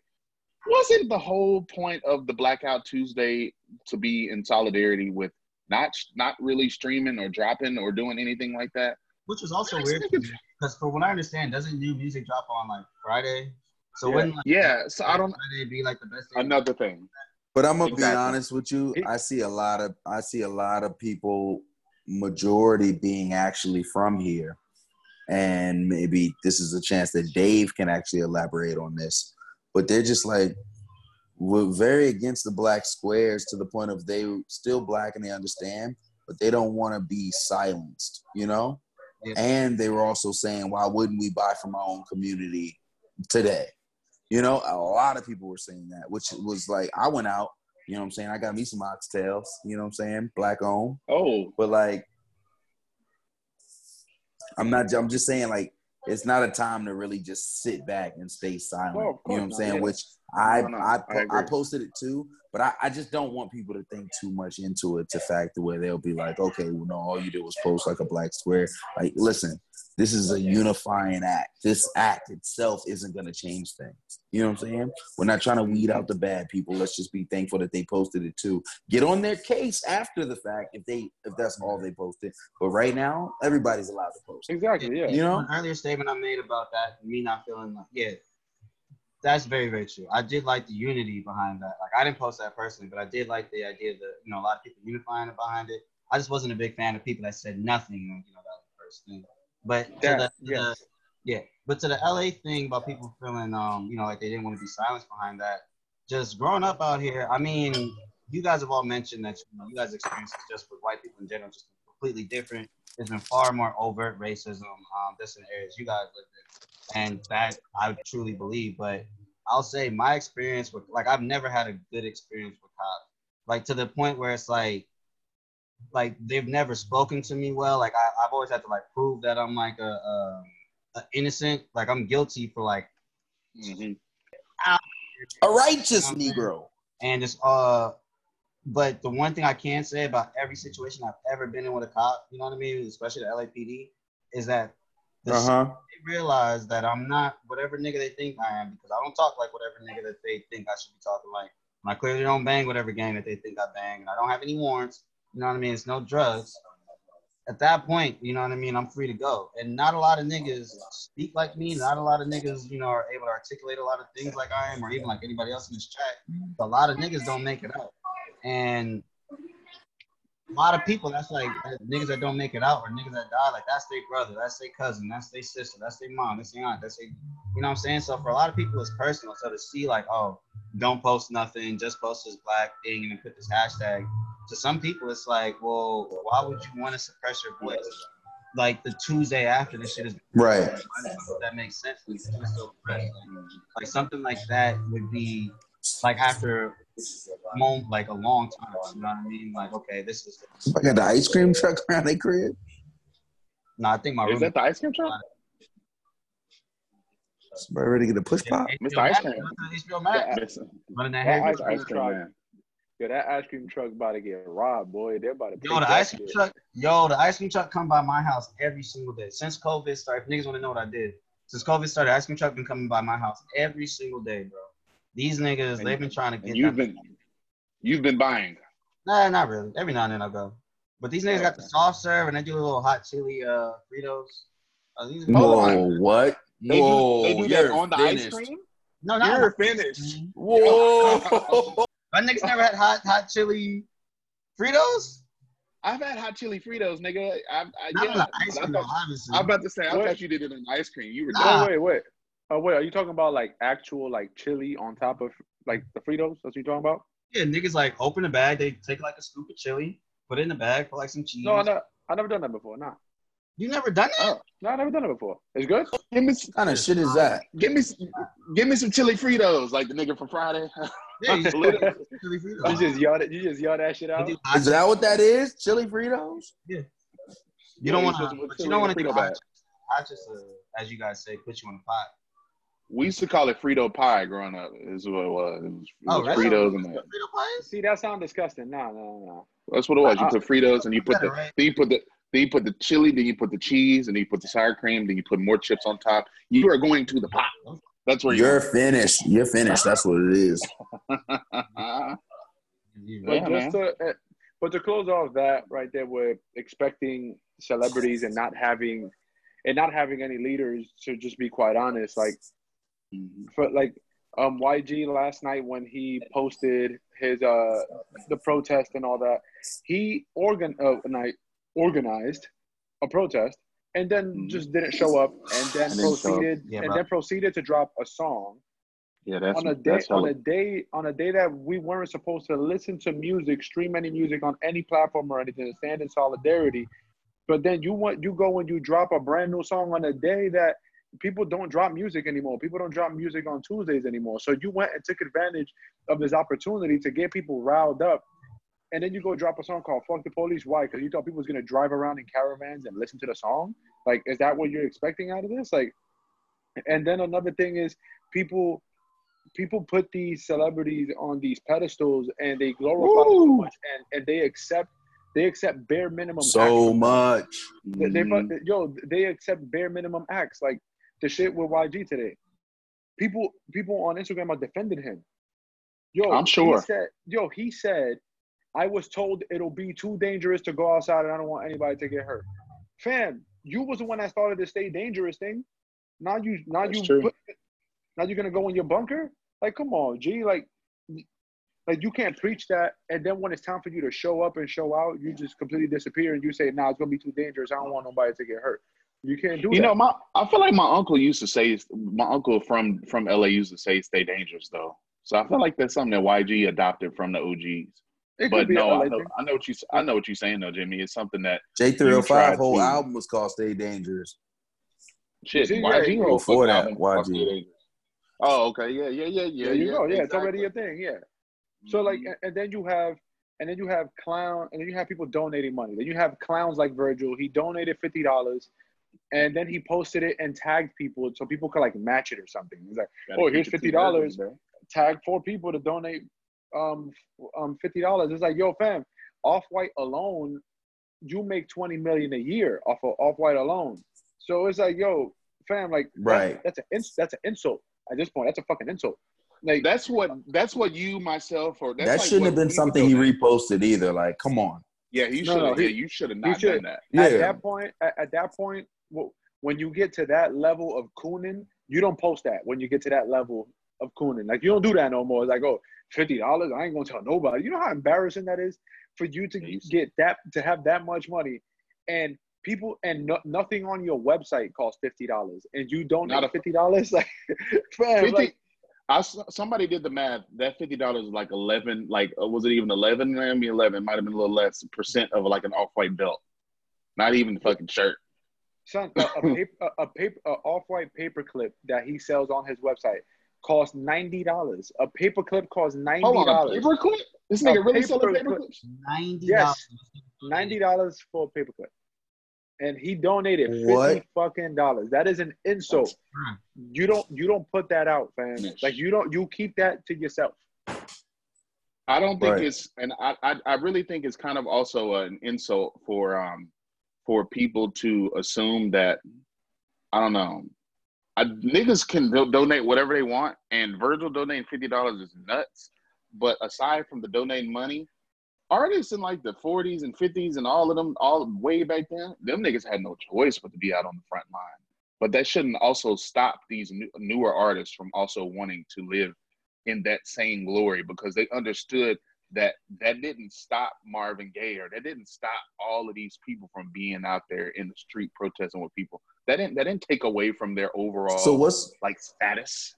wasn't the whole point of the Blackout Tuesday to be in solidarity with not not really streaming or dropping or doing anything like that? Which was also weird because, for what I understand, doesn't new music drop on like Friday? So Yeah. wouldn't like, Yeah, so I don't. Friday be like the best day? Another thing. But I'm gonna Exactly. be honest with you. I see a lot of I see a lot of people, majority being actually from here, and maybe this is a chance that Dave can actually elaborate on this. But they're just like we're very against the black squares to the point of they still black and they understand, but they don't want to be silenced. You know. Yeah. And they were also saying, why wouldn't we buy from our own community today? You know, a lot of people were saying that, which was like, I went out, you know what I'm saying? I got me some oxtails, you know what I'm saying? Black owned. Oh, But like, I'm not, I'm just saying, like, it's not a time to really just sit back and stay silent. Oh, you know what I'm saying? yeah. Which I No, no, I, I. I posted it too, but I, I just don't want people to think too much into it to fact where they'll be like, okay, well, no, all you did was post like a black square. Like, listen, this is a unifying act. This act itself isn't gonna change things. You know what I'm saying? We're not trying to weed out the bad people. Let's just be thankful that they posted it too. Get on their case after the fact if they if that's all they posted. But right now, everybody's allowed to post. Exactly. Yeah. You know? An earlier statement I made about that, me not feeling like, yeah, that's very, very true. I did like the unity behind that. Like, I didn't post that personally, but I did like the idea that, you know, a lot of people unifying behind it. I just wasn't a big fan of people that said nothing, you know, that was the first thing. But to Yeah, the, yes. the, yeah, but to the LA thing about people feeling, um, you know, like they didn't want to be silenced behind that. Just growing up out here, I mean, you guys have all mentioned that you, know, you guys' experiences just with white people in general just completely different. There's been far more overt racism, um, just in areas you guys live in, and that I truly believe. But I'll say my experience with, like, I've never had a good experience with cops, like to the point where it's like, like they've never spoken to me well. Like I, I've always had to like prove that I'm like a, a, a innocent, like I'm guilty for like Mhm. A righteous Negro. and it's uh but the one thing I can say about every situation I've ever been in with a cop, you know what I mean, especially the LAPD, is that the Uh-huh. they realize that I'm not whatever nigga they think I am because I don't talk like whatever nigga that they think I should be talking like. And I clearly don't bang whatever gang that they think I bang, and I don't have any warrants. You know what I mean? It's no drugs. At that point, you know what I mean. I'm free to go, and not a lot of niggas speak like me. Not a lot of niggas, you know, are able to articulate a lot of things like I am, or even like anybody else in this chat. But a lot of niggas don't make it out, and a lot of people that's like uh, niggas that don't make it out or niggas that die like that's their brother that's their cousin that's their sister that's their mom that's their aunt that's their you know what i'm saying so for a lot of people it's personal so to see like oh don't post nothing just post this black thing and then put this hashtag to some people it's like well why would you want to suppress your voice like the tuesday after this shit is Right. I don't know if that makes sense to me. It's just so fresh. Like, like something like that would be like after a moment, like a long time. You know what I mean? Like, okay, this is. I got the ice cream truck around their crib. No, I think my Is that the ice cream truck? Somebody ready to get a push pop? Mr. Ice Cream. HBO Max. Yeah, it's- Running that that ice, ice cream man. Yo, that ice cream truck about to get robbed, boy. They're about to. Yo, the ice cream shit. truck. Yo, the ice cream truck come by my house every single day since COVID started. If niggas want to know what I did. Since COVID started, ice cream truck been coming by my house every single day, bro. These niggas, And- they've been trying to get. You've that- been, you've been buying. Nah, not really. Every now and then I go. But these niggas got the soft serve and they do a little hot chili uh Fritos. Uh, these Hold Whoa, what? They do- Whoa, they do that on the finished. ice cream. no, not You're finished. Whoa. My niggas never had hot hot chili Fritos. I've had hot chili Fritos, nigga. I, I, Not yeah, on the ice I cream, thought- obviously. I'm about to say, I What? thought you did it in ice cream. You were Nah. done. Wait, wait, wait. Oh wait, are you talking about like actual like chili on top of like the Fritos? That's what you talking about? yeah, niggas like open the bag, they take like a scoop of chili, put it in the bag, put like some cheese. No, I never, I never done that before. Nah, You never done that? Oh, no, I never done it before. It's good. give me, What kind of shit is that? give me, give me some chili Fritos, like the nigga from Friday. Yeah, you Little- chili Fritos. You just yell that. You just yell that shit out. Is that what that is? Chili Fritos? Yeah. You don't want to, to put you don't want to do Frito hot bag. chips. Hot chips, uh, as you guys say, put you in a pot. We used to call it Frito pie growing up. Is what it was. It was, it Oh, was really? Fritos and that. Frito pies? See, that sounds disgusting. No, no, no. That's what it was. You Uh, put Fritos and you put got it the right. then you put the then you put the chili, then you put the cheese, and then you put the sour cream, then you put more chips on top. You are going to the pot. That's where You're you're. finished. You're finished. That's what it is. But Yeah, just to, uh, but to close off that right there, we're expecting celebrities and not having, and not having any leaders. To just be quite honest, like for like um YG last night when he posted his uh the protest and all that, he organ uh, night organized a protest and then Mhm. just didn't show up and then And didn't show up. proceeded Yeah, and then proceeded to drop a song yeah, that's on a day on a day on a day that we weren't supposed to listen to music, stream any music on any platform or anything, to stand in solidarity. But then you want you go and you drop a brand new song on a day that people don't drop music anymore. People don't drop music on Tuesdays anymore. So you went and took advantage of this opportunity to get people riled up. And then you go drop a song called Fuck the Police. Why? Because you thought people was gonna drive around in caravans and listen to the song? Like, is that what you're expecting out of this? Like, and then another thing is people people put these celebrities on these pedestals and they glorify them so much and, and they accept they accept bare minimum So acts. much. They, they, Mhm. yo, they accept bare minimum acts like the shit with YG today. People, people on Instagram are defending him. Yo, I'm sure. He said, yo, he said, I was told it'll be too dangerous to go outside, and I don't want anybody to get hurt. Fam, you was the one that started the stay dangerous thing. Now you, now That's you, put, now you're gonna go in your bunker. Like, come on, G. Like, like you can't preach that, and then when it's time for you to show up and show out, you just completely disappear, and you say, "Nah, it's gonna be too dangerous. I don't want nobody to get hurt." You can't do it. You that. know, my I feel like my uncle used to say my uncle from from LA used to say stay dangerous though. So I feel like that's something that YG adopted from the OGs. it But no, a I LA know. I know what you I know what you're saying though, Jimmy. It's something that J305 tried whole to- album was called Stay Dangerous. shit See, yeah, YG yeah, wrote before that, YG. Oh, okay, yeah, yeah, yeah, yeah. there you yeah, go. Yeah, it's already a thing. Yeah. So like, Mhm. and- and then you have, and then you have clown, and then you have people donating money. Then you have clowns like Virgil. He donated fifty dollars, and then he posted it and tagged people so people could like match it or something. He's like, Gotta oh, here's fifty dollars. Tag four people to donate um um fifty dollars. It's like, yo, fam, Off White alone, you make twenty million a year off of Off White alone. So it's like, yo, fam, like, that- Right. That's an ins- that's an insult at this point. That's a fucking insult. Like, That's what that's what you myself or that's that like shouldn't what have been something he reposted either. Like, come on. Yeah, he should no, have. yeah, you should have not done that. at Yeah. that point, at, at that point, wh- when you get to that level of cooning, you don't post that. When you get to that level of cooning, like you don't do that no more. It's like, oh, fifty dollars, I ain't gonna tell nobody. You know how embarrassing that is for you to get that to have that much money, and people and no, nothing on your website costs fifty dollars, and you don't Not a- fifty dollars. Like, fam, 50, like, I somebody did the math. That fifty dollars is like eleven. Like uh, was it even eleven? Maybe eleven. Might have been a little less percent of like an off white belt. Not even the fucking shirt. Son, a, a paper, a, a paper, a off-white paperclip that he sells on his website costs ninety dollars. A paperclip costs ninety Hold on, a dollars. paper clip. This nigga really selling paper paper clip. clips. Ninety Yes. ninety dollars for a paperclip, and he donated fifty What? fucking dollars. That is an insult. You don't you don't put that out, fam. Like you don't you keep that to yourself. I don't think Right. it's, and I, I, I really think it's kind of also an insult for, um, for people to assume that, I don't know, I, niggas can do- donate whatever they want, and Virgil donating fifty dollars is nuts. But aside from the donating money, artists in like the forties and fifties and all of them, all way back then, them niggas had no choice but to be out on the front line. But that shouldn't also stop these new, newer artists from also wanting to live in that same glory because they understood that that didn't stop Marvin Gaye or that didn't stop all of these people from being out there in the street protesting with people. That didn't that didn't take away from their overall So what's like status.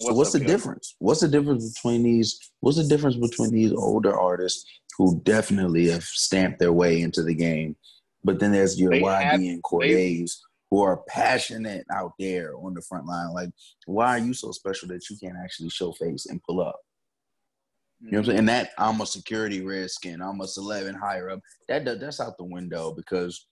so what's the difference? What's the difference between these? What's the difference between these older artists who definitely have stamped their way into the game, but then there's your They YB have- and Cordaes who are passionate out there on the front line. Like, why are you so special that you can't actually show face and pull up? You know what I'm saying? And that I'm a security risk and I'm a celeb and higher up. That that- that's out the window because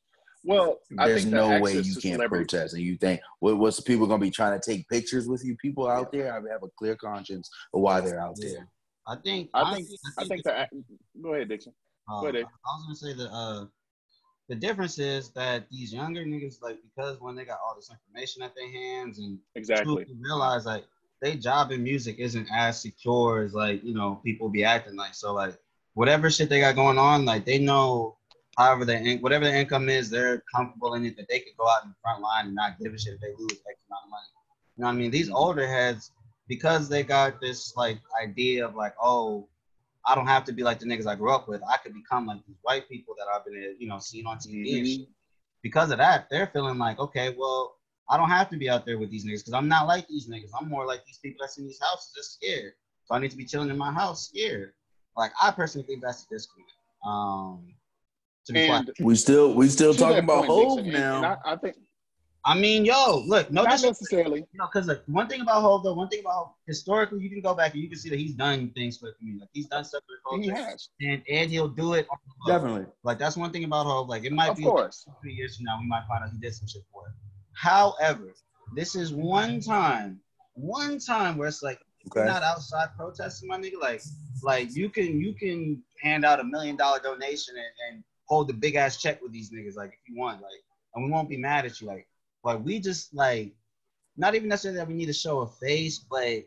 Well, I there's think no way you can't celebrity- protest. And you think, what, what's the people going to be trying to take pictures with you? People out there, I have a clear conscience of why they're out Yeah. there. I think. I think honestly, I think the go ahead, Dixon. Uh, Go ahead, Dave. I was gonna say that uh, the difference is that these younger niggas, like, because when they got all this information at their hands and Exactly. truly realize like they job in music isn't as secure as like you know people be acting like. So like whatever shit they got going on, like they know however their in- whatever their income is, they're comfortable in it that they could go out in the front line and not give a shit if they lose X amount of money. You know what I mean? These older heads, because they got this like idea of like, oh, I don't have to be like the niggas I grew up with. I could become like these white people that I've been, you know, seeing on TV and mm-hmm. shit. Because of that, they're feeling like, okay, well, I don't have to be out there with these niggas because I'm not like these niggas. I'm more like these people that's in these houses that's scared. So I need to be chilling in my house scared. Like I personally think that's the disconnect. Um, to be And quite, We still we still talking about point, Hov now. I, I think I mean, yo, look, no, not disrespect, necessarily. No, because like, one thing about Hov, though, one thing about Hov, historically, you can go back and you can see that he's done things for the community. Like he's done stuff for the He has, and and he'll do it. On the. Definitely. Like that's one thing about Hov. Like it might of be course. two years from now, we might find out he did some shit for it. However, this is one time one time where it's like Okay. not outside protesting, my nigga. Like, like you can you can hand out a million dollar donation and, and hold the big ass check with these niggas, like if you want, like, and we won't be mad at you, like, but we just like, not even necessarily that we need to show a face, but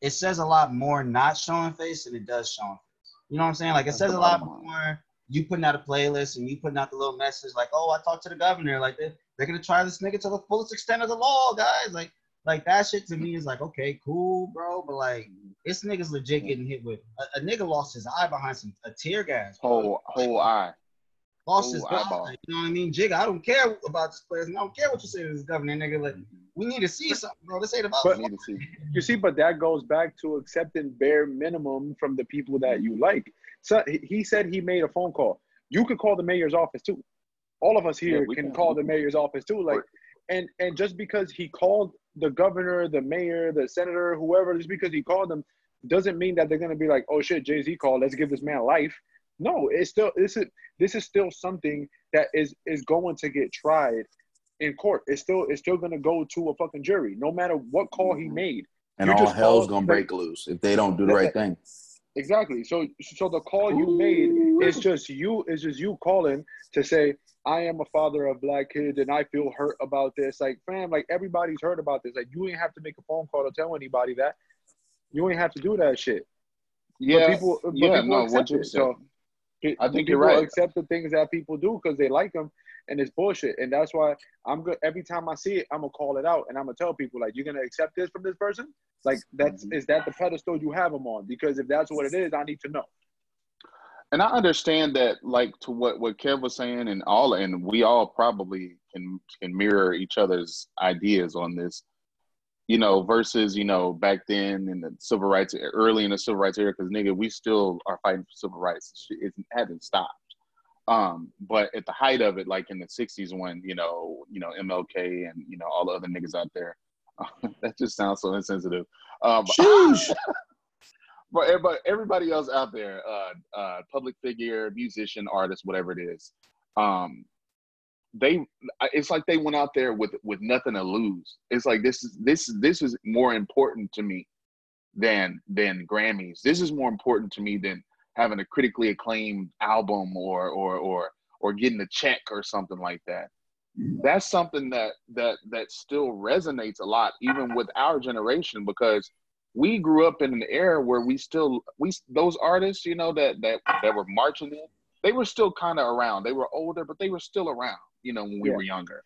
it says a lot more not showing face than it does showing face. You know what I'm saying? Like, it says a lot more. You putting out a playlist and you putting out the little message like, oh, I talked to the governor, like they they're gonna try this nigga to the fullest extent of the law, guys, like. Like that shit to me is like okay, cool, bro, but like this nigga's legit getting hit with a, a nigga lost his eye behind some a tear gas. bro. Whole whole eye. lost whole his eyeball. You know what I mean? Jig, I don't care about this place. and I don't care what you say to this governor, nigga. Like we need to see something, bro. This ain't about But need to see. You see, but that goes back to accepting bare minimum from the people that you like. So he- he said he made a phone call. You could call the mayor's office too. All of us here we can can. call the mayor's office too. Like, and and just because he called the governor, the mayor, the senator, whoever, just because he called them, doesn't mean that they're gonna be like, oh shit, Jay Z called. Let's give this man life. No, it's still this is this is still something that is is going to get tried in court. It's still it's still gonna go to a fucking jury, no matter what call he mm-hmm. made. And all hell's called- gonna break loose if they don't do the right thing. Exactly. So so the call you made is just you is just you calling to say I am a father of black kids and I feel hurt about this. Like fam, like everybody's heard about this. Like you ain't have to make a phone call to tell anybody that. You ain't have to do that shit. Yeah, but people, but yeah, people no, what you it. So I think you're right. Accept the things that people do because they like them, and it's bullshit. And that's why I'm good. Every time I see it, I'm gonna call it out, and I'm gonna tell people like, "You're gonna accept this from this person? Like, that's Mm-hmm. is that the pedestal you have them on? Because if that's what it is, I need to know." and I understand that, like to what what Kev was saying, and all, and we all probably can can mirror each other's ideas on this. You know, versus you know back then in the civil rights, early in the civil rights era, because nigga, we still are fighting for civil rights. It hasn't stopped. Um, but at the height of it, like in the '60s, when you know, you know MLK and you know all the other niggas out there, that just sounds so insensitive. Um, but but everybody else out there, uh, uh, public figure, musician, artist, whatever it is, um, they it's like they went out there with with nothing to lose. It's like this is this this is more important to me than than Grammys. This is more important to me than having a critically acclaimed album or or or or getting a check or something like that. That's something that that that still resonates a lot, even with our generation, because we grew up in an era where we still we those artists, you know, that that that were marching in, they were still kind of around. They were older, but they were still around, you know, when we Yeah. were younger.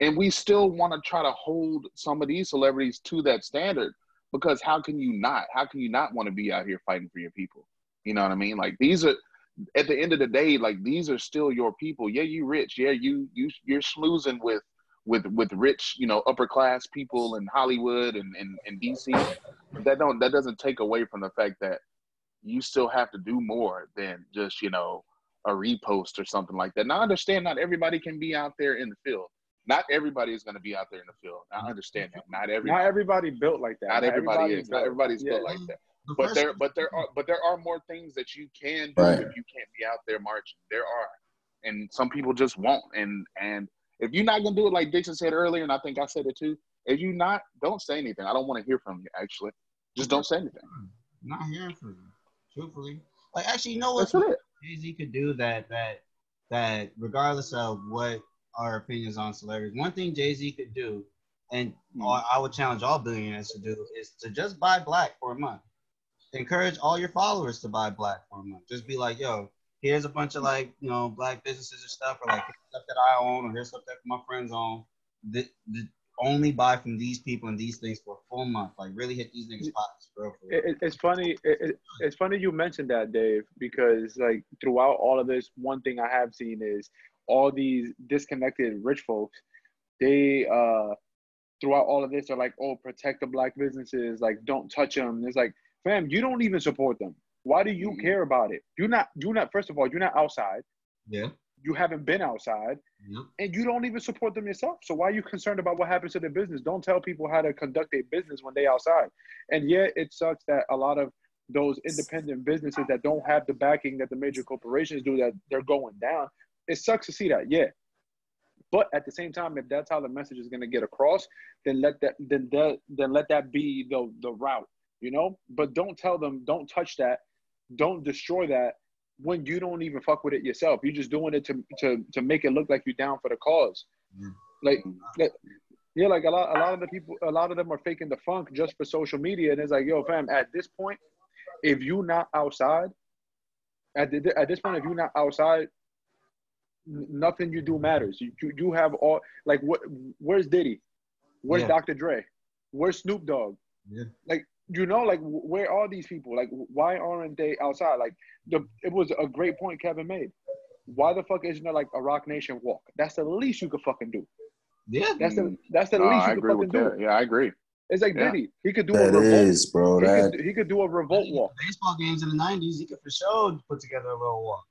And we still want to try to hold some of these celebrities to that standard because how can you not? How can you not want to be out here fighting for your people? You know what I mean? Like these are at the end of the day, like these are still your people. Yeah, you rich. Yeah, you you you're schmoozing with with with rich, you know, upper class people in Hollywood and, and, and DC. But that don't that doesn't take away from the fact that you still have to do more than just, you know, a repost or something like that. And I understand not everybody can be out there in the field. Not everybody is going to be out there in the field. I understand that. Not everybody. Not everybody built like that. Not everybody is. Not everybody's Yeah. built like that. The But there, but there are, but there are more things that you can do Right. if you can't be out there marching. There are, and some people just won't. And and if you're not gonna do it, like Dixon said earlier, and I think I said it too. If you not, don't say anything. I don't want to hear from you. Actually, just don't say anything. not hearing from you, truthfully. Like, actually, you know what Jay Z could do that that that regardless of what our opinions on celebrities, one thing Jay Z could do, and Hmm. I would challenge all billionaires to do, is to just buy black for a month. Encourage all your followers to buy black for a month. Just be like, yo, here's a bunch of like, you know, black businesses and stuff, or like stuff that I own, or here's stuff that my friends own. The, the only buy from these people and these things for a full month. Like really hit these niggas pockets, bro. It, it- it's funny. It, it's funny you mentioned that, Dave, because like throughout all of this, one thing I have seen is all these disconnected rich folks. They uh throughout all of this are like, oh, protect the black businesses, like don't touch them. It's like, fam, you don't even support them. Why do you Mhm. care about it? You're not. You're not. First of all, you're not outside. Yeah. You haven't been outside. Yep. and you don't even support them yourself. So why are you concerned about what happens to their business? Don't tell people how to conduct their business when they outside. And yet it sucks that a lot of those independent businesses that don't have the backing that the major corporations do that they're going down. It sucks to see that, yeah. But at the same time, if that's how the message is gonna get across, then let that then that then let that be the the route, you know. But don't tell them, don't touch that, don't destroy that when you don't even fuck with it yourself. You're just doing it to to to make it look like you're down for the cause. Like, like yeah, like a lot a lot of the people a lot of them are faking the funk just for social media, and it's like, yo, fam, at this point, if you not outside, at the, at this point, if you're not outside, nothing you do matters. You you, you have all like what? Where's Diddy? Where's Yeah. Dr. Dre? Where's Snoop Dogg? Yeah. Like you know, like where are these people? Like why aren't they outside? Like the it was a great point Kevin made. Why the fuck isn't there like a Roc Nation walk? That's the least you could fucking do. Yeah. That's the mm. that's the No, least I you could fucking with do. that. Yeah, I agree. It's like Yeah. Diddy. He could do That a revolt. is, bro. He That could, he could do a revolt walk. Baseball games in the '90s, he could for sure put together a little walk.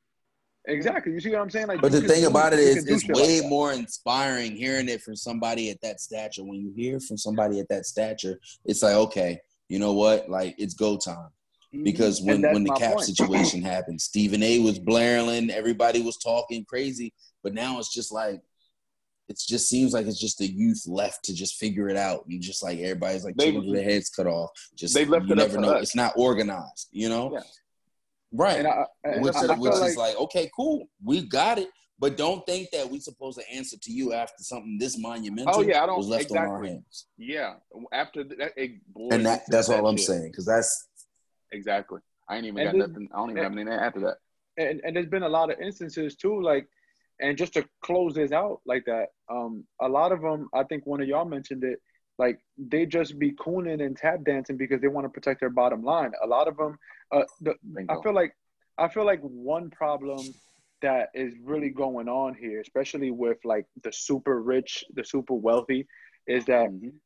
Exactly. You see what I'm saying? Like, But the thing do- about it you is, could do it's way like more inspiring hearing it from somebody at that stature. When you hear from somebody at that stature, it's like, okay, you know what? Like it's go time. Mm-hmm. Because when when the Kap point. situation happened, Stephen A. was blaring, everybody was talking crazy. But now it's just like, it just seems like it's just the youth left to just figure it out. You just like everybody's like They- their heads cut off. Just They left you it up never know. us. It's not organized. You know, Yeah. right? And I, and which, I, I which is like, like, okay, cool, we got it, but don't think that we supposed to answer to you after something this monumental Oh, yeah, I don't- was left on our exactly. hands. Yeah. After that, it, boy, And that, said that's that all I'm shit. saying, because that's Exactly. I ain't even And got this- nothing. I don't even have anything after that. and, and there's been a lot of instances too, like, and just to close this out like that, um, a lot of them, I think one of y'all mentioned it, like they just be cooning and tap dancing because they want to protect their bottom line. A lot of them, uh, the, I feel like, I feel like one problem that is really going on here, especially with like the super rich, the super wealthy, is that Mhm.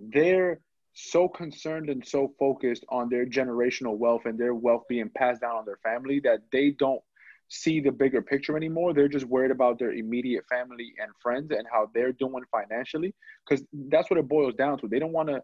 they're so concerned and so focused on their generational wealth and their wealth being passed down on their family that they don't see the bigger picture anymore. They're just worried about their immediate family and friends and how they're doing financially because that's what it boils down to. They don't want to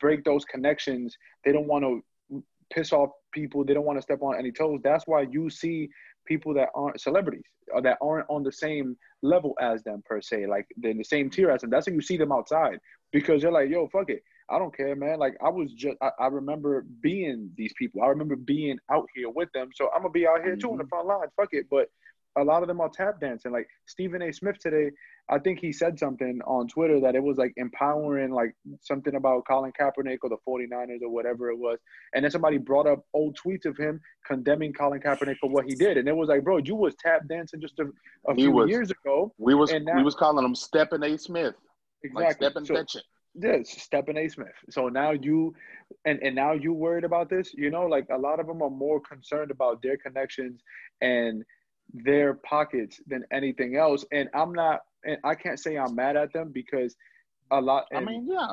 break those connections. They don't want to piss off people. They don't want to step on any toes. That's why you see people that aren't celebrities or that aren't on the same level as them per se, like they're in the same tier as them. That's when you see them outside because they're like, yo, fuck it. I don't care, man. Like I was just, I, I remember being these people. I remember being out here with them. So I'm gonna be out here too in the mm-hmm. front lines. Fuck it. But a lot of them are tap dancing. Like Stephen A. Smith today, I think he said something on Twitter that it was like empowering, like something about Colin Kaepernick or the 49ers or whatever it was. And then somebody brought up old tweets of him condemning Colin Kaepernick for what he did. And it was like, bro, you was tap dancing just a, a few was. years ago. We was And we was calling him Steppin' A. Smith, like Exactly. So- Fetchit. yeah, it's Steppin A. Smith. So now you, and and now you worried about this. You know, like a lot of them are more concerned about their connections and their pockets than anything else. And I'm not, and I can't say I'm mad at them because a lot. I mean, yeah.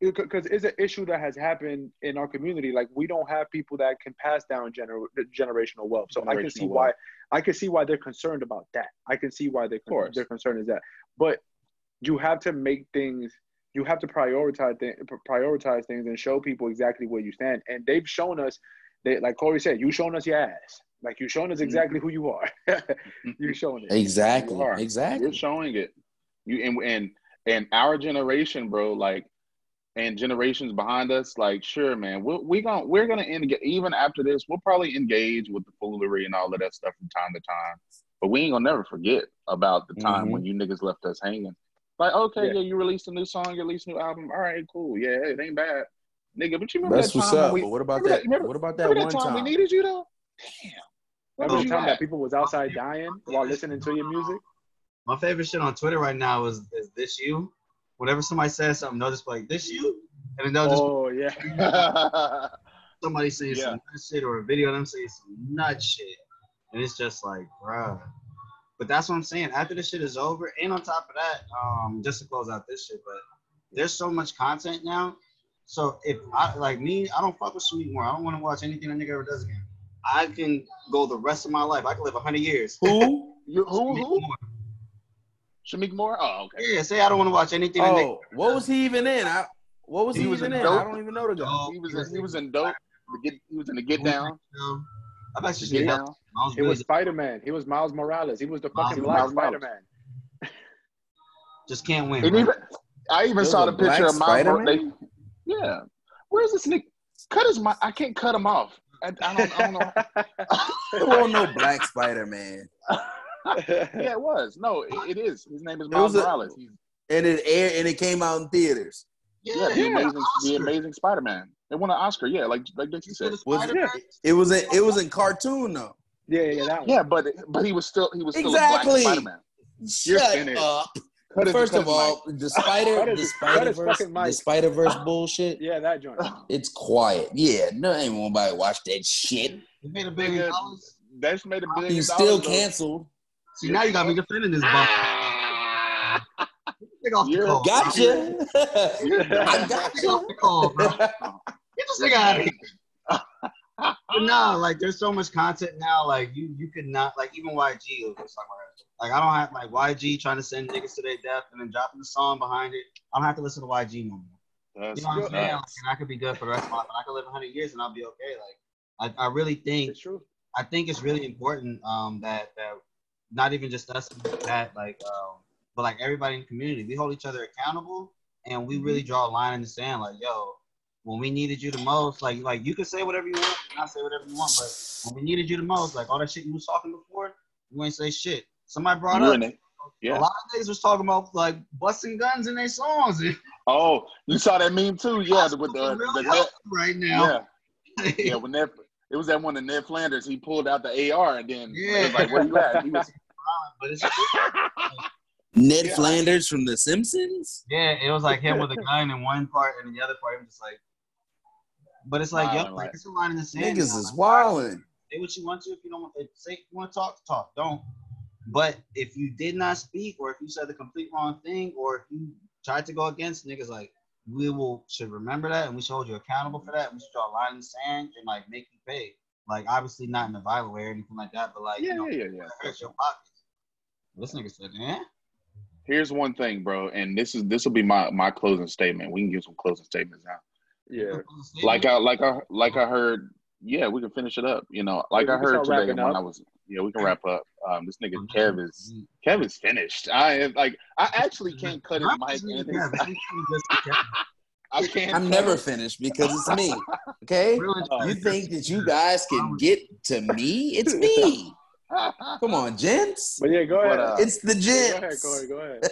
because it's an issue that has happened in our community. Like we don't have people that can pass down gener- generational wealth. So I can see Generational why. I can see why they're concerned about that. I can see why they course. their concern is that. But you have to make things. You have to prioritize th- prioritize things and show people exactly where you stand. And they've shown us. They like Corey said, you shown us your ass. Like you shown us exactly who you are. you shown it. exactly, You exactly. You're showing it. You and and and our generation, bro, like, and generations behind us, like, sure, man, we're we gonna we're gonna engage even after this. We'll probably engage with the foolery and all of that stuff from time to time, but we ain't gonna never forget about the time Mhm. when you niggas left us hanging. Like, okay, Yeah. yeah. you released a new song, you released a new album. All right, cool, yeah, it ain't bad, nigga. But you remember That's that what's time up. when But we what about that? that- remember- what about that remember one time, time? we needed you though? Damn. Where Remember was the time that people was outside dying while listening to your music? My favorite shit on Twitter right now is, is this you. Whenever somebody says something, they'll just be like, this you? And then they'll just Oh yeah. somebody saying Yeah. some nut shit or a video of them saying some nut shit. And it's just like, bruh. But that's what I'm saying. After this shit is over, and on top of that, um, just to close out this shit, but there's so much content now. So if I like me, I don't fuck with Sweet more. I don't want to watch anything that nigga ever does again. I can go the rest of my life. I can live hundred years. Who? you, who who? Shameik Moore? Oh, okay. Yeah, say I don't want to watch anything. that Oh, what was he even in? I, what was he, He was even in in? Dope. I don't even know the guy. Oh, He was he was in, he was in dope. Get, he was in the Get Down. I've actually Get seen that. Down. I was He really was Spider Man. He was Miles Morales. He was the fucking Morales. black Spider Man. Just can't win. And even I even There's saw the picture of my Spider-Man? Birthday. Yeah, where's this nigga? Cut his mic. I can't cut him off. I, I don't. I don't know. There wasn't no Black Spider Man, yeah, it was. No, it, it is. His name is Miles was a- Morales. And it aired and it came out in theaters. yeah, the amazing, the amazing Spider-Man. They won an Oscar. Yeah, like like Dixie said. Was Spider-Man? It was in it was in cartoon though. yeah, yeah, that one. Yeah, but but he was still he was still Exactly. a black Spider-Man. You're Shut finished. up. Cut his- First cut of his all, the spider, the Spider cut Verse, the mic. Spider Verse bullshit. Yeah, that joint. It's quiet. Yeah, no, ain't nobody watch that shit. You made a billion Nigga, dollars. That's made a billion He's dollars. still though. canceled. See, now you got me defending this bum. Take off the You're- call. Gotcha. I Take off gotcha. the call, bro. Get this nigga out of here. But nah, like there's so much content now. Like you, you could not like even YG was just talking. Like I don't have like YG trying to send niggas to their death and then dropping the song behind it. I don't have to listen to YG no more. That's You know what I'm saying? Like, and I could be good for the rest of my life. And I could live 100 years and I'll be okay. Like I, I really think It's true. I think it's really important um, that that not even just us that like um, but like everybody in the community we hold each other accountable and we really draw a line in the sand like yo when we needed you the most like like you can say whatever you want not say whatever you want but when we needed you the most like all that shit you was talking before you ain't say shit somebody brought You up in it. a lot of niggas was talking about like busting guns in their songs Oh, you saw that meme too? Yeah, with the, real the right now yeah. yeah. When Ned, it was that one of Ned Flanders. He pulled out the AR and then Yeah. was like, "Where you at?" He was, but it's Ned Yeah. Flanders from The Simpsons. Yeah, it was like him with a gun in one part, and the other part, he was just like. But it's like, yo, Wildin', like it's a line in the sand. Niggas you know, is like, wildin'. Say what you want to. If you don't want, if say if you want to talk, talk. Don't. But if you did not speak, or if you said the complete wrong thing, or if you tried to go against niggas, like we will should remember that, and we should hold you accountable for that. We should draw a line in the sand and like make you pay. Like obviously not in a violent way or anything like that, but like yeah, you know, yeah, yeah, yeah. your pockets. This nigga said, eh? Here's one thing, bro, and this is this will be my my closing statement. We can give some closing statements now. Yeah. Like I like I like I heard. Yeah, we can finish it up. You know, like We I heard today when up. I was. Yeah, we can wrap up. Um, this nigga Kev is Kev is finished. I am like I actually can't cut his mic. And I can't. I'm never finished because it's me. Okay? You think that you guys can get to me? It's me. Come on, gents. But yeah, go But, ahead. uh, It's the go ahead, gents. go ahead, go ahead.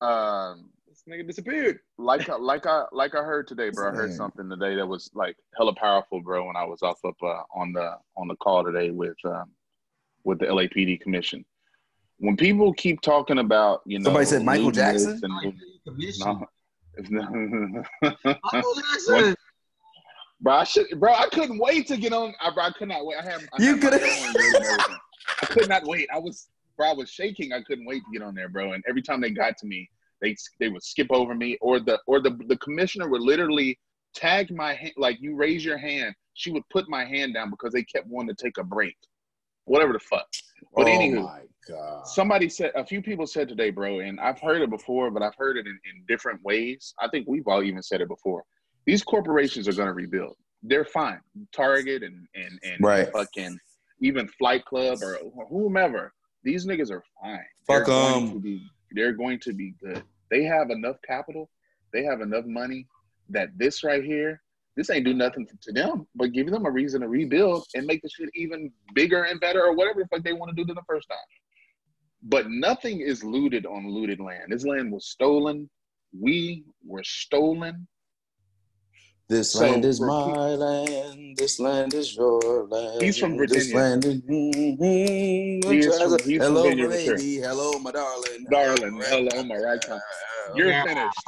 um, This nigga disappeared. like I- like I like I heard today, bro. I heard something today that was like hella powerful, bro. When I was off up uh, on the on the call today with um, with the LAPD commission. When people keep talking about, you know, Somebody said Michael Jackson? and- Commission. no, it's not- Michael Jackson. bro, I should, bro, I couldn't wait to get on. I, bro, I could not wait. I have. I You coulda- phone ready and everything. I could not wait. I was, bro, I was shaking. I couldn't wait to get on there, bro. And every time they got to me, they they would skip over me, or the or the the commissioner would literally tag my hand, like you raise your hand. She would put my hand down because they kept wanting to take a break, whatever the fuck. But oh anywho, my god. Somebody said a few people said today, bro, and I've heard it before, but I've heard it in, in different ways. I think we've all even said it before. These corporations are gonna rebuild. They're fine. Target and and and Right. fucking even Flight Club or whomever. These niggas are fine. Fuck they're going 'em. to be they're going to be good. They have enough capital, they have enough money that this right here, this ain't do nothing to them, but give them a reason to rebuild and make the shit even bigger and better or whatever the fuck they want to do to the first time. But nothing is looted on looted land. This land was stolen. We were stolen. This So, land is my pe- land. This land is your land. He's from This Virginia. land is. Mm-hmm. He is from- he's from Hello, Virginia, my for sure. Hello, my darling. Darling, hello, my right time. You're Yeah. finished.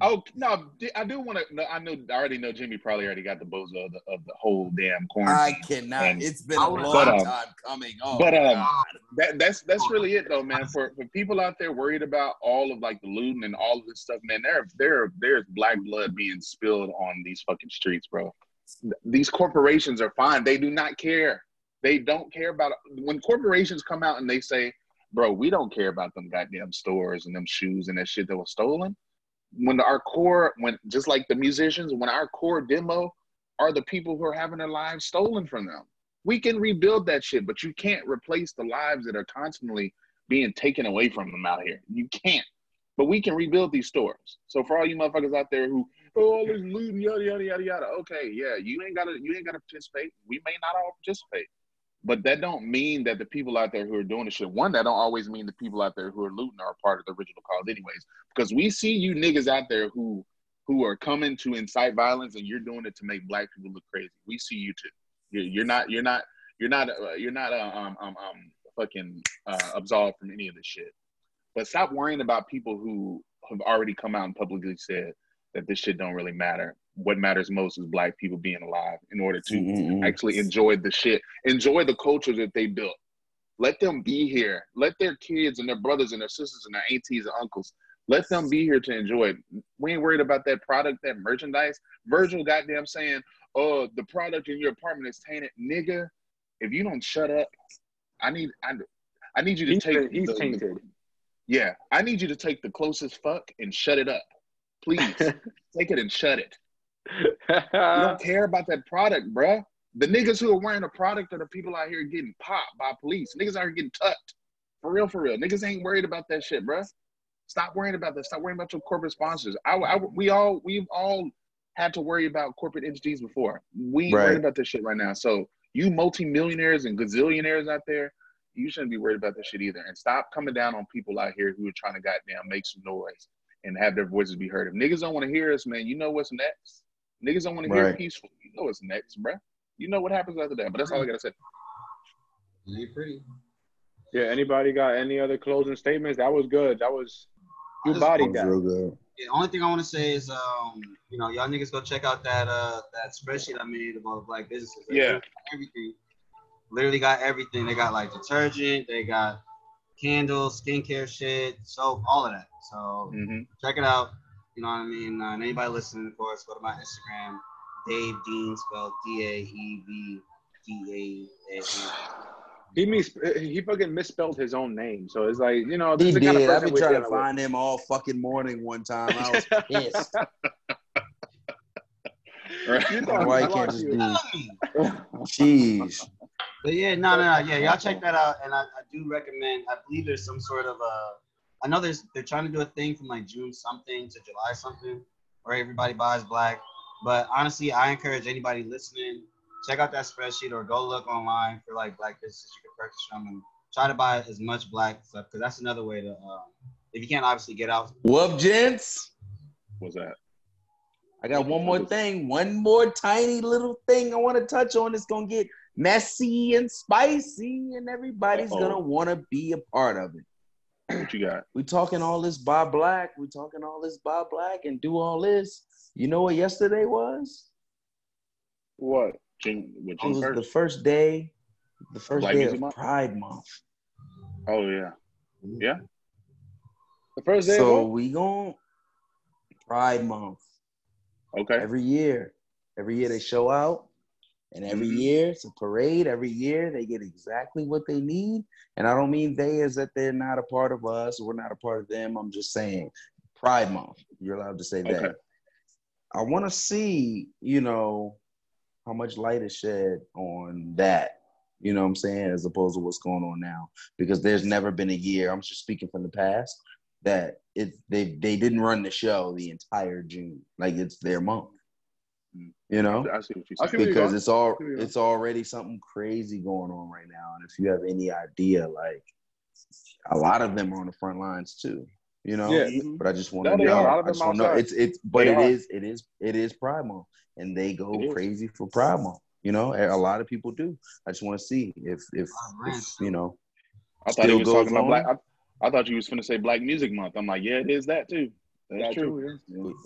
Oh no, I do want to. No, I know. I already know Jimmy probably already got the bozo of the, of the whole damn quarantine. I cannot. And- it's been a long But, um, time coming. Oh, but, um, God. that that's that's really it though, man. For for people out there worried about all of like the looting and all of this stuff, man, there there there's black blood being spilled on these fucking streets, bro. These corporations are fine. They do not care. They don't care about when corporations come out and they say, "Bro, we don't care about them goddamn stores and them shoes and that shit that was stolen." When our core, when just like the musicians, when our core demo are the people who are having their lives stolen from them we can rebuild that shit, but you can't replace the lives that are constantly being taken away from them out here. You can't. but we can rebuild these stores. So for all you motherfuckers out there who oh all this looting yada yada yada yada, okay, yeah, you ain't gotta you ain't gotta participate. We may not all participate, but that don't mean that the people out there who are doing the shit. One, that don't always mean the people out there who are looting are part of the original cause, anyways. Because we see you niggas out there who who are coming to incite violence, and you're doing it to make black people look crazy. We see you too. You're, you're not. You're not. You're not. Uh, you're not. Uh, um, um, um, fucking uh, absolved from any of this shit. But stop worrying about people who have already come out and publicly said that this shit don't really matter. What matters most is black people being alive in order to Mm-mm-mm. actually enjoy the shit, enjoy the culture that they built. Let them be here. Let their kids and their brothers and their sisters and their aunties and uncles. Let them be here to enjoy it. We ain't worried about that product, that merchandise. Virgil, goddamn, saying, "Oh, the product in your apartment is tainted, nigga." If you don't shut up, I need I, I need you to He's, take he's the- tainted. yeah, I need you to take the closest fuck and shut it up. Please take it and shut it. You don't care about that product, bruh. The niggas who are wearing the product are the people out here getting popped by police. Niggas out here getting tucked. For real, for real. Niggas ain't worried about that shit, bruh. Stop worrying about that. Stop worrying about your corporate sponsors. I, I- we all, we've all had to worry about corporate entities before. We Right. worried about this shit right now. So you multimillionaires and gazillionaires out there, you shouldn't be worried about this shit either. And stop coming down on people out here who are trying to goddamn make some noise and have their voices be heard. If niggas don't want to hear us, man, you know what's next. Niggas don't want to hear Right. peaceful. You know what's next, bruh. You know what happens after that. But that's all I gotta say. It ain't pretty. yeah. Anybody got any other closing statements? That was good. That was you I just- bodied That that. real good. The only thing I want to say is, um, you know, y'all niggas go check out that uh that spreadsheet I made about black businesses. They Yeah. everything. Literally got everything. They got like detergent. They got candles, skincare shit, soap, all of that. So Mm-hmm. check it out. You know what I mean? Uh, and anybody listening, of course, go to my Instagram, Dave Dean, spelled D A E V D A A N. He mis- he fucking misspelled his own name. So it's like you know this He is the kind of did. I've been trying to dealing with. find him all fucking morning one time. I was pissed. Right. You thought Why he can't blocked just you. do Jeez. But yeah, no, no, no, yeah, y'all check that out, and I, I do recommend. I believe there's some sort of uh, I know there's they're trying to do a thing from like June something to July something, where everybody buys black. But honestly, I encourage anybody listening, check out that spreadsheet or go look online for like black businesses you can purchase from and try to buy as much black stuff because that's another way to. Um, if you can't obviously get out, Whoop, gents. What's that? I got one more thing, one more tiny little thing I want to touch on. It's gonna get messy and spicy, and everybody's Uh-oh. gonna want to be a part of it. What you got? We talking all this Bob Black. We talking all this Bob Black and do all this. You know what yesterday was? What? June, what, It was the first? day, the first Black day of Month? Pride Month. Oh yeah. Mm-hmm. Yeah. The first day. So of we gon' Pride Month Okay. every year. Every year they show out, and every Mhm. year it's a parade. Every year they get exactly what they need. And I don't mean they as that they're not a part of us, we're not a part of them. I'm just saying Pride Month. You're allowed to say that. Okay. I want to see, you know, how much light is shed on that. You know what I'm saying, as opposed to what's going on now, because there's never been a year. I'm just speaking from the past that it they they didn't run the show the entire June, like it's their month. You know, I see what you I said. see what you're because it's all see what you're it's already something crazy going on right now. And if you have any idea, like a lot of them are on the front lines too. You know, Yeah. Mm-hmm. but I just want to they know. are. A lot of I just want to know. It's it's, but They it are. is it is it is Pride Month, and they go It is. crazy for primal. You know, a a lot of people do. I just want to see if if, oh, if you know. I thought you was goes talking about black. I, I thought you was finna say Black Music Month. I'm like, yeah, it is that too. That's That true.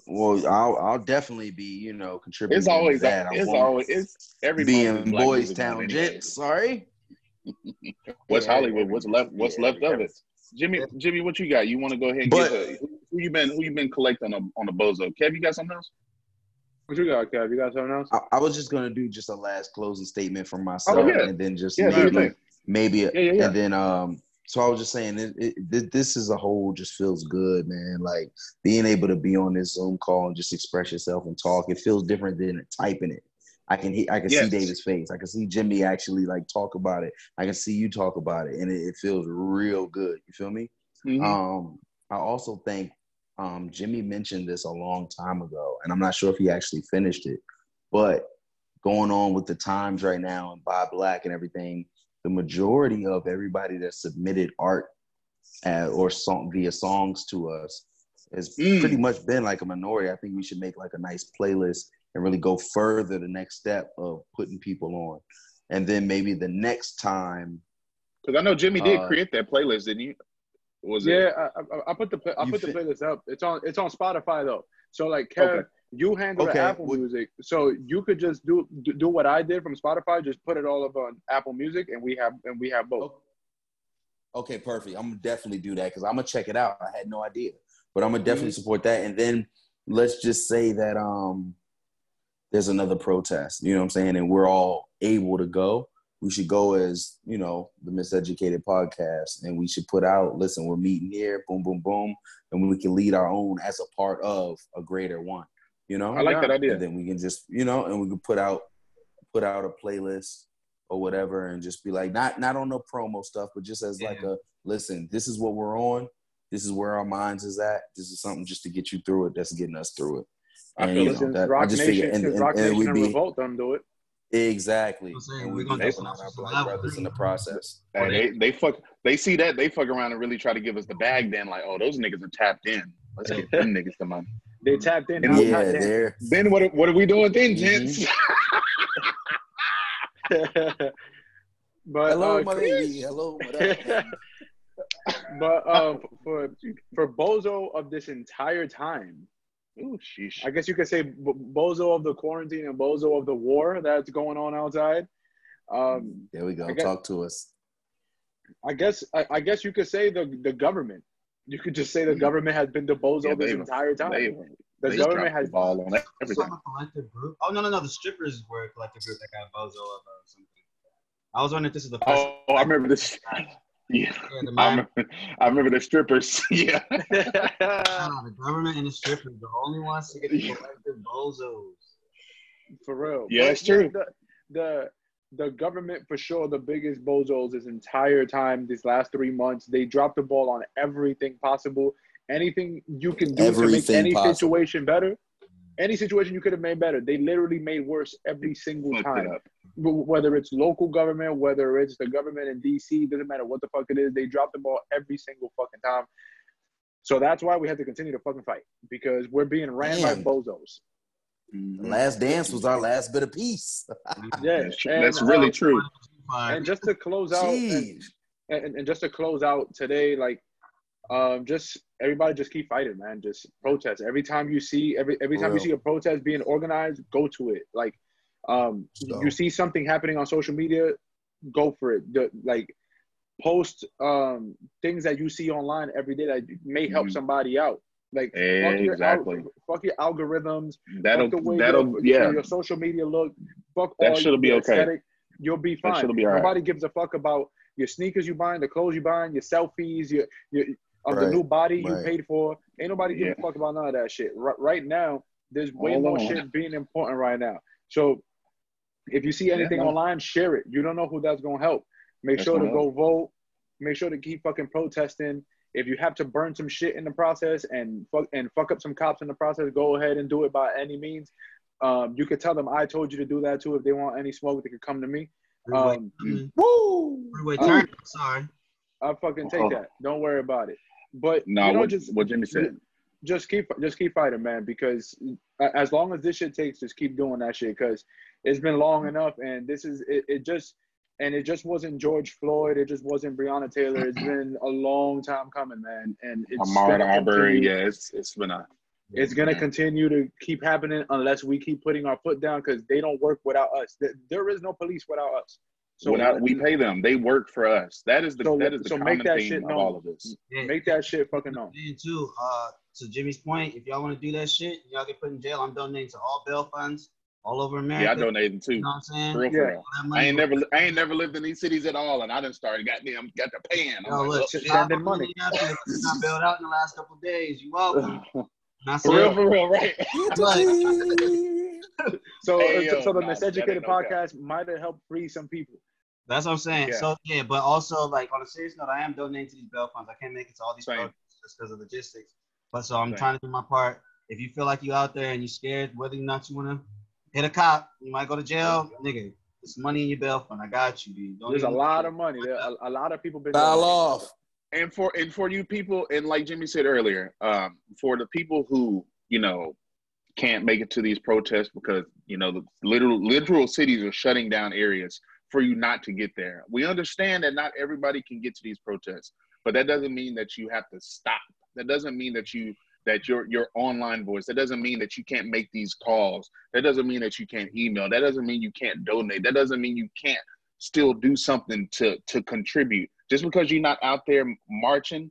Well, I'll I'll definitely be you know contributing. It's always to that. It's always it's every month be is in Black Boys Town, anyway. gents. Sorry. What's Hollywood? What's left? What's yeah, left of it? Jimmy, Jimmy, what you got? You want to go ahead and But- give a, who who you been who you been collecting on on the bozo? Kev, you got something else? What you got, Kev? You got something else? I, I was just gonna do just a last closing statement from myself, Oh, yeah. and then just Yeah, do your maybe thing. maybe Yeah, yeah, yeah. and then um. So I was just saying, it, it, th- this is a whole just feels good, man. Like being able to be on this Zoom call and just express yourself and talk. It feels different than typing it. I can hear, I can Yes. see David's face. I can see Jimmy actually like talk about it. I can see you talk about it, and it, it feels real good. You feel me? Mhm. Um, I also think um, Jimmy mentioned this a long time ago, and I'm not sure if he actually finished it, but going on with the times right now and Bob Black and everything, the majority of everybody that submitted art uh, or song via songs to us has Mm. pretty much been like a minority. I think we should make like a nice playlist and really go further the next step of putting people on. And then maybe the next time, Because I know Jimmy did Uh, create that playlist, didn't you? Was Yeah, it? I, I, I put the I You put the fi- playlist up. It's on it's on Spotify though. So like, Kev, Okay. You handle Okay, the Apple well- Music, so you could just do, do do what I did from Spotify. Just put it all up on Apple Music, and we have and we have both. okay, perfect. I'm gonna definitely do that because I'm gonna check it out. I had no idea, but I'm gonna definitely support that. And then let's just say that um, there's another protest. You know what I'm saying? And we're all able to go. We should go as you know the Miseducated podcast, and we should put out. Listen, we're meeting here. Boom, boom, boom, and we can lead our own as a part of a greater one. You know, I like that and idea. then we can just you know and we can put out put out a playlist or whatever and just be like not not on the promo stuff but just as like a listen this is what we're on this is where our minds is at this is something just to get you through it that's getting us through it I And, feel you know, Since that- I just Nation, figure- and- and- Roc and Nation we'd and be- Revolt done do it. exactly I'm saying and we're we gonna be do out our black brothers in the process Hey, they they fuck they see that they fuck around and really try to give us the bag. Then like, oh, those niggas are tapped in. Let's get them niggas the money. They tapped in. And now, we- yeah there Then what? What are we doing then, gents? but hello uh, my lady hello what up? but um, for for Bozo of this entire time, Ooh, sheesh. I guess you could say Bozo of the quarantine and Bozo of the war that's going on outside. Um, there we go I got- talk to us I guess I, I guess you could say the the government. You could just say the government has been the Bozo Yeah, this they- entire time. They, the they government dropped has the ball on everything. a collective group. Oh no, no, no. The strippers were a collective group that got bozo of uh, something. I was wondering if this is the first. Oh, I remember this. Yeah, Yeah, I remember, I remember the strippers. yeah, Nah, the government and the strippers, the only ones to get the collective bozos. For real. Yeah, But it's true. The, the the government for sure the biggest bozos this entire time, these last three months. They dropped the ball on everything possible. Anything you can do to make Everything any possible. situation better. Any situation you could have made better, they literally made worse every single fucked time. it Whether it's local government, whether it's the government in DC, doesn't matter what the fuck it is, they dropped the ball every single fucking time. So that's why we have to continue to fucking fight because we're being ran Damn. by bozos. The last dance was our last bit of peace Yeah, That's, tr- and, that's uh, really true. and just to close out, and, and, and just to close out today, like, um, just everybody just keep fighting, man. Just protest. Every time you see every every For time you see a protest being organized, go to it. Like, um, So- you see something happening on social media, go for it. The, like, post um things that you see online every day that may help Mhm. somebody out. Like, fuck your, Exactly. al- fuck your algorithms. That'll fuck the way that'll your, yeah. your social media look. Fuck That all shit'll be your okay. aesthetic. You'll be fine. shit'll be all right. Nobody gives a fuck about your sneakers you buying, the clothes you buying, your selfies, your your of the new body you right. paid for. Ain't nobody give Yeah. a fuck about none of that shit. Right, right now, there's way Hold more on. shit being important right now. So if you see anything man. online, share it. You don't know who that's gonna help. Make That's sure to gonna go vote. Make sure to keep fucking protesting. If you have to burn some shit in the process and fuck and fuck up some cops in the process, go ahead and do it by any means. Um, you could tell them I told you to do that too. If they want any smoke, they could come to me. Freeway, Um, turn. Woo! freeway uh, turn. Sorry. I'll fucking take Oh. that. Don't worry about it. But No, you know, what, just what Jimmy said. just keep just keep fighting, man. Because as long as this shit takes, just keep doing that shit. Because it's been long enough, and this is it, it. Just and it just wasn't George Floyd. It just wasn't Breonna Taylor. It's been a long time coming, man. And it's Ahmaud gonna Arbery. continue- Yeah, it's it's been a It's gonna Yeah. continue to keep happening unless we keep putting our foot down because they don't work without us. There- There is no police without us. So without we pay them. They work for us. That is the So- that is the so make common that theme shit of all of this. Yeah. make that shit fucking known. And too, uh, to Jimmy's point, if y'all want to do that shit, y'all get put in jail. I'm donating to all bail funds all over America. Yeah, I donated too. You know what I'm saying? Real, Yeah. real. I ain't goes- never I ain't never lived in these cities at all, and I done started goddamn got to paying. I'm Yo, like, look, well, shit, shit, money. You not bailed out in the last couple of days. You welcome. Not for real, for real, right? So, Hey, so, yo, so the nah, Miseducated ain't no cap. podcast might have helped free some people. That's what I'm saying. Yeah. So yeah, but also like on a serious note, I am donating to these bail funds. I can't make it to all these Same. protests just because of logistics. But so I'm Right. trying to do my part. If you feel like you out there and you're scared, whether or not you wanna hit a cop, you might go to jail, nigga. It's money in your bail fund. I got you, dude. Don't There's a even- lot of money. There, a, a lot of people been Foul doing off. and for and for you people and like jimmy said earlier um for the people who you know can't make it to these protests because you know the literal literal cities are shutting down areas for you not to get there we understand that not everybody can get to these protests but that doesn't mean that you have to stop that doesn't mean that you that your your online voice. That doesn't mean that you can't make these calls. That doesn't mean that you can't email. That doesn't mean you can't donate. That doesn't mean you can't still do something to to contribute. Just because you're not out there marching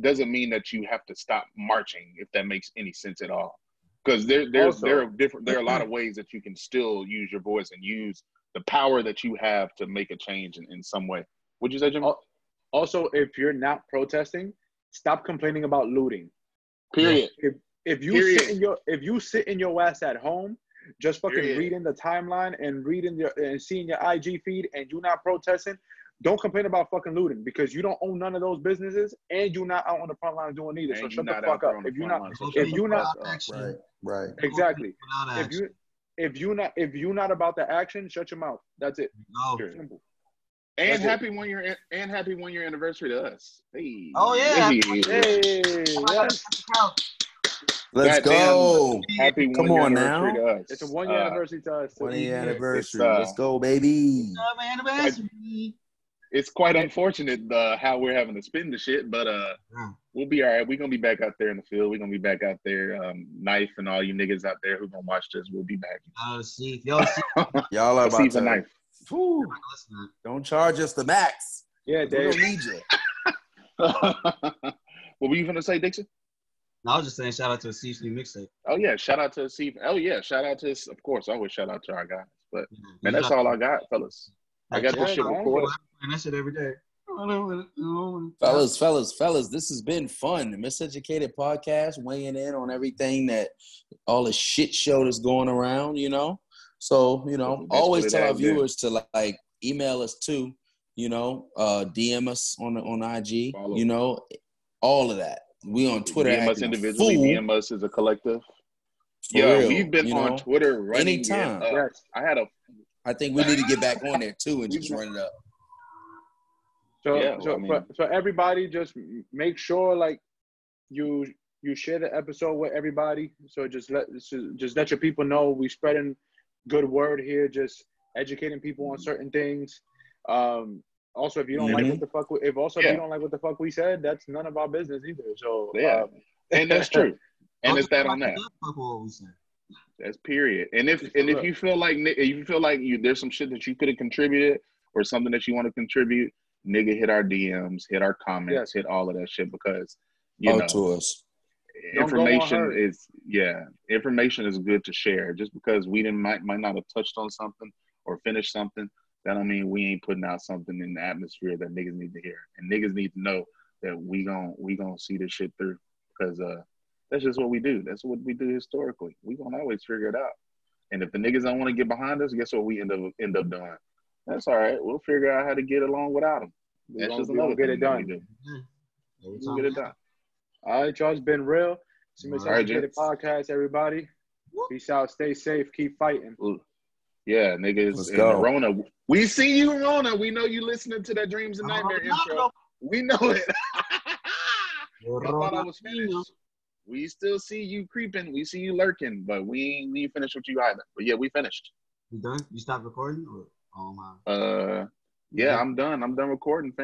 doesn't mean that you have to stop marching if that makes any sense at all. Because there there's Also- there are different there are a lot of ways that you can still use your voice and use the power that you have to make a change in, in some way. Would you say Oh, Also, if you're not protesting, stop complaining about looting. Period If if you Period. sit in your if you sit in your ass at home, just fucking Period. reading the timeline and reading your and seeing your IG feed and you're not protesting, don't complain about fucking looting because you don't own none of those businesses and you're not out on the front lines doing either. And so shut the fuck up. the If you're not lines, so Okay, if you're not- fuck up. action. Right, right. exactly. If you if you're not if you're not about the action, shut your mouth. That's it. No. Period. Simple. And That's it. happy one year and happy one year anniversary to us hey Oh, yeah. Hey. Hey, yes. Let's Goddamn. go. happy one Come year on anniversary now. to us It's a one year Uh, anniversary to us. One year Yeah. anniversary. uh, Let's go, baby. Happy anniversary. it's quite unfortunate uh, how we're having to spin the shit, but uh, Yeah. we'll be all right. We're gonna be back out there in the field. We're gonna be back out there. Um, knife and all you niggas out there who gonna watch this, we'll be back. Uh, see, y'all see, Y'all are about see the to. knife. Whew, don't charge us the max. Yeah, We Dave. don't need you. what were you gonna say, Dixon? no, I was just saying shout out to the Chiefs new mixtape. Oh yeah, shout out to Steve. Oh yeah, shout out to us. of course. Always shout out to our guys. But Yeah. man, that's all I got, fellas. I got this shit recorded. And that shit every day. Fellas, fellas, fellas, this has been fun. The Miseducated Podcast, weighing in on everything that all the shit show that's going around, you know. So, you know, That's always tell our has been. viewers to like email us too, you know, uh DM us on on IG, Follow. you know, all of that. We on Twitter. DM us individually, fool, DM us as a collective. for Yeah, real, we've been on know? Twitter running it up. Yes. I had a I think we need to get back on there too and just run it up. So, Yeah, so, I mean- for, so everybody, just make sure like you you share the episode with everybody. So just let just, just let your people know we spreading good word here. Just educating people on certain things. Um, also, if you don't like Mhm. what the fuck, we, if also if you don't like what the fuck we said, that's none of our business either. So Yeah. um, and that's true. And it's that on that. Fuck what we said. That's period. And if and if you feel like if you feel like you there's some shit that you could have contributed or something that you want to contribute, nigga, hit our DMs, hit our comments, Yes. hit all of that shit because you Talk know to us. Don't information is yeah information is good to share. Just because we didn't might might not have touched on something or finished something, that don't mean we ain't putting out something in the atmosphere that niggas need to hear and niggas need to know that we gon' we gonna see this shit through because uh that's just what we do. That's what we do historically. We gonna always figure it out. And if the niggas don't want to get behind us, guess what we end up end up doing? That's all right. We'll figure out how to get along without them. That's gonna- just we gonna another get thing it we done. do. Every We'll get it done. All right, y'all, it's been real. It's a All right, Miseducated gents. podcast, everybody. Peace out. Stay safe. Keep fighting. Yeah, niggas. Let's go. Rona. We see you, Rona. We know you listening to that Dreams and Nightmare intro. We know it. I thought I was finished. We still see you creeping. We see you lurking, but we ain't, we ain't finished with you either. But yeah, we finished. You done? You stopped recording? Or, oh my. Uh, yeah, I'm done. I'm done recording, fam.